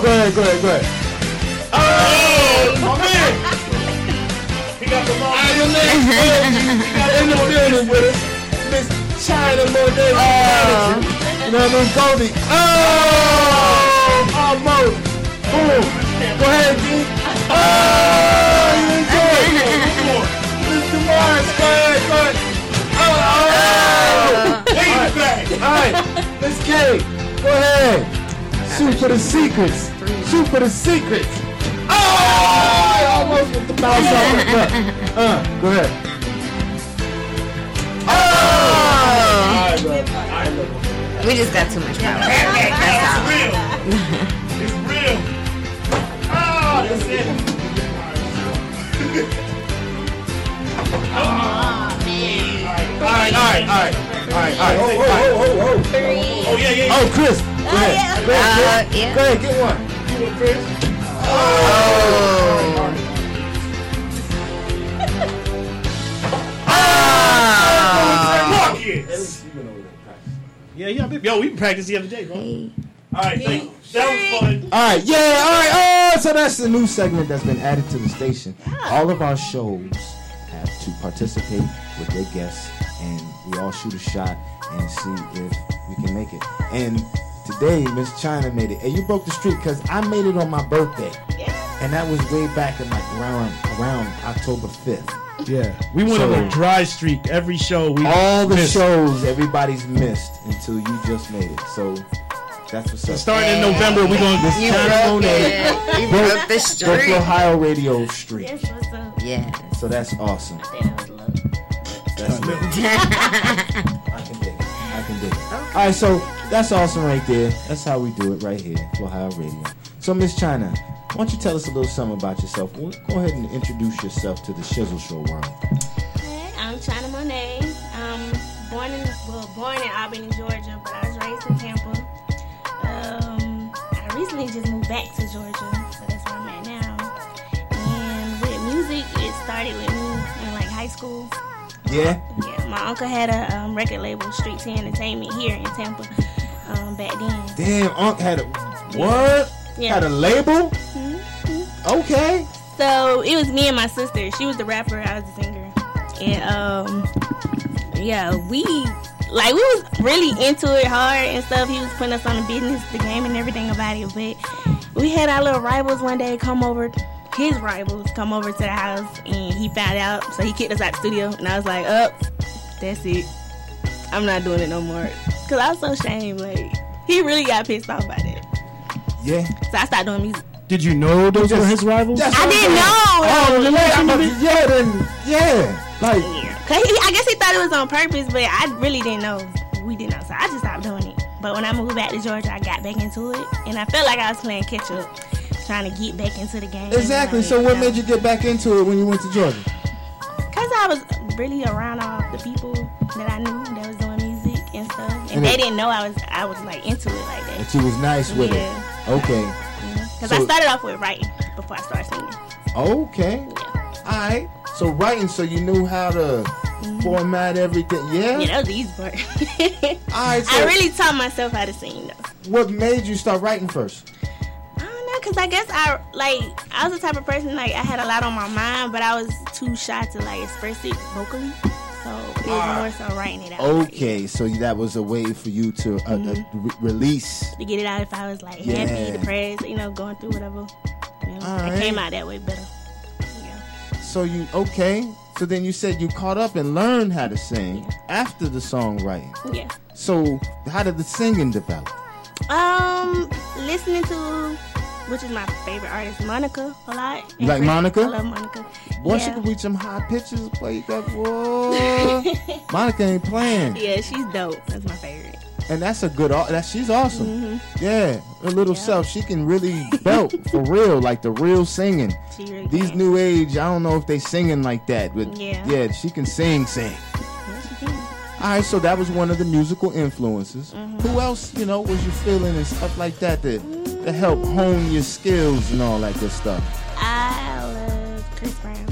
Go ahead, go ahead, go ahead. Oh, my man. He got the long Iron Man. He got in the building with us. Miss China Monai. You know what I mean? Goldie. Oh, almost. Boom. Go ahead, G. Oh, you enjoyed it. Mr. Morris, go ahead, go ahead. Oh, oh. All right, all right. Miss K, go ahead. Shoot for the secrets. Shoot for the secrets. Oh, I almost with the mouse. Uh, go ahead. Oh! We just got too much power. That's all. It's real. Oh, that's it. All right, all right, all right, all right, all right. Oh, oh, oh, oh, oh. Oh, yeah, yeah, yeah. Oh, Chris. Go ahead. Go ahead, Uh, yeah. Go ahead, get one. You and Chris. Oh. Rockets. Yeah, yeah, baby. Yo, we practiced the other day, bro. All right, thank you. That was fun. All right, yeah, all right. Oh, so that's the new segment that's been added to the station. Ah. All of our shows have to participate with their guests, and we all shoot a shot and see if we can make it. And today, Miss China made it, and you broke the streak because I made it on my birthday, and that was way back in like around around October fifth. Yeah, we went on a dry streak every show. We all the missed. shows everybody's missed until you just made it. So that's what's up. Starting in November, we're gonna Miss You broke Monet it. You broke- broke the broke streak. Ohio radio streak. Yeah. So that's awesome. That's lit. I can dig it. I can dig it. All right, so that's awesome right there. That's how we do it right here, for Ohio Radio. So Miss China, why don't you tell us a little something about yourself? Go ahead and introduce yourself to the Shizzle Show world. Hey, I'm China Monai. Um, born in well, born in Albany, Georgia, but I was raised in Tampa. Um, I recently just moved back to Georgia, so that's where I'm at now. And with music, it started with me in like high school. Yeah. Yeah, my uncle had a um, record label, Street T Entertainment, here in Tampa. Um, back then. Damn, Unc had a what? Yeah. Had a label? Okay. So it was me and my sister. She was the rapper, I was the singer. And um yeah, we like we was really into it hard and stuff. He was putting us on the business, the game and everything about it. But we had our little rivals one day come over his rivals come over to the house and he found out so he kicked us out the studio and I was like, Up, that's it. I'm not doing it no more. Cause I was so ashamed, like he really got pissed off by that. Yeah. So I started doing music. Did you know those were his rivals? I didn't know. Oh, then yeah, I'm about yeah, then yeah, like Cause he, I guess he thought it was on purpose, but I really didn't know. We didn't know, so I just stopped doing it. But when I moved back to Georgia, I got back into it, and I felt like I was playing catch up, trying to get back into the game. exactly. So what made you get back into it when you went to Georgia? Cause I was really around all the people that I knew that was doing music and stuff, and, And they it- all know I was I was like into it like that. That you was nice with Yeah. it. Okay. Mm-hmm. Cause So- I started off with writing before I started singing. Okay. All right. So writing, so you knew how to mm-hmm. format everything. Yeah. Yeah, that was the easy part. All right. So I really taught myself how to sing though. what made you start writing first? I don't know, cause I guess I like I was the type of person like I had a lot on my mind, but I was too shy to like express it vocally. So it was more so writing it out Okay, so that was a way for you to uh, uh, re- release. to get it out if I was like Yeah. happy, depressed, you know, going through whatever. You know, All it came out that way better. So you okay? So then you said you caught up and learned how to sing after the songwriting. Yeah. So how did the singing develop? Um, listening to which is my favorite artist, Monica, a lot. You like Monica? I love Monica. Boy, she can reach some high pitches. Play that whoa. Monica ain't playing, yeah, she's dope. That's my favorite. and that's a good. That she's awesome. Mhm. Yeah, her little self, she can really belt for real, like the real singing. Really These can. new age, I don't know if they singing like that, but Yeah. yeah, she can sing, sing. Yeah. All right, so that was one of the musical influences. Mhm. Who else, you know, was you feeling and stuff like that that, that help hone your skills and all that good stuff? I love Chris Brown.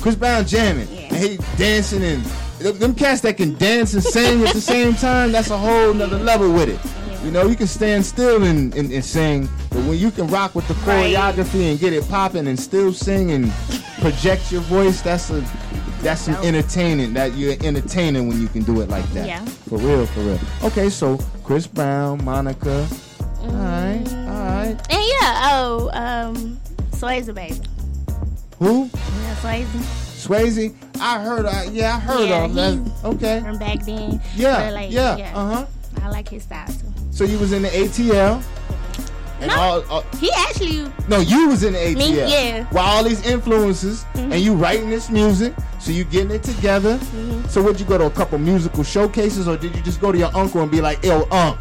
Chris Brown jamming, and he dancing and them, cats that can dance and sing at the same time, that's a whole nother level with it. You know, you can stand still and, and, and sing, but when you can rock with the Right. choreography and get it popping and still sing and project your voice, that's a that's some entertaining. That you're entertaining when you can do it like that. Yeah. For real, for real. Okay, so Chris Brown, Monica. All right, all right. And yeah, oh, um, Swayze baby. Who? Yeah, Swayze. Swayze. I heard. Uh, yeah, I heard Yeah, of that. Okay. From back then. Yeah, like, yeah, uh-huh. I like his style too. So you was in the ATL. And No. all, all- He actually no, you was in the ATL. Me, yeah. While all these influences, and you writing this music, so you getting it together. Mm-hmm. So would you go to a couple musical showcases, or did you just go to your uncle and be like, "Yo, unc,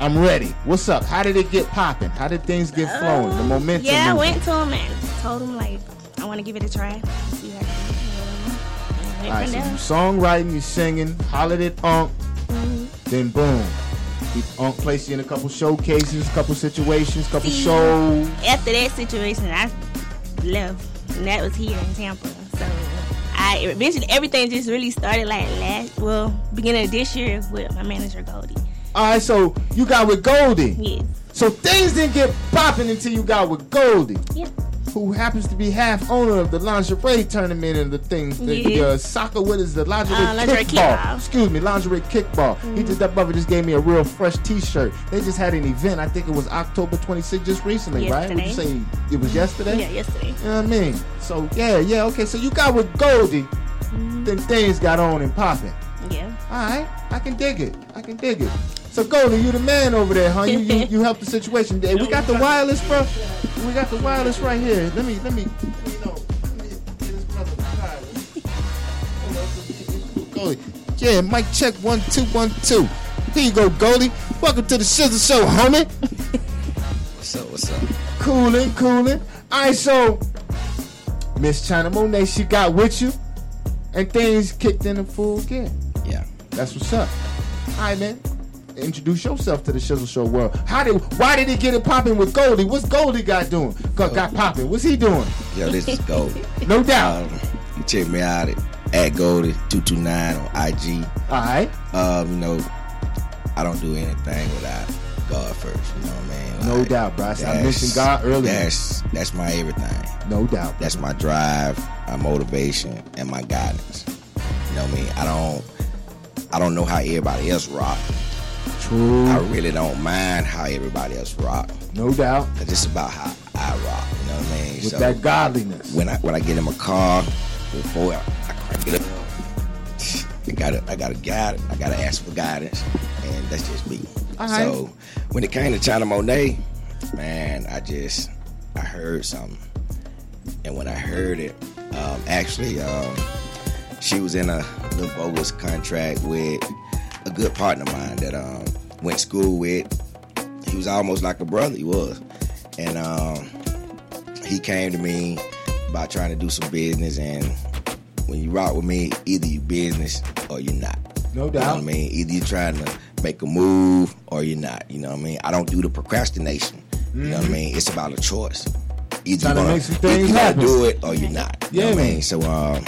I'm ready. What's up? How did it get popping? How did things get flowing? The momentum. Yeah, I went to him and told him like I want to give it a try. See how it And so you songwriting, you singing, hollered at Unc, Mhm. then boom. He, Unc placed you in a couple showcases, couple situations, couple See, shows. After that situation, I left, and that was here in Tampa. So I eventually everything just really started like last, well, beginning of this year with my manager Goldie. All right, so you got with Goldie. Yes. So things didn't get popping until you got with Goldie. Yeah. Who happens to be half owner of the lingerie tournament and the things, the, Yeah. the uh, soccer, what is the lingerie, Uh, lingerie kickball. kickball. Excuse me, lingerie kickball. He Mhm. just, that brother just gave me a real fresh t-shirt. They just had an event, I think it was October 26th, just recently, right? Would you say it was yesterday? Yeah, yesterday. You know what I mean? So, yeah, yeah, okay. So you got with Goldie, then things got on and popping. Yeah. All right, I can dig it. I can dig it. So Goldie, you the man over there, huh? You you, you help the situation. Hey, we got the wireless, bro. We got the wireless right here. Let me let me. let me know. Let me get this brother the wireless. Hold on. Goldie. Yeah, mic check one two one two. Here you go, Goldie. Welcome to the Shizzle Show, homie. What's up? What's up? Cooling, cooling. All right, so Miss China Monai, she got with you, and things kicked in the full gear. Yeah. That's what's up. All right, man. Introduce yourself to the Shizzle Show world. How did? Why did he get it popping with Goldie? What's Goldie got doing? Got, got popping. What's he doing? Yo, this is Goldie. No doubt. Um, you check me out at, at Goldie229 on IG. All right. Um, you know, I don't do anything without God first. You know what I mean? No doubt, bro. I mentioned God earlier. That's that's my everything. No doubt. That's my drive, my motivation, and my guidance. You know what I mean? I don't I don't know how everybody else rock. True. I really don't mind how everybody else rock. No doubt. It's just about how I rock. You know what I mean? With that godliness. When I when I get in my car, before I, I crank it up, I gotta I gotta guide. I gotta ask for guidance, and that's just me. All right. So when it came to China Monai, man, I just I heard something, and when I heard it, um, actually, um, she was in a little bogus contract with good partner of mine that um, went to school with. He was almost like a brother. He was, and um, he came to me about trying to do some business. And when you rock with me, either you business or you're not. No You know doubt. what I mean? Either you're trying to make a move or you're not. You know what I mean? I don't do the procrastination. You know what I Mhm. mean? It's about a choice. Either you're gonna, make some things you gotta do it or you're not. You Yeah, know what I mean? So um,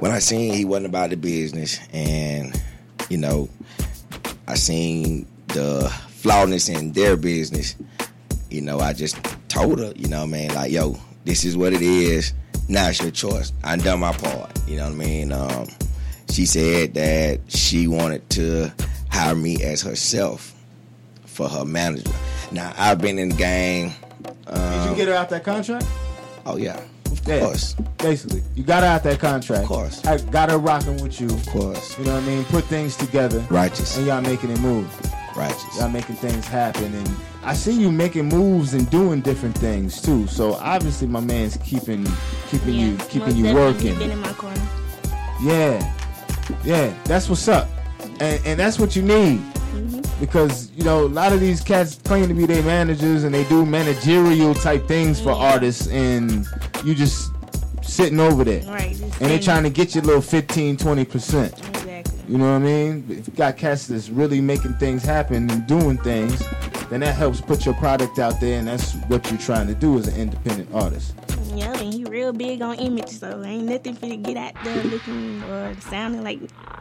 when I seen he wasn't about the business, and you know, I seen the flawness in their business. You know, I just told her, you know what I mean, like, yo, this is what it is. Now it's your choice. I done my part. You know what I mean? Um, she said that she wanted to hire me as herself for her manager. Now I've been in the game. Um, Did you get her out that contract? Oh yeah, of Yeah, course. Basically, you got her out that contract. Of course. I got her rocking with you. Of course. You know what I mean? Put things together. Righteous. And y'all making it move. Righteous. Y'all making things happen. And I see you making moves and doing different things too. So obviously my man's keeping keeping you keeping you working. Been in my corner. Yeah. Yeah. That's what's up. And and that's what you need. Because, you know, a lot of these cats claim to be their managers and they do managerial type things for artists and you just sitting over there. Right. And they saying- trying to get you a little 15, 20%. Exactly. You know what I mean? If you got cats that's really making things happen and doing things, then that helps put your product out there, and that's what you're trying to do as an independent artist. Yeah, and he real big on image, so ain't nothing for you to get out there looking or sounding like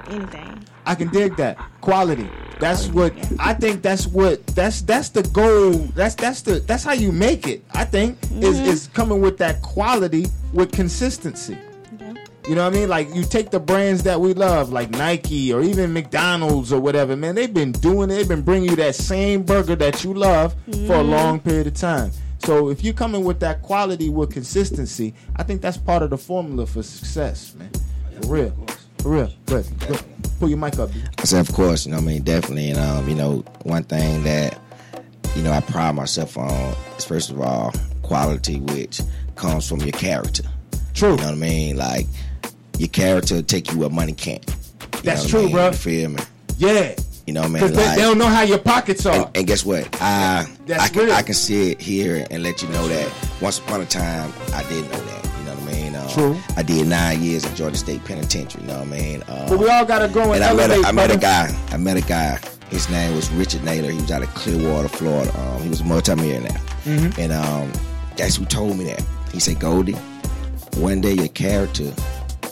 anything. I can dig that quality. That's what I think. That's what that's that's the goal. That's that's the that's how you make it. I think is Mhm. is coming with that quality with consistency. You know what I mean? Like you take the brands that we love, like Nike or even McDonald's or whatever. Man, they've been doing it. They've been bringing you that same burger that you love for a Mhm. long period of time. So if you're coming with that quality with consistency, I think that's part of the formula for success, man. For real, for real. Good. Pull your mic up. I said, of course, you know, what I mean, definitely. And um, you know, one thing that you know I pride myself on is first of all quality, which comes from your character. True. You know what I mean? Like your character will take you where money can't. You That's what I true, mean? bro. You feel me? Yeah. You know what I mean? Because they, Like- they don't know how your pockets are. and, and guess what? I That's I can real. I can sit here and let you know that once upon a time I didn't know that. True. I did nine years at Georgia State Penitentiary. You know what I mean? Um, But we all gotta grow and and I met, a, I met a guy. I met a guy. His name was Richard Naylor. He was out of Clearwater, Florida. Um, he was a multimillionaire. Mhm. And um, that's who told me that. He said, Goldie, one day your character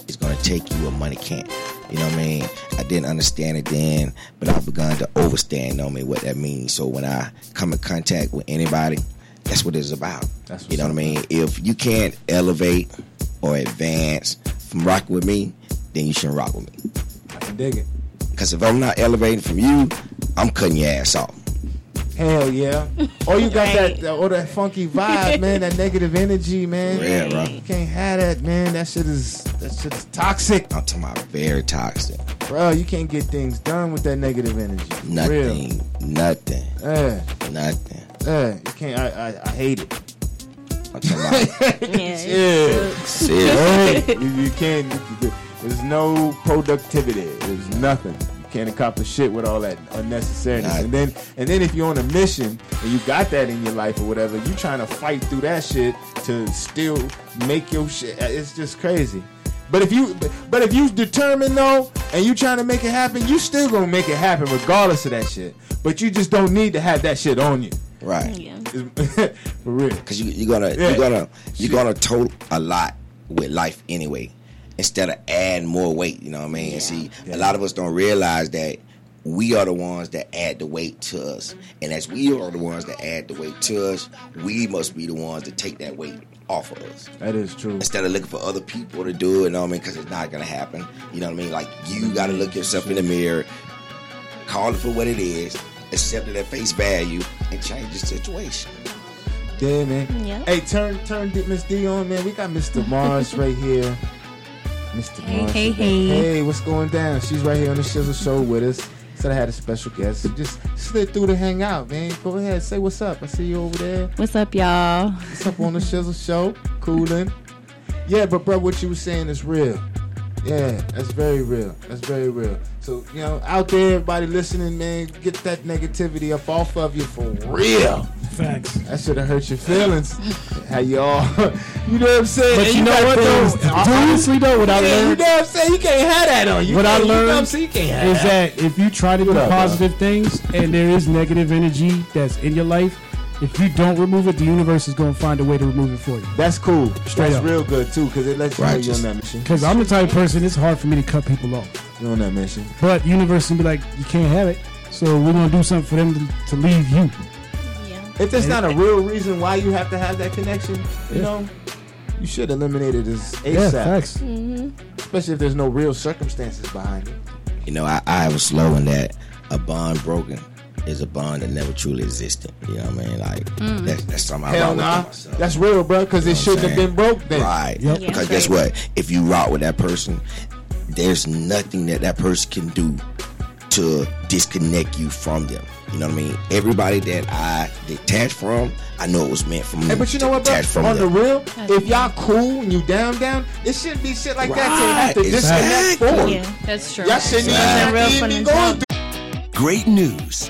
is going to take you where money can't. You know what I mean? I didn't understand it then, but I've begun to overstand, you know what I mean, what that means. So when I come in contact with anybody, that's what it's about. That's you know what I mean? If you can't elevate or advance from rocking with me, then you shouldn't rock with me. I can dig it. Because if I'm not elevating from you, I'm cutting your ass off. Hell yeah. Or you got that, that or oh, that funky vibe, man, that negative energy, man. Yeah, bro. You can't have that, man. That shit is that shit is toxic. I'm talking about very toxic. Bro, you can't get things done with that negative energy. For Real. Nothing, nothing, Yeah. nothing. Yeah. You can't I I, I hate it. Yeah. Serious. you, you can't you- there's no productivity. There's nothing. You can't accomplish shit with all that unnecessariness. Nah. And then and then if you're on a mission and you got that in your life or whatever, you trying to fight through that shit to still make your shit. It's just crazy. But if you but if you determined though and you trying to make it happen, you still gonna make it happen regardless of that shit. But you just don't need to have that shit on you. Right. For real. Because you, you're gonna Yeah. you're gonna you're gonna total a lot with life anyway, instead of adding more weight. You know what I mean? And see, a lot of us don't realize that we are the ones that add the weight to us, and as we are the ones that add the weight to us, we must be the ones to take that weight off of us. That is true. Instead of looking for other people to do it, you know what I mean? Because it's not gonna happen. You know what I mean? Like you gotta look yourself in the mirror, call it for what it is, accept it at face value, and change the situation. Yeah, man. Yeah. Hey, turn turn D- Miss D on, man. We got Mr. Mars right here. Mr. Hey, Mars. hey, today. hey. Hey, what's going down? She's right here on the Shizzle Show with us. Said I had a special guest. Just slid through to hang out, man. Go ahead, say what's up. I see you over there. What's up, y'all? What's up on the Shizzle Show? Coolin'. Yeah, but bro, what you were saying is real. Yeah, that's very real. That's very real. So, you know, out there, everybody listening, man, get that negativity up off of you for real. Facts. That should have hurt your feelings. How you all, you know what I'm saying? But And you know what, though? Honestly, though, what I Yeah, learned- you know what I'm saying? You can't have that on you. what I can't- you know what I'm learned saying? You can't is that if you try to do positive things and there is negative energy that's in your life, if you don't remove it, the universe is going to find a way to remove it for you. That's cool. Straight That's up. real good too, because it lets you know you're Righteous. on that mission. Because I'm the type of person, it's hard for me to cut people off. You're on that mission. But universe can be like, you can't have it. So we're going to do something for them to, to leave you. Yeah. If there's not a real reason why you have to have that connection, you Yeah. know, you should eliminate it as ASAP. Yeah, ASAP. facts. Mm-hmm. Especially if there's no real circumstances behind it. You know, I, I have a slogan that a bond broken is a bond that never truly existed. You know what I mean? Like Mm. that's that's something I Hell rock with nah. myself. That's real, bro, because it You know what shouldn't have been broke then. Right. Yep. Because guess what? If you rock with that person, there's nothing that that person can do to disconnect you from them. You know what I mean? Everybody that I detached from, I know it was meant for me. Hey, but you know what, bro? detach from On the real, if y'all cool and you down, down, it shouldn't be shit like that to have to Right, disconnect for. Yeah, that's true. Y'all shouldn't Right. even be going through. Great news!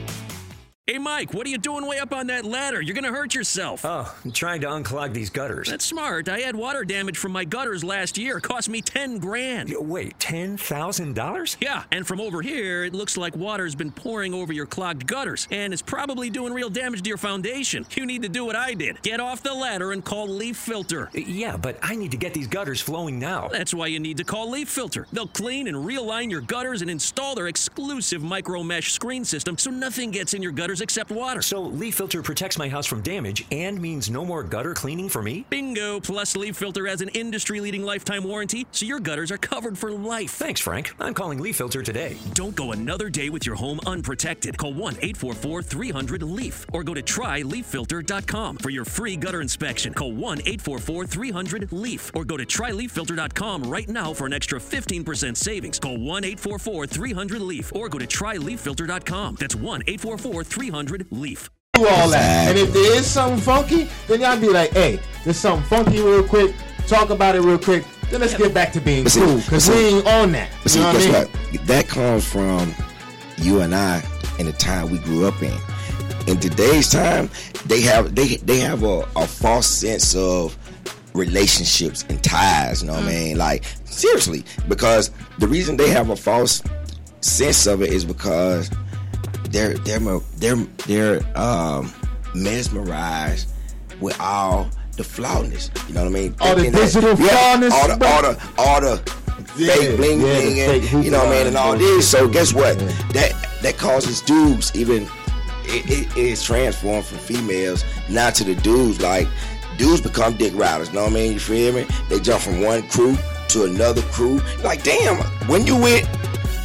Hey, Mike, what are you doing way up on that ladder? You're going to hurt yourself. Oh, I'm trying to unclog these gutters. That's smart. I had water damage from my gutters last year. It cost me 10 grand. Wait, $10,000? Yeah, and from over here, it looks like water's been pouring over your clogged gutters, and it's probably doing real damage to your foundation. You need to do what I did get off the ladder and call Leaf Filter. Uh, yeah, but I need to get these gutters flowing now. That's why you need to call Leaf Filter. They'll clean and realign your gutters and install their exclusive micro mesh screen system so nothing gets in your gutters except water. So Leaf Filter protects my house from damage and means no more gutter cleaning for me? Bingo! Plus, Leaf Filter has an industry leading lifetime warranty, so your gutters are covered for life. Thanks, Frank. I'm calling Leaf Filter today. Don't go another day with your home unprotected. Call 1 844 300 LEAF or go to tryleaffilter.com for your free gutter inspection. Call 1 844 300 LEAF or go to tryleaffilter.com right now for an extra 15% savings. Call 1 844 300 LEAF or go to tryleaffilter.com. That's 1 844 300 LEAF. do all that. And if there is something funky, then y'all be like, hey, there's something funky real quick. Talk about it real quick. Then let's get back to being see- cool because but we ain't on that. But see, you know guess what I mean? what? That comes from you and I and the time we grew up in. In today's time, they have they they have a, a false sense of relationships and ties. You know what I mean? Mm. Like seriously, because the reason they have a false sense of it is because they're they're they're they're um, mesmerized with all the flawedness. You know what I mean? All the Thinking that- digital yeah, flawness, all the all the all the Yeah, fake bling yeah, bling, fake and you know what I mean, and all this. So guess what? That that causes dudes even it, it, it's transformed from females now to the dudes. Like dudes become dick riders. You know what I mean? You feel me? They jump from one crew to another crew. Like damn, when you with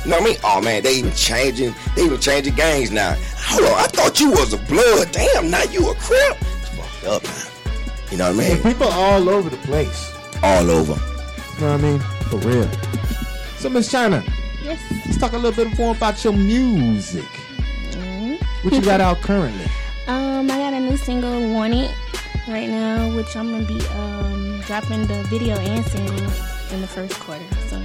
you know what I mean? Oh man, they even changing. They even changing gangs now. Hold on, I thought you was a blood. Damn, now you a crip. It's fucked up, man. You know what I And mean? people all over the place. All over. You know what I mean? For real. So, Miss China, Yes. let's talk a little bit more about your music. What you got out currently? Um, I got a new single, "Want It," right now, which I'm gonna be um dropping the video and single in the first quarter. So,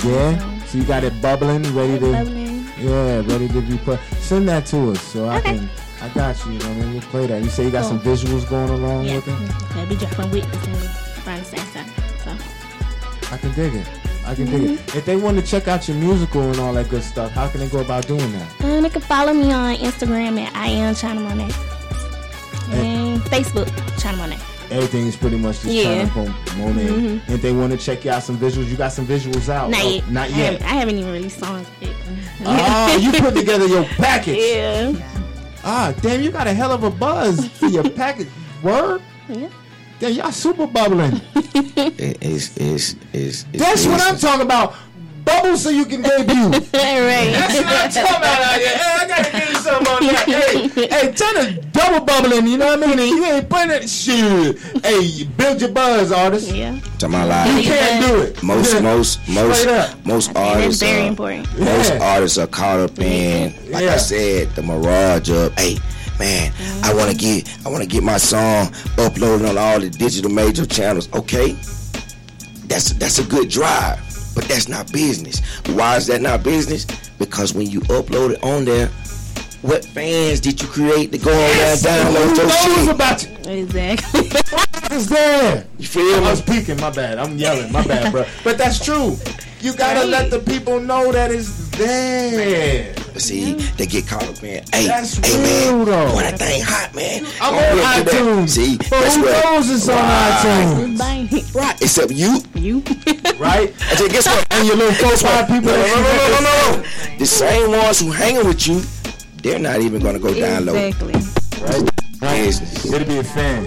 so Yeah. So you got it bubbling, ready to. bubbling. Yeah, ready to be put. Send that to us so I can. I got you. You know what I? We'll play that. You say you got some visuals going along yeah, with it. I'll be dropping single around the same time. So, I can dig it. I can dig Mm-hmm. it. If they want to check out your musical and all that good stuff, how can they go about doing that? um, they can follow me on Instagram at I am China Monai and Facebook China Monai. Everything is pretty much just Yeah. trying to Monet. Mhm. If they want to check you out some visuals, you got some visuals out. Not Oh, yet. Not I haven't, I haven't even released songs yet. Ah, you put together your package. Yeah. Ah, damn, you got a hell of a buzz for your package. Word? Yeah. Damn, y'all super bubbling. It- it's, it's, it's, it's That's what I'm talking about. Bubble so you can debut. right. That's what I'm talking about out here. Hey, I gotta give you something on that. Hey, hey, China double bubbling, you know what I mean? And you ain't putting it shit. Hey, build your buzz, artist. Yeah. To my life. You can't do it. Most most most Straight up. most That's artists very are, important. most Yeah. artists are caught up in like Yeah. I said the mirage of hey man I want to mm. get I want to get my song uploaded on all the digital major channels okay that's that's a good drive but that's not business. Why is that not business? Because when you upload it on there what fans did you create to go on there and Who download your knows shit? about you? Exactly. It's there. You feel I was me? peeking. My bad. I'm yelling. My bad, bro. But that's true. You gotta Right. let the people know that it's there. But see, they get caught up in, hey, That's hey real, man, though. boy, that thing hot, man. I'm Go on ahead, that. iTunes. See, But that's who what, knows it's on Right. iTunes? Right, except you. You. Right? I said, guess what? And your little four Guess five people No, no, no, no, no, no, no. The same ones who hanging with you, they're not even gonna go download. Exactly. Right? Right? Business. It'll be a fan.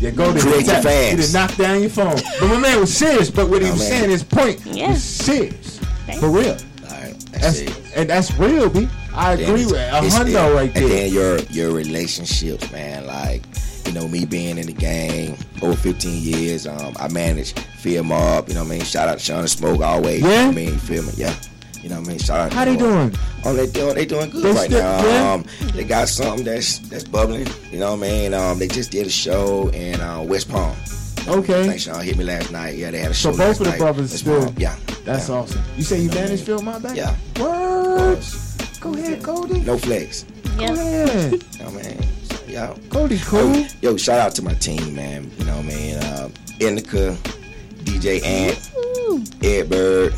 Yeah, go to Create your Tap- fans. You done knock down your phone. But my man was serious. But what he Oh, was man. saying, his point Yeah. was serious. For real. Alright, That's, that's and that's real, B. I Then agree with a it's hundo it. right And there. then your your relationships, man. Like, you know, me being in the game over 15 years, um, I managed Fear Mob, you know what I mean? Shout out to Sean and Smoke always. You know Yeah? what I mean? You feel me? Yeah. You know what I mean? Shout out How to they them. doing? Oh, they doing they doing good They right still- now. yeah? Um, they got something that's that's bubbling. You know what I mean? Um, they just did a show in uh, West Palm. Okay. Thanks, y'all. hit me last night. Yeah, they had a show. So show. both last of the night. brothers West still. Palm. Yeah. That's yeah. awesome. You say you managed Phil my back? Yeah. What? Go ahead, Cody. No flex. Go ahead. You know what I mean? Yeah. Cody cool. Yo, yo, shout out to my team, man. You know what I mean? Uh, Indica, DJ Ant, Ed Bird,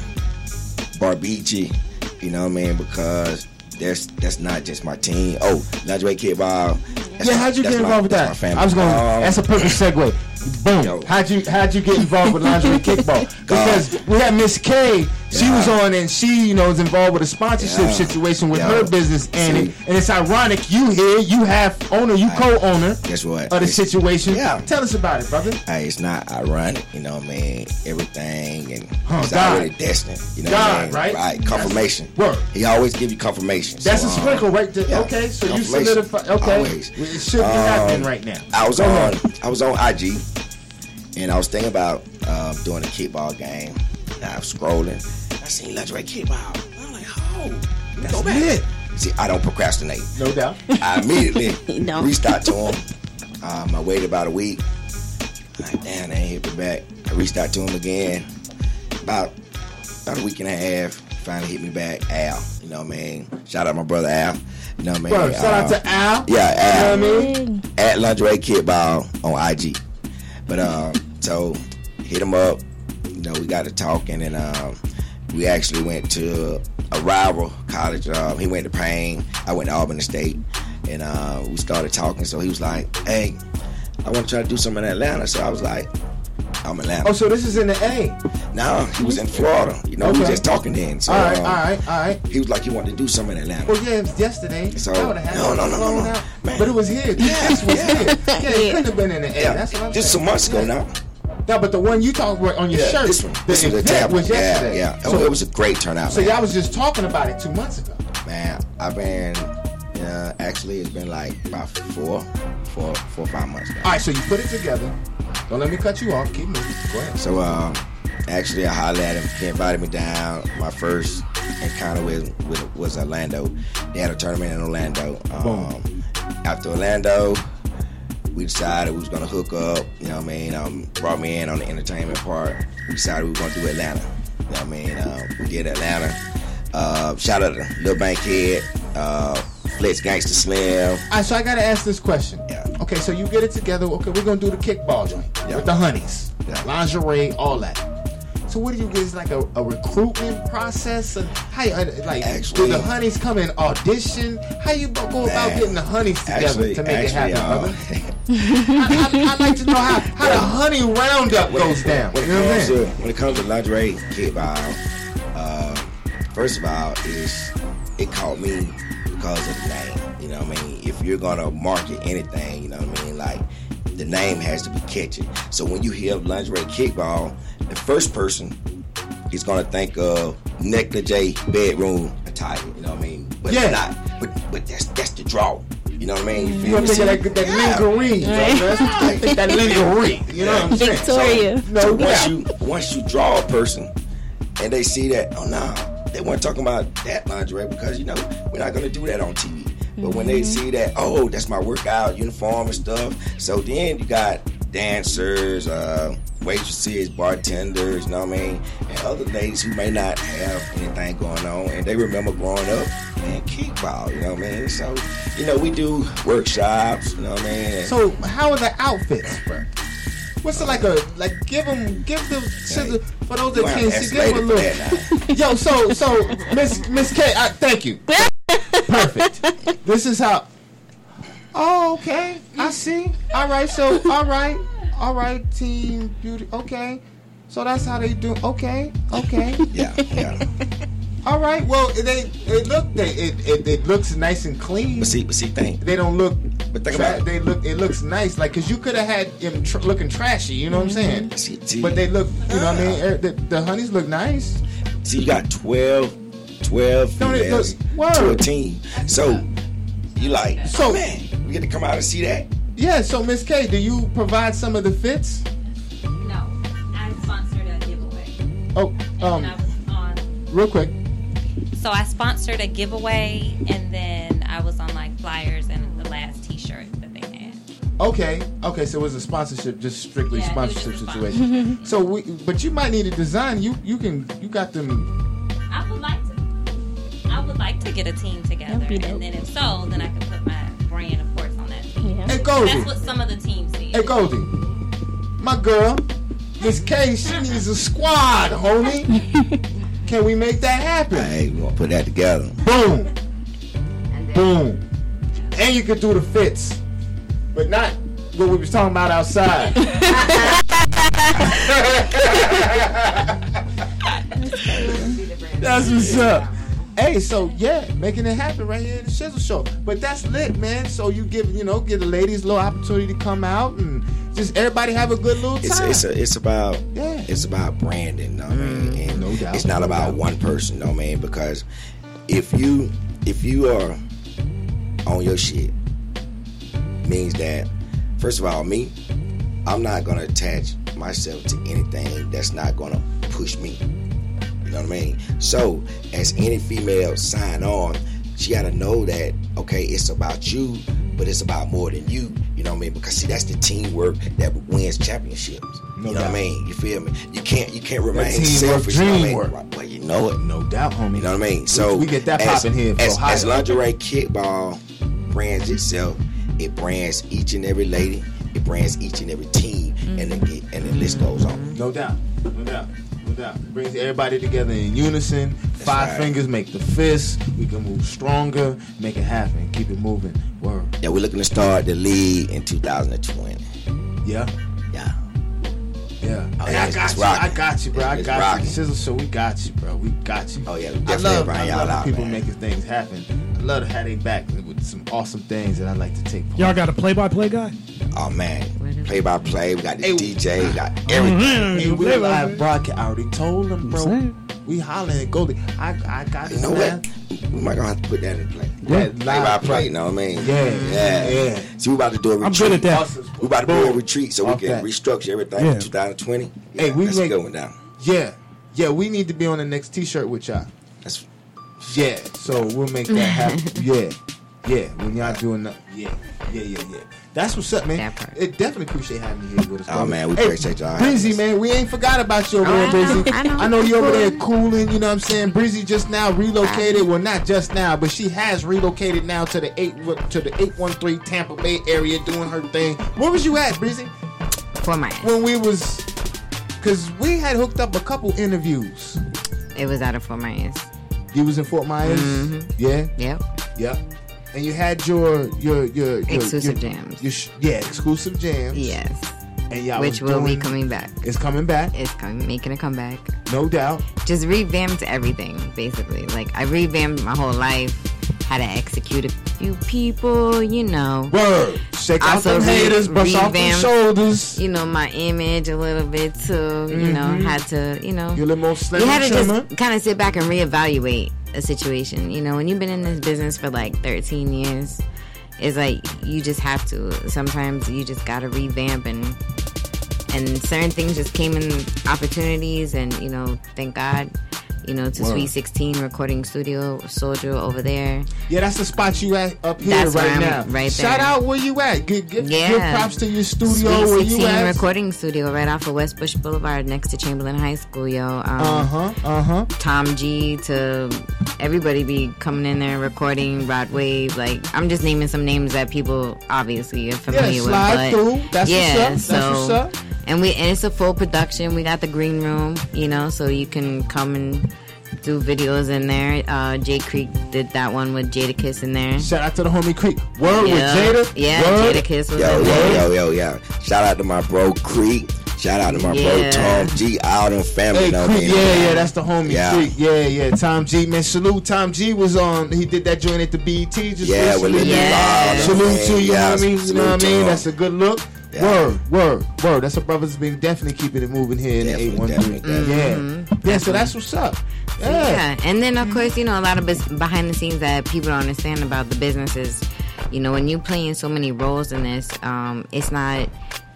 Barbici. You know what I mean? Because that's that's not just my team. Oh, Lingerie Kickball. that's yeah, my- how'd you get my- involved with that's that? my. I was going. to Um, that's a perfect segue. Boom. Yo. How'd you How'd you get involved with lingerie kickball? Because we had Miss K. She was on, and she, you know, was involved with a sponsorship situation with her business, and it, and it's ironic you here, you have owner, you co-owner Guess what? of the It's- situation. Yeah. Tell us about it, brother. Hey, it's not ironic, you know what I mean? Everything and Huh, it's God. already destined. You know God, what I mean? right? Right. Confirmation. Word. He always give you confirmation. That's So, a um, sprinkle right there. yeah, Okay, so you solidify. Okay, Always. it should be Um, happening right now. I was on. I was on IG and I was thinking about um, doing a kickball game. I was scrolling. I seen lingerie kickball. I'm like, oh, me go back. lit. See, I don't procrastinate. No doubt. I immediately don't. reached out to him. Um, I waited about a week. Like, damn, they ain't hit me back. I reached out to him again. About about a week and a half. Finally hit me back. Al, you know what I mean? Shout out my brother Al. You know what I mean? Bro, shout out Um, to Al. Yeah, Al. You know what I mean? At lingerie kickball on IG. But um, so hit him up. You know, we got to talking, and um, we actually went to a rival college. Um, he went to Paine. I went to Albany State, and uh, we started talking. So he was like, "Hey, I want to try to do something in Atlanta." So I was like, "I'm Atlanta." Oh, so this is in the A. No, he was in Florida. You know, we was just talking then. So, all right, um, all right, all right. He was like, "You want to do something in Atlanta?" Well, yeah, it was yesterday. So- I would've had no, no, no, no, no. Man. But it was here. Yeah, this was yeah. here. Yeah, it couldn't have been in the A. Yeah, That's what I'm just saying. some months ago now. No, but the one you talked about on your Yeah, shirt, this one. the This was a event was yesterday. Yeah, yeah. So, it was a great turnout. so man. y'all was just talking about it two months ago. Man, I've been uh, actually it's been like about four, four, four, five months now. All right, so you put it together. Don't let me cut you off. Keep moving. Go ahead. So um, actually, I hollered at him. He invited me down. My first encounter with, with was Orlando. They had a tournament in Orlando. Um, after Orlando, we decided we was gonna hook up. You know what I mean? Um, brought me in on the entertainment part. We decided we were gonna do Atlanta. You know what I mean? Uh, we did Atlanta. Uh, shout out to Lil Bankhead, uh, Flex Gangster Slim. All right, so I gotta ask this question. Yeah. Okay, so you get it together. Okay, we're gonna do the kickball joint Yeah. with the honeys, Yeah. lingerie, all that. So what do you get? Is like a, a recruitment process? How you, uh, like Actually- do the honeys come in audition? How you go about Man, getting the honeys together Actually, to make actually, it happen, uh, brother? I, I'd like to know how, how the honey roundup goes down. When it, You know what comes to, when it comes to lingerie kickball, uh, first of all, is it caught me because of the name. You know what I mean? If you're gonna market anything, you know what I mean, like the name has to be catchy. So when you hear lingerie kickball, the first person is gonna think of negligee bedroom attire. You know what I mean? But Yeah. not. But but that's that's the draw. You know what I mean? You You feel me? think that, that Yeah. lingerie, you know, that's what I think that lingerie. You know what I'm saying? Victoria. No So once you once you draw a person and they see that, oh no, they weren't talking about that lingerie because you know we're not gonna do that on TV. But when they see that, oh, that's my workout uniform and stuff. So then you got dancers, uh, waitresses, bartenders, you know what I mean, and other ladies who may not have anything going on, and they remember growing up and kickball, you know what I mean. So, you know, we do workshops, you know what I mean. So how are the outfits, bro? What's it like a like? Give them, give the scissor for those that can't see. Give them a escalated little. Yo, so so Miss Miss K, I, thank you. Perfect. This is how. Oh, okay. I see. All right. So all right, all right. Team beauty. Okay. So that's how they do. Okay. Okay. yeah. Yeah. All right. Well, they it look they it, it, it looks nice and clean. But see, but see, think they don't look. But think about it. they look. It looks nice, like because you could have had them tr- looking trashy. You know what I'm saying? See, But they look. You know what I mean? Er, The, the honeys look nice. See, you got 12, 12 Don't it females look- to a word. team. So, you like, So- man, we get to come out and see that? Yeah. So Miss K, do you provide some of the fits? No, I sponsored a giveaway. Oh, And um, I was on. real quick. So I sponsored a giveaway, and then I was on like flyers and the last T-shirt that they had. Okay. Okay. So it was a sponsorship, just strictly Yeah, sponsorship just situation. so we, but you might need a design. You you can you got them. Like to get a team together, and then if so, then I can put my brand, of course, on that team. Hey, Goldie. That's what some of the teams need. Hey Goldie, my girl, Miss K, she needs a squad, homie. Can we make that happen? Hey, we gonna put that together. Boom. Boom. And you could do the fits. But not what we was talking about outside. That's what's up. Hey, so yeah, making it happen right here in the Shizzle Show. But that's lit, man. So you give, you know, give the ladies a little opportunity to come out and just everybody have a good little It's time. it's a, it's about Yeah. Mm, it's about branding, know what I mean? And no doubt, it's not no about doubt. one person, no man. Because if you if you are on your shit, means that first of all, me, I'm not gonna attach myself to anything that's not gonna push me. You know what I mean? So, as any female sign on, she gotta know that okay, it's about you, but it's about more than you. You know what I mean? Because see, that's the teamwork that wins championships. No you know what I mean? You feel me? You can't you can't remain teamwork, selfish. You know what I mean? dreamwork. Well, well, you know it. No doubt, homie. You know what I mean? So we get that as, popping here As, Ohio. as lingerie kickball brands itself, it brands each and every lady. It brands each and every team, mm. and the and the list goes on. No doubt. No doubt. No doubt. Brings everybody together in unison. Five right. fingers make the fist. We can move stronger. Make it happen. Keep it moving. Word. Yeah, we're looking to start the league in 2020. Yeah. Yeah. Yeah. Oh, yeah, I got you. I got you, bro. I It's got rocking. you. Shizzle Show, we got you, bro. We got you. Oh yeah, we I love, I y'all love out, people man. making things happen. I love to have they back some awesome things that I like to take part. Y'all got a play-by-play guy? Oh man, play by play. We got the DJ, we got Hey, everything. we live broadcast. I already told them, bro. We hollering at Goldie. I, I got it. You know man. what? We might gonna have to put that in play. Yeah, play by live play. play. You know what I mean? Yeah, yeah, yeah. See, we about to do a retreat. I'm good at that. We about to do a retreat so we Okay. can restructure everything Yeah. in 2020. Hey, we that's make- going down. Yeah, yeah. We need to be on the next T-shirt with y'all. That's Yeah, so we'll make that happen. yeah, yeah. When y'all doing that, yeah, yeah, yeah, yeah. That's what's up, man. It definitely appreciate having you here with us. Oh, brother. man, we Hey, appreciate y'all having Breezy, us. man, we ain't forgot about you over there, I know, Breezy. I know. you over there cooling. You know what I'm saying? Breezy just now relocated. Well, not just now, but she has relocated now to the eight to the eight one three Tampa Bay area, doing her thing. Where was you at, Breezy? For my, When we was, cause we had hooked up a couple interviews. it was out of Fort Myers. You was in Fort Myers. Mhm. Yeah. Yep. Yep. And you had your your your, your Exclusive your- jams. your yeah, exclusive jams. Yes. And y'all Which will be coming back. It's coming back, It's coming, making a comeback. no doubt. Just revamped everything, basically. Like I revamped my whole life. How to execute a few people, you know. Word. Shake off Also them re- haters, brush off them revamped, shoulders. You know my image a little bit too. You know Mhm. had to, you know. You're a little more slim you had to trimmer. just kind of sit back and reevaluate a situation. You know, when you've been in this business for like 13 years, it's like you just have to. Sometimes you just gotta revamp and and certain things just came in opportunities, and you know, thank God You know, to Word. Sweet 16 Recording Studio, Soldier over there. Yeah, that's the spot you at up here That's right now. right Shout out where you at. Give, give, Yeah. give props to your studio Sweet where 16 you at. Recording Studio right off of West Busch Boulevard next to Chamberlain High School, yo. Um, Uh huh. Uh huh. Tom G to everybody be coming in there recording Rod Wave. Like I'm just naming some names that people obviously are familiar slide with. But through. That's what's yeah, up. That's so what's up. And we and it's a full production. We got the green room, you know, so you can come and do videos in there. Uh, Jay Creek did that one with Jadakiss in there. Shout out to the homie Creek. Word Yeah. with Jada. Yeah, Word. Jadakiss was Yo, in yo, there. yo, yo, yo. Shout out to my bro Creek. Shout out to my Yeah. bro Tom G. out them family. Hey, know Creek, me. yeah, yeah, that's the homie Yeah. Creek. Yeah, yeah. Tom G, man, salute. Tom G was on. He did that joint at the BET just Yeah, with recently. Lil Yeah. Salute man. to you, you know Yeah, what I mean? You know what I mean? That's a good look. Yeah. Word, word, word. That's a brother's been definitely keeping it moving here in the Definitely, 813. definitely, Yeah. Yeah, so that's what's up. Yeah. Yeah. and then of course, you know, a lot of bus- behind the scenes that people don't understand about the businesses. You know, when you playing so many roles in this, um, it's not.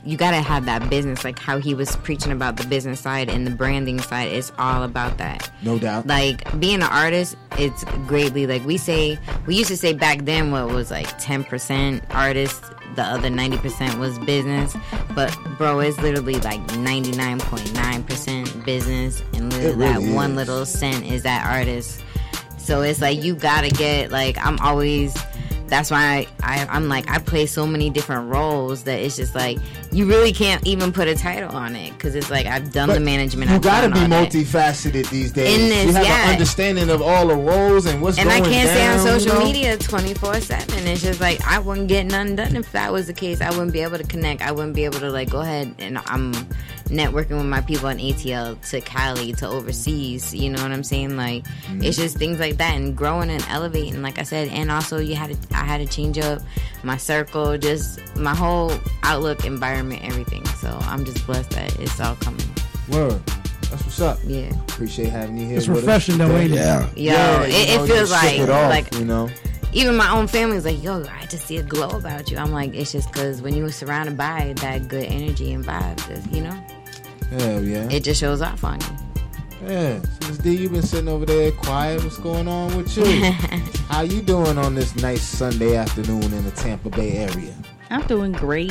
You gotta have that business, like how he was preaching about the business side and the branding side. It's all about that. No doubt. Like being an artist, it's greatly like we say. We used to say back then, what was like ten percent artist, the other ninety percent was business. But bro, it's literally like ninety nine point nine percent business, and literally really that one little cent is that artist. So it's like you gotta get like I'm always. That's why I, I I'm like I play so many different roles that it's just like you really can't even put a title on it because it's like I've done the management. You I've gotta be multifaceted these days. In this, you have yeah. an understanding of all the roles and what's and I can't stay on social you know? media 24 7 it's just like i wouldn't get nothing done if that was the case i wouldn't be able to connect i wouldn't be able to like go ahead and i'm networking with my people in atl to cali to overseas you know what i'm saying like Mm-hmm. it's just things like that and growing and elevating like i said and also you had to i had to change up my circle just my whole outlook environment everything so i'm just blessed that it's all coming Word. That's what's up. Yeah. Appreciate having you here. It's refreshing though, today. ain't it? Yeah. Yo, it- you it feels like- it off, like- you know. even my own family was like, "Yo, I just see a glow about you." I'm like, it's just because when you were surrounded by that good energy and vibes, it's, you know, Hell yeah. it just shows off on you. Yeah, so Miss D, you been sitting over there quiet. What's going on with you? How you doing on this nice Sunday afternoon in the Tampa Bay area? I'm doing great,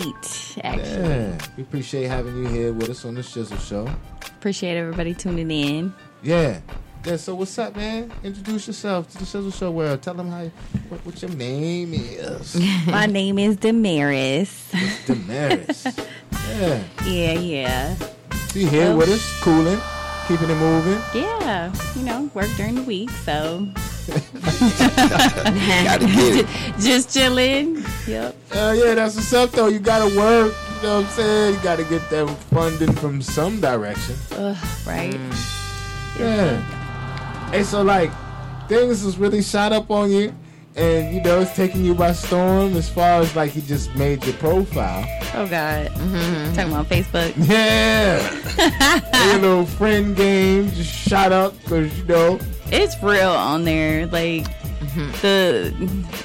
actually. Yeah, we appreciate having you here with us on the Shizzle Show. Appreciate everybody tuning in. Yeah, yeah. So what's up, man? Introduce yourself to the Shizzle Show world. Tell them how what, what your name is. My name is Damaris. Damaris. yeah, yeah, yeah. You here Well- with us, cooling, keeping it moving. Yeah, you know, work during the week, so. Gotta get it. Just chilling. Yep. Uh, yeah, that's what's up though. You gotta work. You know what I'm saying? You gotta get that funding from some direction. Ugh, right? Yeah. Hey, so like things was really shot up on you, and you know it's taking you by storm as far as like he just made your profile. Oh, God. mm-hmm. Talking about Facebook. Yeah. your little friend game just shot up because you know. It's real on there. Like, the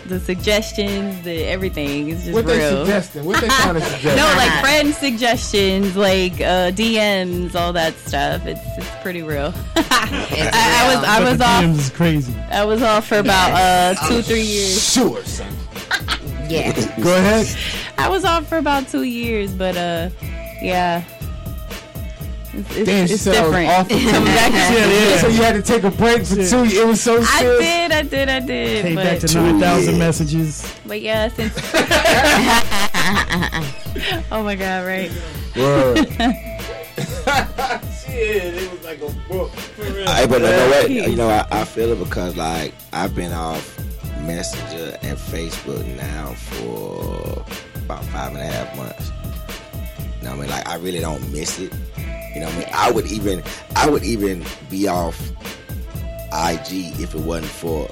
the suggestions, the everything is just What they real. suggesting? What they trying to suggest? no, like friend suggestions, like uh, DMs, all that stuff. It's it's pretty real. I, I was I was the off. DMs is crazy. I was off for about uh, two three years. Sure, son. Yeah. Go ahead. I was off for about two years, but uh, yeah. It's, it's, Damn, she it's said different. off for two Coming back to So you had to take a break for two. It was so I did, I did, I did. Came back to 9,000 messages. but yeah, since. oh my god! Right. Word. Shit, it was like a book. I, but you know what? You know, I, I feel it because like I've been off Messenger and Facebook now for about five and a half months. You know what I mean? Like I really don't miss it. You know what I mean? I would even I would even be off IG if it wasn't for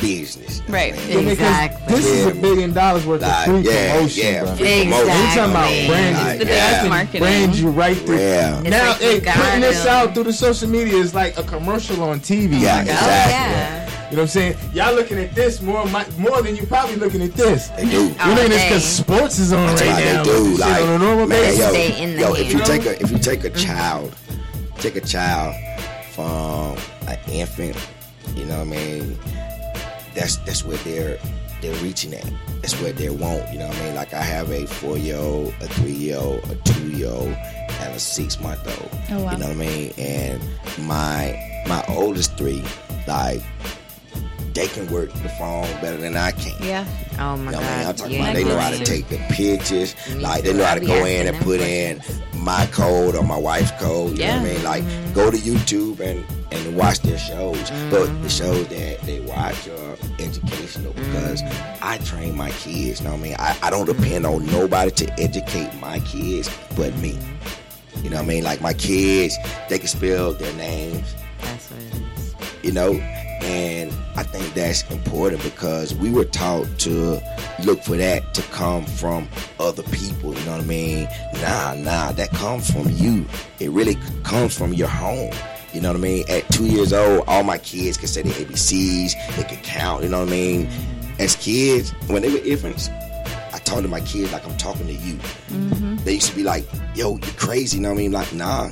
business. Right. what I mean? Yeah, because This is a billion dollars worth of free yeah, promotion, yeah, bro. free promotion. We talking about Exactly. branding. Like, the yeah. biggest marketing. brand you right there. Yeah. It's Now, like hey, putting this out through the social media is like a commercial on TV. Yeah, my guy. Oh, exactly. yeah. You know what I'm saying? Y'all looking at this more more than you probably looking at this. They do. You're looking at this because sports is on That's right how now. they do. Like, on a normal man, basis. yo, Stay in the yo, if you take a if you take a child, take a child from an infant, you know what I mean? That's that's what they're they're reaching at. That's what they want, you know what I mean? Like I have a four year old, a three year old, a two year old, and a six month old. Oh, wow. You know what I mean? And my my oldest three, like they can work the phone better than I can. Yeah. Oh my You know god. I mean? I'm talking Yeah, about they know how to take the pictures, Me like they know how to go in and put in my code or my wife's code. You know what I mean? Like Mm-hmm. go to YouTube and and watch their shows. But the shows that they watch are educational because Mm-hmm. I train my kids. You know what I mean? I, I don't depend on nobody to educate my kids but me. You know what I mean? Like my kids, they can spell their names. That's what it is. You know, and I think that's important because we were taught to look for that to come from other people. You know what I mean? Nah, nah, that comes from you. It really comes from your home. You know what I mean? At two years old, all my kids could say the ABCs. They could count. You know what I mean? As kids, when they were infants, I talked to my kids like I'm talking to you. Mm-hmm. They used to be like, "Yo, you crazy?" You know what I mean? Like, nah,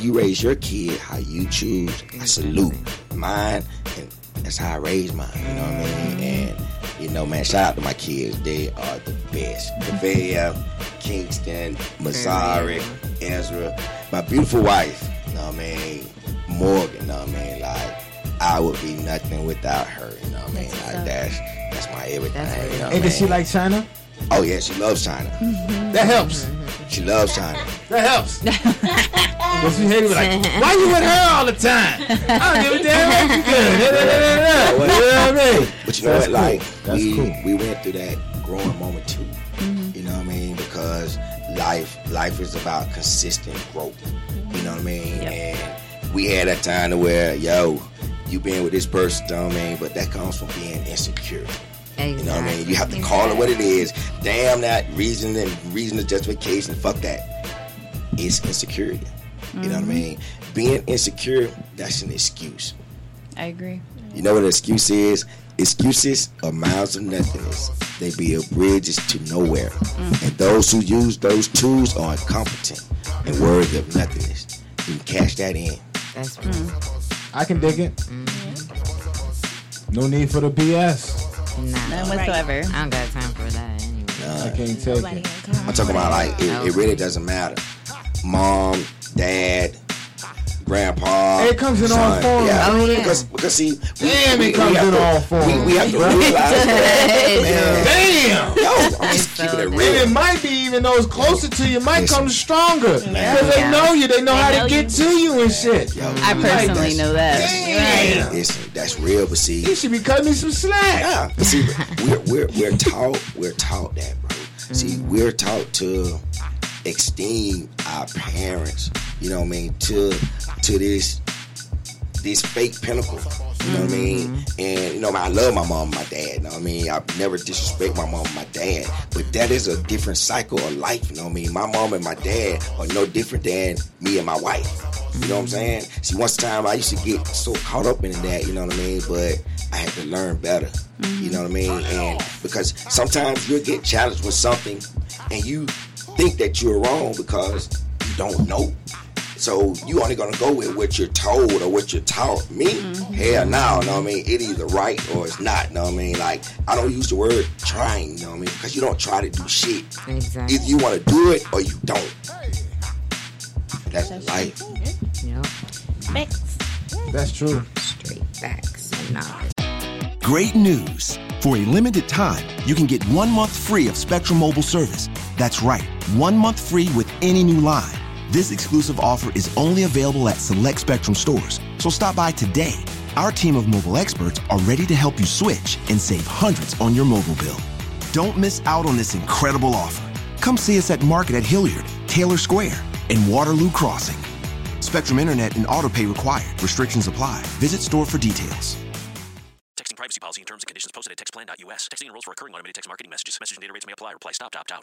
you raise your kid how you choose. I salute mine, and that's how I raise mine. You know what I mean? And you know, man, shout out to my kids. They are the best. Nevaeh, Kingston, Mazari, Ezra, my beautiful wife. You know what I mean? Morgan. You know what I mean? Like, I would be nothing without her. You know what I mean? Like, that's that's my everything. you know what I Hey, does she like China? Oh yeah, she loves China. That helps. She loves China. That helps. but she hated me like, why you with her all the time? I don't give a damn. what You good? Da, da, da, da, da. You know what I? But you know That's what? Like. That's we cool. we went through that growing moment too. Mm-hmm. You know what I mean? Because life life is about consistent growth. You know what I mean? And we had that time to where, yo, you been with this person, you know what I mean? But that comes from being insecure. You know what I mean? You have to call it what it is. Damn that reason and reason of justification. Fuck that. It's insecurity. You know what I mm-hmm. mean? Being insecure, that's an excuse. I agree. You know what an excuse is? Excuses are miles of nothingness. They build bridges to nowhere. Mm. And those who use those tools are incompetent and worthy of nothingness. You can cash that in. That's right. Mm. I can dig it. Mm-hmm. No need for the BS. Nah. None whatsoever. I don't got time for that anyway. I can't take it. I'm talking about like it, it really doesn't matter. Mom, dad, grandpa. It comes in all son. forms. Yeah, Oh, yeah. because because see, we, Damn, we, it comes in to, all forms. We, we have to realize that. man. Damn. Yo, I'm just keeping it And it might be even those closer to you might Listen. come stronger because Yeah. they know you. They know They how know to get to you and shit. Yo, I personally know that. Damn. Listen, that's real, but see, You should be cutting me some slack. Yeah, but see, we're we're we're taught we're taught that, bro. See, we're taught to esteem our parents. You know what I mean? To to this this fake pinnacle. You know what I mean? Mm-hmm. And you know, I love my mom and my dad. You know what I mean? I never disrespect my mom and my dad. But that is a different cycle of life. You know what I mean? My mom and my dad are no different than me and my wife. You know what I'm mm-hmm. saying? See, once time I used to get so caught up in that, you know what I mean? But I had to learn better. You mm-hmm. know what I mean? And because sometimes you'll get challenged with something and you think that you're wrong because you don't know. So you only gonna go with what you're told or what you're taught. Me, mm-hmm. hell no, know what I mean? It either right or it's not, know what I mean? Like I don't use the word trying, you know what I mean? Because you don't try to do shit. Exactly. Either you wanna do it or you don't. That's life. Yep. Facts. That's true. Straight facts and knowledge. Great news! For a limited time, you can get one month free of Spectrum Mobile service. That's right, one month free with any new line. This exclusive offer is only available at select Spectrum stores, so stop by today. Our team of mobile experts are ready to help you switch and save hundreds on your mobile bill. Don't miss out on this incredible offer. Come see us at Market at Hilliard, Taylor Square, and Waterloo Crossing. Spectrum Internet and autopay required. Restrictions apply. Visit store for details. Texting privacy policy and terms and conditions posted at textplan.us. Texting and enrolls for recurring automated text marketing messages. Message and data rates may apply. Reply stop to opt out.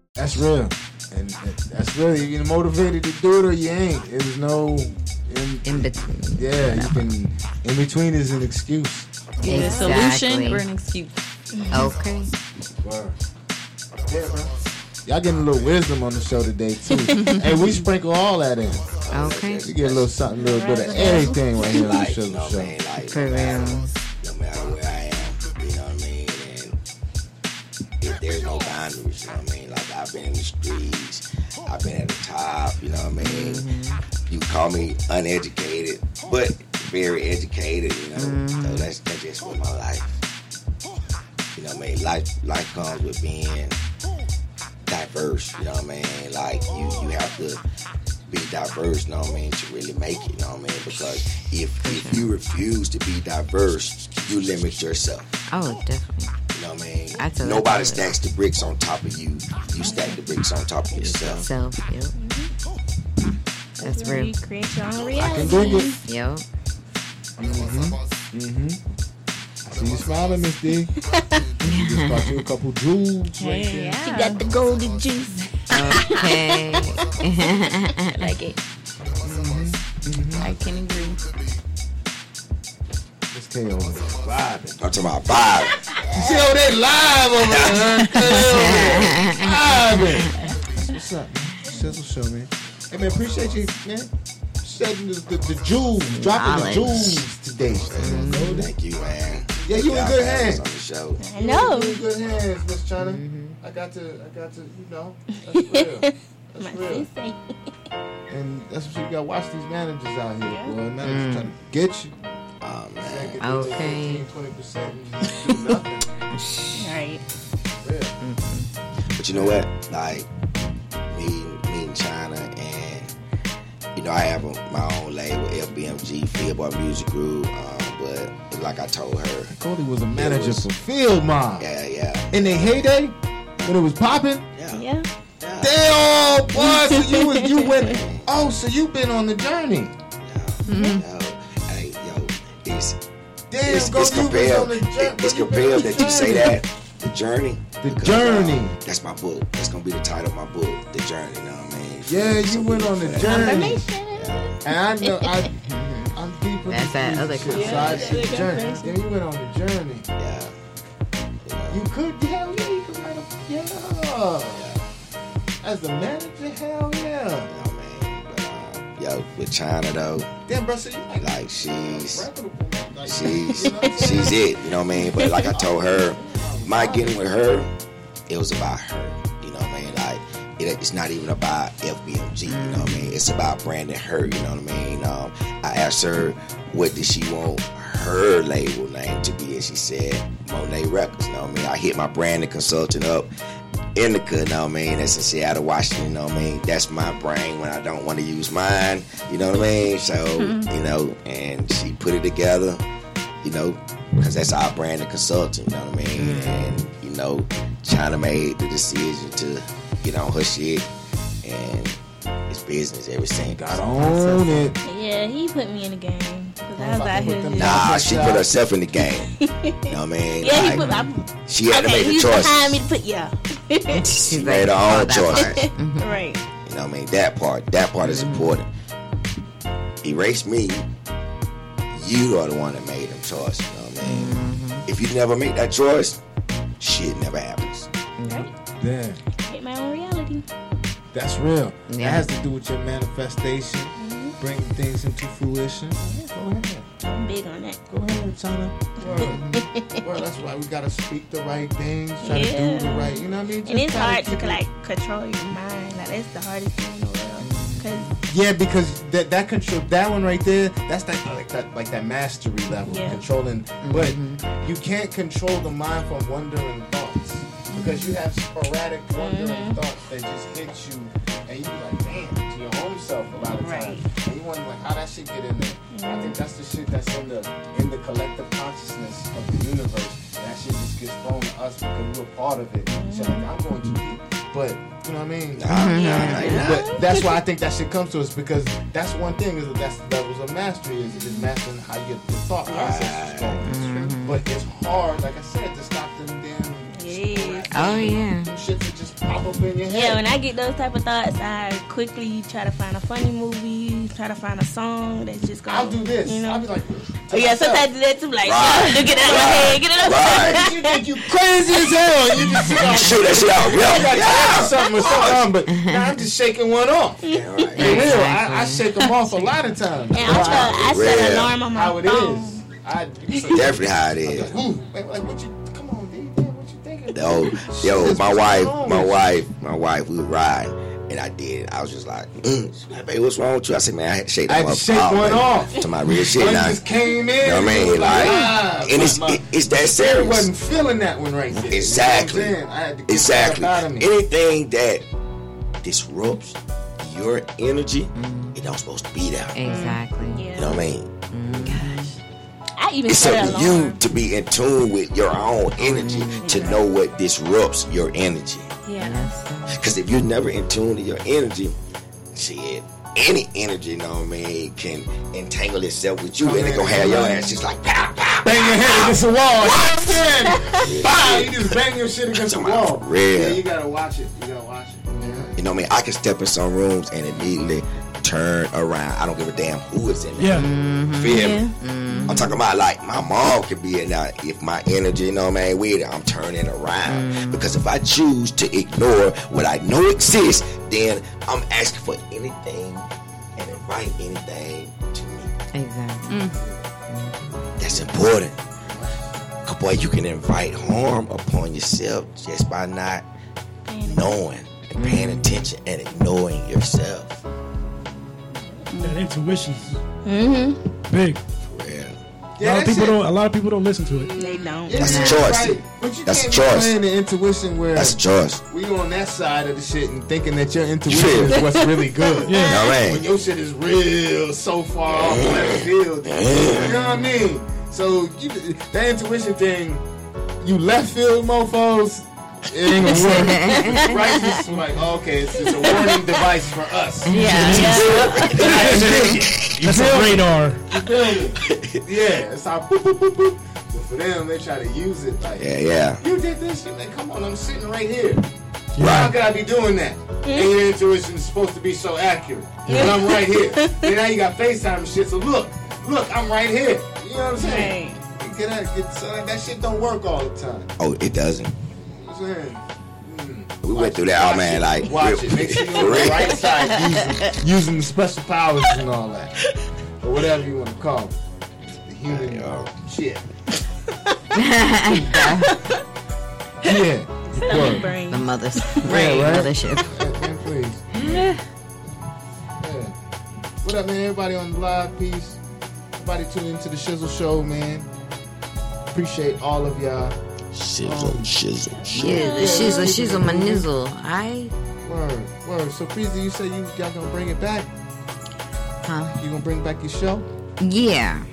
That's real. And that's really you're motivated to do it or you ain't. There's no in, in between. Yeah, you can in between is an excuse. Either a solution or an excuse. Okay. Word. Yeah, bro. Y'all getting a little wisdom on the show today too. hey, we sprinkle all that in. Okay. You get a little something, a little bit of everything right here on the Like, show. you know, man, like, For real. no matter where I am, if there's no boundaries, you know what I mean? Like I've been in the streets, I've been at the top, you know what I mean? Mm-hmm. You call me uneducated, but very educated, you know. Mm-hmm. So that's that's just what my life. You know what I mean? Life life comes with being diverse, you know what I mean? Like you you have to be diverse, you know what I mean, to really make it, you know what I mean? Because if if you refuse to be diverse, you limit yourself. Oh, definitely. You know what I mean? I totally Nobody feel it. stacks the bricks on top of you. You stack the bricks on top of yourself. Self, yep. That's where real. you create your own reality. I can dig it. Yep. Mm-hmm. Mm-hmm. I see you smiling, Miss D. you just bought you a couple jewels right Hey, there. yeah. She got the golden juice. Okay. I like it. Mhm. I can agree. Miss K vibing. I'm talking about vibe. You see how they live over there? K vibing. What's up, man? Shizzle show, man. Hey, man, appreciate you, man. Shedding the, the, the jewels, dropping the jewels today. Mm-hmm. Thank you, man. Yeah, you in good hands. On the show. I know. You in good hands, Miss China. Mm-hmm. I got to, I got to, you know, that's real. That's real. And that's what you got. to Watch these managers out here, boy. Managers trying to mm. get you. Oh man. Okay. 20 percent and do nothing. Right. But you know what? Like me, me in China, and you know I have a, my own label, FBMG Fieldboy Music Group. Um, but like I told her, Cody was a manager was- for Field Mob. yeah, yeah, In their heyday, when it was popping. yeah. Yeah. Damn, boy. So you was, you went. Oh, so you've been on the journey. Yo, hey, yo, it's Damn, it's, it's compelled. on the journey. It's compelled that you say that. The journey. The journey. uh, that's my book. That's gonna be the title of my book. The journey. You know what I mean? Yeah, So you went on the journey. Information. And I know I, I'm deep in That's that other shit, kind. so I see the journey. Yeah, you went on the journey. Yeah. You could, hell yeah, you could write a, yeah. As a manager, hell yeah. Yo, with China though, Damn, bro, so you like, like she's she's you know what I'm saying? she's it. You know what I mean? But like I told her, my getting with her, it was about her. You know what I mean? Like it, it's not even about FBMG. You know what I mean? It's about branding her. You know what I mean? Um, I asked her what did she want her label name to be, and she said Monai Records. You know what I mean? I hit my branding consultant up. Indica, you know what I mean? That's in Seattle, Washington, you know what I mean? That's my brain when I don't want to use mine, you know what I mean? So, mm-hmm. you know, and she put it together, you know, because that's our brand and consultant, you know what I mean? Mm-hmm. And, you know, China made the decision to get on her shit, and it's business ever since. Got on it. Yeah, he put me in the game. Cause I was out here. just- Nah, she put herself in the game. You know what I mean? Yeah, he put. I, she had to make the he's choice. behind me to put yeah. She made her own choice. Mm-hmm. right. You know what I mean? That part, that part is mm-hmm. important. Erase me. You are the one that made them choice. You know what I mean? Mm-hmm. If you never make that choice, shit never happens. Right. Damn, Hit my own reality. that's real. That has to do with your manifestation. Bring things into fruition. Go ahead. I'm big on that. Go ahead, China. Word. Word, that's why we gotta speak the right things, try to do the right. You know what I mean? And it's hard to keep it- like control your mind. Like that's the hardest thing in the world. Cause Yeah, because that that control that one right there, that's that like that like that mastery level, Yeah. controlling. Mm-hmm. But you can't control the mind from wandering thoughts because you have sporadic wandering mm-hmm. thoughts that just hit you, and you like, damn, to your own self a lot of times, and you wonder like how that shit get in there. I think that's the shit that's in the in the collective consciousness of the universe. That shit just gets thrown to us because we're part of it. So like, I'm going too deep, but you know what I mean? nah, But that's why I think that shit comes to us because that's one thing is that that's the levels of mastery is, is mastering how your, your thought process is going. But it's hard, like I said, to stop them damn. Yes. Oh yeah. Them shit to just pop up in your head. Yeah, when I get those type of thoughts, I quickly try to find a funny movie, try to find a song that's just gonna. I'll do this. You know? I'll be like, oh, yeah, sometimes I do that too. Like, Right. yeah, get it out of my head, get it out of my head. you think you crazy as hell. You just You shoot that shit out, yeah. You got Yeah. something or something but nah, I'm just shaking one off. Yeah, right. For real, I, I shake them off a lot of times. And I, try, I set an Real. alarm on my How it phone. is. I, Definitely how it is. Ooh, like, like, what you? Yo, yo, my wife, my wife, my wife, we would ride. And I did. I was just like, mm. She's like, babe, what's wrong with you? I said, man, I had to shake I that had to motherfucker shake one off. To my real shit One now. just came in. You know what I mean? was Like, ah, and it's my- my it, it's that spirit serious. wasn't feeling that one right there. Exactly. You know I'm saying? I had to get Exactly. out of me. Anything that disrupts your energy, it don't supposed to be there. Exactly. You know what I mean? I even It's set up to you to be in tune with your own energy to know what disrupts your energy. Yeah. Because if you're never in tune to your energy, shit, any energy, you know what I mean, can entangle itself with you and it gonna have your ass just like pow, pow, Bang your head against the wall. You know what I'm saying? Bang, you just bang your shit against the wall. real. Yeah, you gotta watch it. You gotta watch it. Yeah. You know what I mean? I can step in some rooms and immediately turn around. I don't give a damn who is in there. Yeah. Mm-hmm. Feel me? Mm-hmm. I'm talking about like my mom could be in there. If my energy, you know what I mean, with it, I'm turning around. Mm-hmm. Because if I choose to ignore what I know exists, then I'm asking for anything and invite anything to me. Exactly. Mm. Mm-hmm. That's important. Boy, you can invite harm upon yourself just by not knowing and paying attention and ignoring yourself. That intuition's Mm-hmm. big. Yeah, a lot of people shit- don't. A lot of people don't listen to it. They don't. That's a choice. right. But you That's a can't choice. be playing the intuition where That's a choice. we on that side of the shit and thinking that your intuition feel? is what's really good. Yeah. Know what When your shit is real so far off left field. You know what I mean? So you, that intuition thing, you left field mofos, it ain't gonna work. right? It's like, okay, it's, it's a warning device for us. Yeah, That's a radar. You feel me? Yeah, it's how boop, boop, boop, boop. But for them, they try to use it like, Yeah, yeah. you did this shit. Like, come on, I'm sitting right here. How could I be doing that? Hmm? And your intuition is supposed to be so accurate. And I'm right here. and now you got FaceTime and shit. So look, look, I'm right here. You know what I'm saying? You Get that, get, so that, that shit don't work all the time. Oh, it doesn't. You know what I'm? We went through that, oh man, like Watch it. Make sure you're on the right side using, using the special powers and all that. Or whatever you want to call it. The human shit. yeah. Stomach brain. The mother's Yeah, brain, right? mothership. Man, please. Yeah. What up, man? Everybody on the live piece. Everybody tune into the Shizzle Show, man. Appreciate all of y'all. Shizzle, oh. shizzle, Yeah, the shizzle, shizzle, my nizzle. I. Word, word. So, Breezy, you say you y'all gonna bring it back? Huh? You gonna bring back your show? Yeah.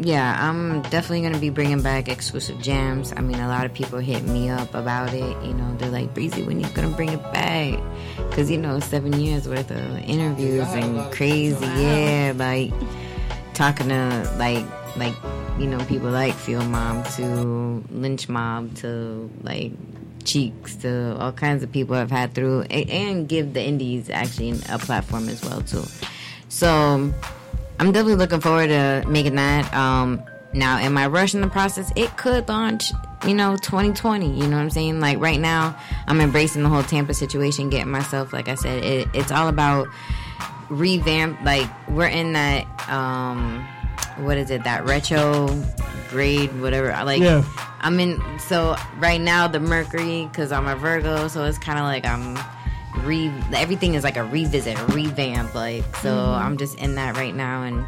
Yeah, I'm definitely gonna be bringing back exclusive jams. I mean, a lot of people hit me up about it. You know, they're like, "Breezy, when you gonna bring it back?" Because you know, seven years worth of interviews and crazy, yeah, like talking to like like you know people like Field Mob to Lynch Mob to like Cheeks to all kinds of people I've had through, a- and give the indies actually a platform as well too. So I'm definitely looking forward to making that. Um, now, am I rushing the process? It could launch, you know, 2020. You know what I'm saying? Like right now, I'm embracing the whole Tampa situation, getting myself, like I said, it, it's all about revamp. Like we're in that um, what is it? That retro grade, whatever. Like Yeah. I'm in. So right now the Mercury, because I'm a Virgo, so it's kind of like I'm re. Everything is like a revisit, a revamp. Like so, Mhm. I'm just in that right now and.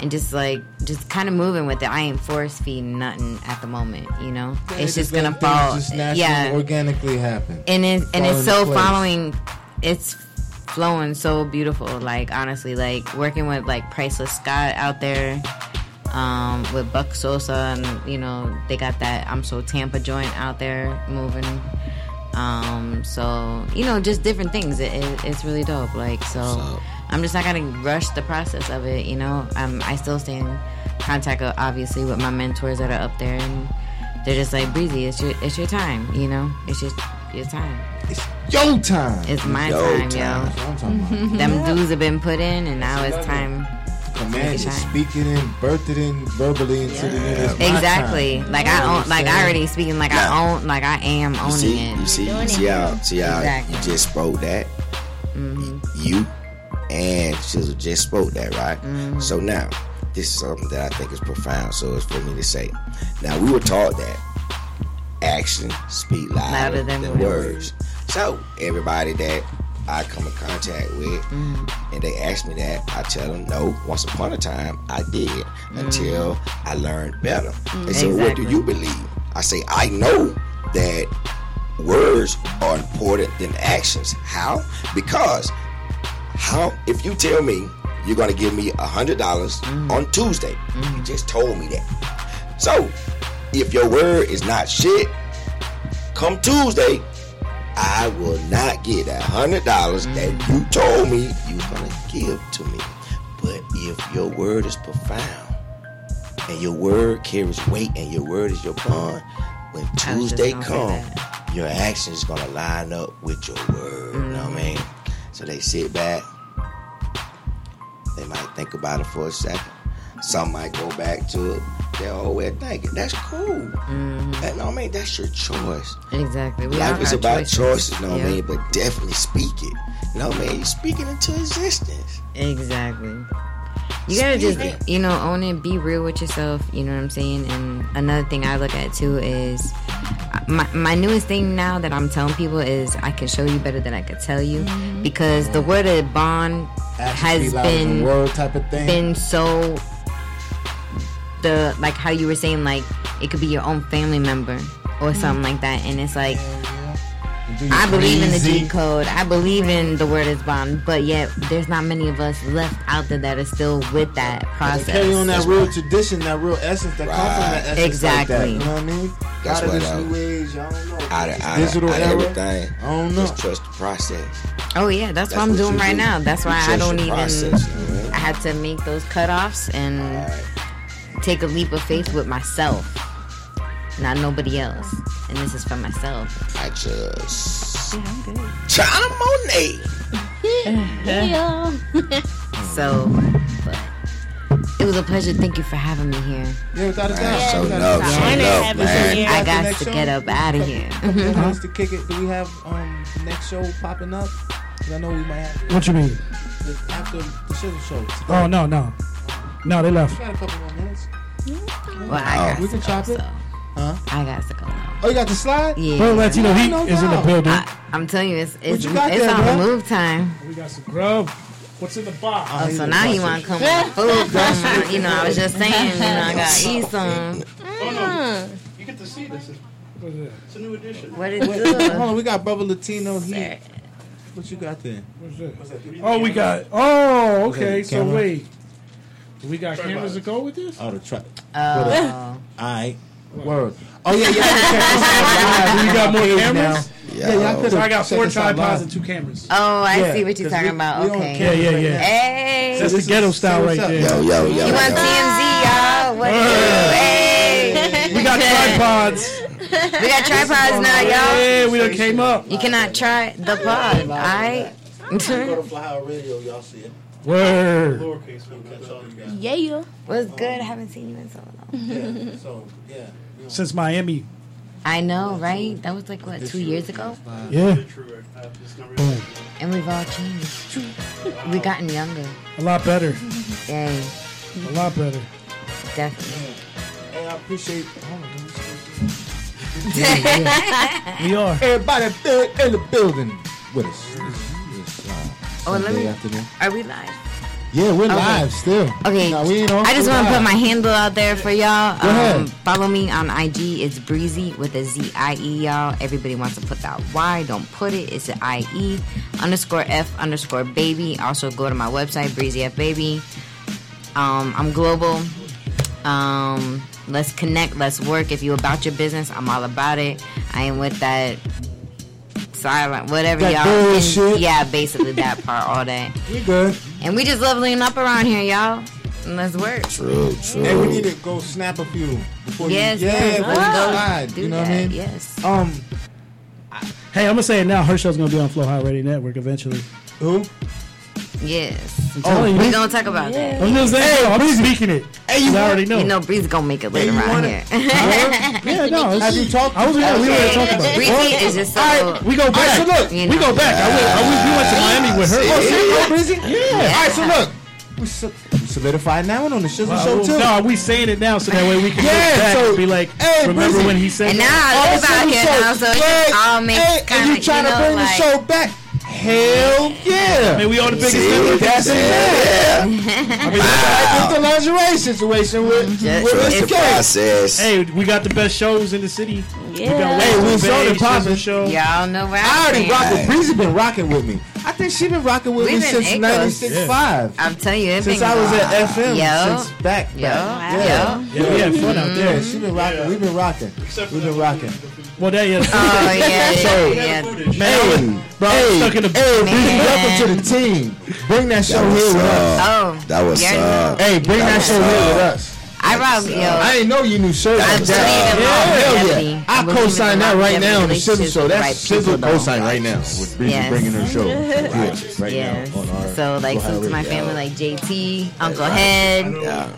And just like, just kind of moving with it. I ain't force feeding nothing at the moment, you know. Yeah, it's just gonna fall. Just naturally, yeah, organically happen. and it, and it's so following it's flowing so beautiful. Like honestly like working with like priceless scott out there um with buck sosa and you know they got that i'm so tampa joint out there moving. Um so you know just different things. It, it, it's really dope. Like so i'm just not gonna rush the process of it you know? Um, i still stay in contact obviously with my mentors that are up there and they're just like breezy. It's your it's your time you know? It's just your time It's yo time. it's my Yo time, time. That's what I'm talking yo. about. Them dues have been put in, and now it's time. Command it it, shine. speak it in, birth it in verbally into the universe. My Exactly. time. Like You know I own. I'm Like I already speaking. Like I own. Like I am You owning see, it. you see, you see how, see how Exactly. you just spoke that. Mm-hmm. You and Shizzle just spoke that, right? Mm-hmm. So now, this is something that I think is profound. So it's for me to say. Now we were taught that action speak louder, Louder than than, words. words. So everybody that I come in contact with, Mm-hmm. and they ask me that, I tell them no. Once upon a time, I did until I learned better. They say, well, "What do Mm-hmm. You believe?" I say, "I know that words are important than actions. How? Because how? If you tell me you're gonna give me a hundred dollars Mm-hmm. on Tuesday, you just told me that. So if your word is not shit, come Tuesday, I will not get that hundred dollars that mm. you told me you was gonna give to me. But if your word is profound and your word carries weight and your word is your bond, when I was just Tuesday gonna say come, your actions gonna line up with your word. You know what I mm. mean? So they sit back, they might think about it for a second. Some might go back to it. They're always thinking, that's cool. Mm-hmm. That, no, I mean, that's your choice. Exactly. We Life is about choices, you know what I mean? But definitely speak it. No, know what I mean? You speak it into existence. Exactly. You gotta Speak just, you know, own it, be real with yourself, you know what I'm saying? And another thing I look at too is my, my newest thing now that I'm telling people is I can show you better than I could tell you mm-hmm. because the word of bond Action has speak been world type of thing. been so the like how you were saying like it could be your own family member or mm-hmm. something like that and it's like I believe in the G code. I believe in the word is bond, but yet there's not many of us left out there that are still with that process. carry on that real tradition, that real essence that comes from that essence. Exactly. Like that, you know what I mean? That's out of what this I- new age, I don't know. Out of, out of, digital out of era. everything, I don't know. just trust the process. Oh yeah, that's, That's what I'm what doing right do. now. That's why I don't even. process, you know? I had to make those cutoffs and take a leap of faith with myself, not nobody else. And this is for myself. I just Yeah, I'm good. China Monai. Yeah. So, but it was a pleasure. Thank you for having me here. Yeah, without a doubt. Man, so Without a love, so Honor love, man. I got to get up out of here. Couple more minutes to kick it. Do we have um the next show popping up? I know we might have What you mean? after the Shizzle show. Oh no, no, no. They left. We got a couple more minutes. Mm-hmm. Well, I oh. got we can chop it. so Huh? I got to go now. Oh, you got the slide? Yeah. Bro, Latino No, Heat no is in the building. I, I'm telling you, it's it's, you got it's there, on bro? the move time. we got some grub. What's in the box? Oh, so now he want to come with food. Come, you know, I was just saying, you know, I got to eat some. Oh no, mm. you get to see this. What's that? It's a new edition. What is it hold on, we got brother Latino here. What you got there? What's that? Oh, we got. Oh, okay. So camera? Wait, we got cameras to go with this. Oh, the truck. Oh. All right. Word. Oh yeah, yeah. We got more cameras. Yeah, y'all could So I got four tripods and two cameras. Oh, I Yeah, see what you're 'cause talking we- about. we Okay. Yeah, yeah, yeah. Hey. That's the this ghetto is- style right there. Yo, yo, yo, You on yo. TMZ, y'all? What? Hey. We got tripods. We got tripods now, y'all. Yeah, we done came up. You cannot try the pod, alright? Go to Fly Radio, y'all see it. Word. Lowercase, we'll all you guys. Yeah. What's good? I haven't seen you in so long. Yeah, so, yeah. Since Miami. I know, right? That was like what two years ago, Yeah. Boom. and we've all changed. We've gotten younger. A lot better. Yay, A lot better. definitely. Hey, I appreciate. Oh, we are. Everybody in the building with us. Oh, let me. afternoon. Are we live? Yeah, we're Okay. live still. Okay, No, we ain't off. I just want to put my handle out there for y'all. Go ahead. Um, follow me on IG. It's Breezy with a Z I E, y'all. Everybody wants to put that Y. Don't put it. It's an I E underscore F underscore baby. Also, go to my website, Breezy F Baby. Um, I'm global. Um, let's connect. Let's work. If you about your business, I'm all about it. I ain't with that silent, whatever That y'all. bullshit. yeah, basically that part, all that. We good. And we just leveling up around here, y'all. And let's work. True, true. Hey, we need to go snap a few before Yes, you. Yeah, yes, before you let's go slide. do You know what I that, mean? Yes. Um, Hey, I'm gonna say it now. Her show's gonna be on Flow Ohio Radio Network eventually. Who? Yes. I'm telling you. we gonna talk about that. I'm just saying. I'm speaking it. Hey, you already know. You know, Bree's gonna make it later around here. Yeah, no. it's- Have you talked? I was yeah, we were talking about. it. Breezy is just so. All right, We go back. All right, so look, you We go back. I went, I went, we went to Miami with her. Oh, see, oh, Breezy? Yeah. All right, so look, we, solidified now one on the Shizzle Show too. no, we saying it now so that way we can Yeah, look back so- and be like, Hey, remember Breezy. when he said And now that? I live out Shizzle here now, so it Yeah, all makes hey, and you trying know, to bring like, the show back? Hell yeah! Man, we on the biggest See, network. That's it. Yeah. I mean, wow. the lingerie situation with, Just- with Trust Miss K. process. Hey, we got the best shows in the city. We got Yeah. Hey, we West saw Bay, the poppin'. Show. Y'all know where I already stand. rock with Breezy. Been rocking with me. I think she been rocking with We've me since echoes. '96 five. I'm telling you, it Since been I was at FM, Yo. since back, Yo. back. Yo. Yeah. Yeah, we had fun out Yeah, there. Mm-hmm. she been rocking. We've been rocking. We've been rocking. Well, that yeah. Oh yeah, yeah, So- yeah. Man, bro, I was Hey, stuck in the hey, Breezy, Man. welcome to the team. Bring that show That was here with uh, us. Oh, That was you already up. Uh, hey, bring that show here uh, with us. I rock, yo. I didn't know you knew shirt I like believe in that. hell longevity. yeah. I I co-sign that right now on the Shizzle relationships Show. with the That's right Shizzle people, co-sign right now with Breezy Yes. bringing her show. Yeah, right Yes. now on our So like Ohio to my family like JT, Uncle Head,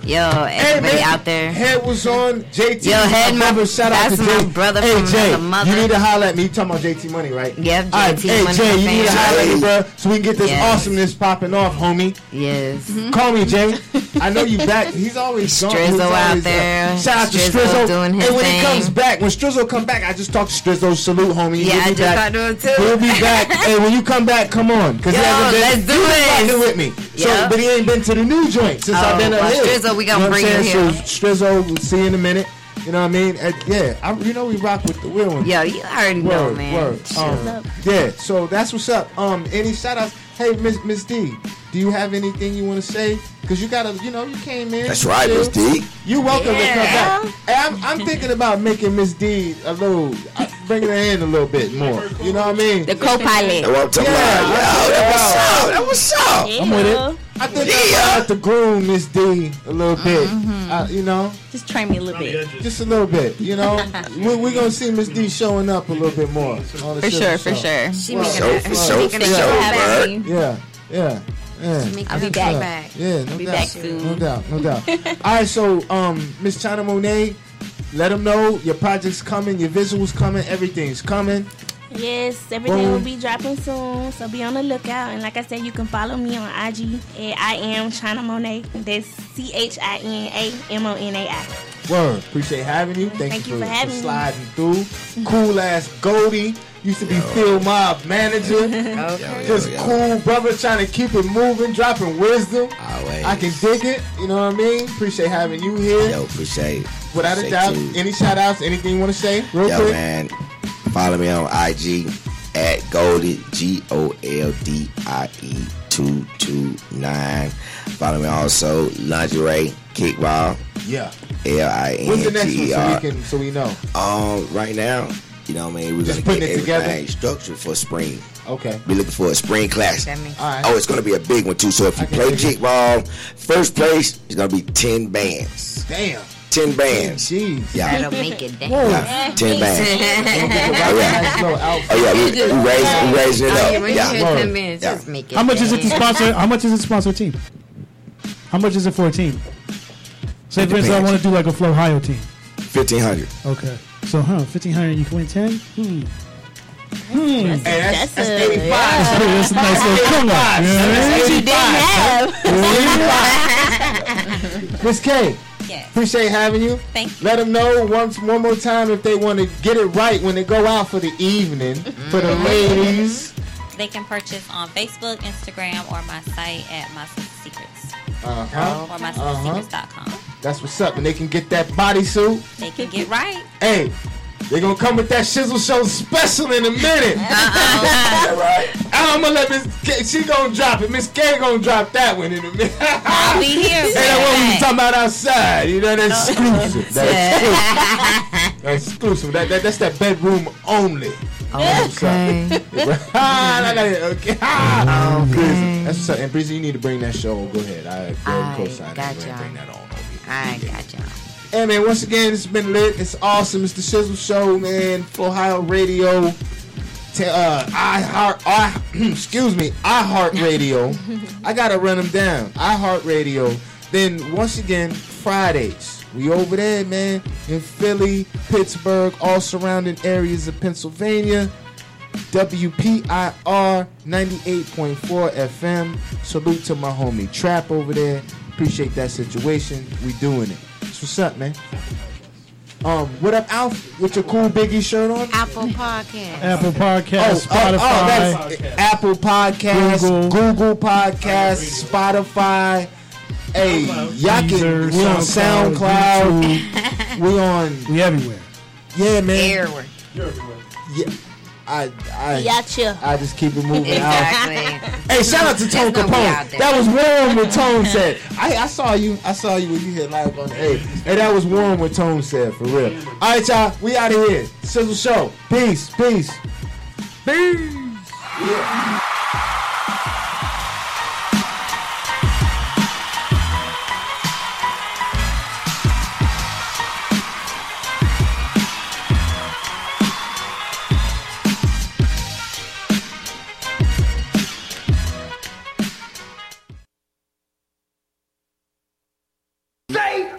yo, everybody out there. Head was on JT. Yo, Head, my my- brother, shout out that's to my brother hey, from Jay, another mother. You need to holler at me. You talking about JT Money, right? Yep, All right, JT hey Money Jay, you need to holler at me, bro, so we can get this awesomeness popping off, homie. Yes. Call me, Jay. I know you back. He's always gone. Strizzo out uh, there. shout out to Strizzo doing his and when thing. he comes back, when Strizzo come back, I just talk to Strizzo. Salute, homie. Yeah, He'll I be just back. to him too. He'll be back. hey, when you come back, come on, cause Yo, he hasn't been. let's do this. with me. So, Yeah. but he ain't been to the new joint since Oh, I've been up well, here. Strizzo, we gonna know what bring I'm you saying? here. So Strizzo, we'll see you in a minute. You know what I mean? Uh, yeah, I, you know we rock with the real ones. Yo, you already know, Word, man. word. Um, yeah, so that's what's up. Um, any shout outs? Hey, Miss Miss D, do you have anything you want to say? Cause you gotta, you know, you came in. That's right, chill. Miss D. You welcome Yeah. to come back. Hey, I'm, I'm thinking about making Miss D a little, uh, bringing her in a little bit more. You know what I mean? The co-pilot. That's what I'm talking Yeah, about. I- Yo, that was up. That was up. Yeah. I'm with it. I think Yeah. I have to groom Miss D a little bit. Uh, you know, Just train me a little bit. just a little bit. You know, we're we gonna see Miss D showing up a little bit more. on the For Shizzle sure, for sure. She Well, making show a, for she show making for a show, comeback. Yeah, yeah, yeah. Making I'll be a back. Yeah, no I'll be doubt. back soon. No doubt, no doubt. All right, so um, Miss China Monai, let them know your project's coming, your visuals coming, everything's coming. Yes, everything Boom. will be dropping soon, so be on the lookout. And like I said, you can follow me on IG at I am China Monai. That's C H I N A M O N A I. Word, appreciate having you. Thank, Thank you you for, for having me. sliding through. Cool ass Goldie. Used to be Field Mob manager. Okay. Just cool brother trying to keep it moving, dropping wisdom. Always. I can dig it. You know what I mean? Appreciate having you here. Yo, appreciate it. Without a doubt. you. Any shout outs? Anything you want to say? Real Yo, quick? man, follow me on IG at Goldie G O L D I E two two nine. Follow me also lingerie kickball Yeah. L I What's the next G E one so we can so we know? Um, right now, you know what I mean. We're Just gonna putting get it together? everything structured for spring. Okay. Be looking for a spring class. That makes All right. Oh, it's gonna be a big one too. So if you play dig it. kickball, first place is gonna be ten bands. Damn. Ten bands. Jeez. Yeah. That'll make it down. Yeah, ten bands. Oh, yeah. Nice little. Oh yeah, we, we raising, we raising it Oh, yeah, up. Yeah. ten minutes, Yeah. just make it. How much is it to sponsor? How much is it to sponsor a team? How much is it for a team? Say, for instance, I want to do like a Flow Ohio team. Fifteen hundred. Okay. So, huh? Fifteen hundred, you can win ten. Hmm. Hmm. Hey, that's, that's, 85. That's a nice little come up. You know what I? Miss K. Yes. Appreciate having you. Thank you. Let them know once one more time if they want to get it right when they go out for the evening for the ladies. They can purchase on Facebook, Instagram, or my site at My Sister Secrets. Uh-huh. Or Uh-huh. That's what's up, and they can get that bodysuit. They can get right. Hey, they're gonna come with that Shizzle Show special in a minute. right? I'm gonna let Miss K. She gonna drop it. Miss K gonna drop that one in a minute. I'll be here. Hey, for that one we that. talking about outside. You know, that's exclusive. That's exclusive. That's exclusive. That, that, that's that bedroom only. Okay. Ah, I got it. Okay. Ah, Breezy. That's what's up. And Breezy, you need to bring that show. Go ahead. I go I co-sign. got y'all. Bring that on. I got y'all. Hey man, once again, it's been lit. It's awesome. It's the Shizzle Show, man. Ohio Radio. T- uh, I heart. I excuse me. I heart radio. I gotta run them down. I heart radio. Then once again, Fridays. We over there, man, in Philly, Pittsburgh, all surrounding areas of Pennsylvania. WPIR 98.4 FM. Salute to my homie Trap over there. Appreciate that situation. We doing it. So what's up, man? Um, what up, Alf? With your cool Biggie shirt on? Apple Podcast. Apple Podcast, Oh, oh, oh, Spotify. that's Apple Podcasts, Google. Google, Podcasts, Spotify. Hey, y'all can. Deezer, We on SoundCloud, SoundCloud. we on. We everywhere. Yeah, man. Everywhere. Yeah. I, I, Gotcha. I just keep it moving out. Exactly. Hey, shout out to Tone There's nobody out Capone. there. That was warm what Tone said. I, I saw you. I saw you when you hit live on the Hey, hey, that was warm what Tone said for real. All right, y'all. We out of here. Shizzle Show. Peace. Peace. Peace.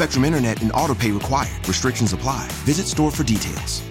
Spectrum Internet and autopay required. Restrictions apply. Visit store for details.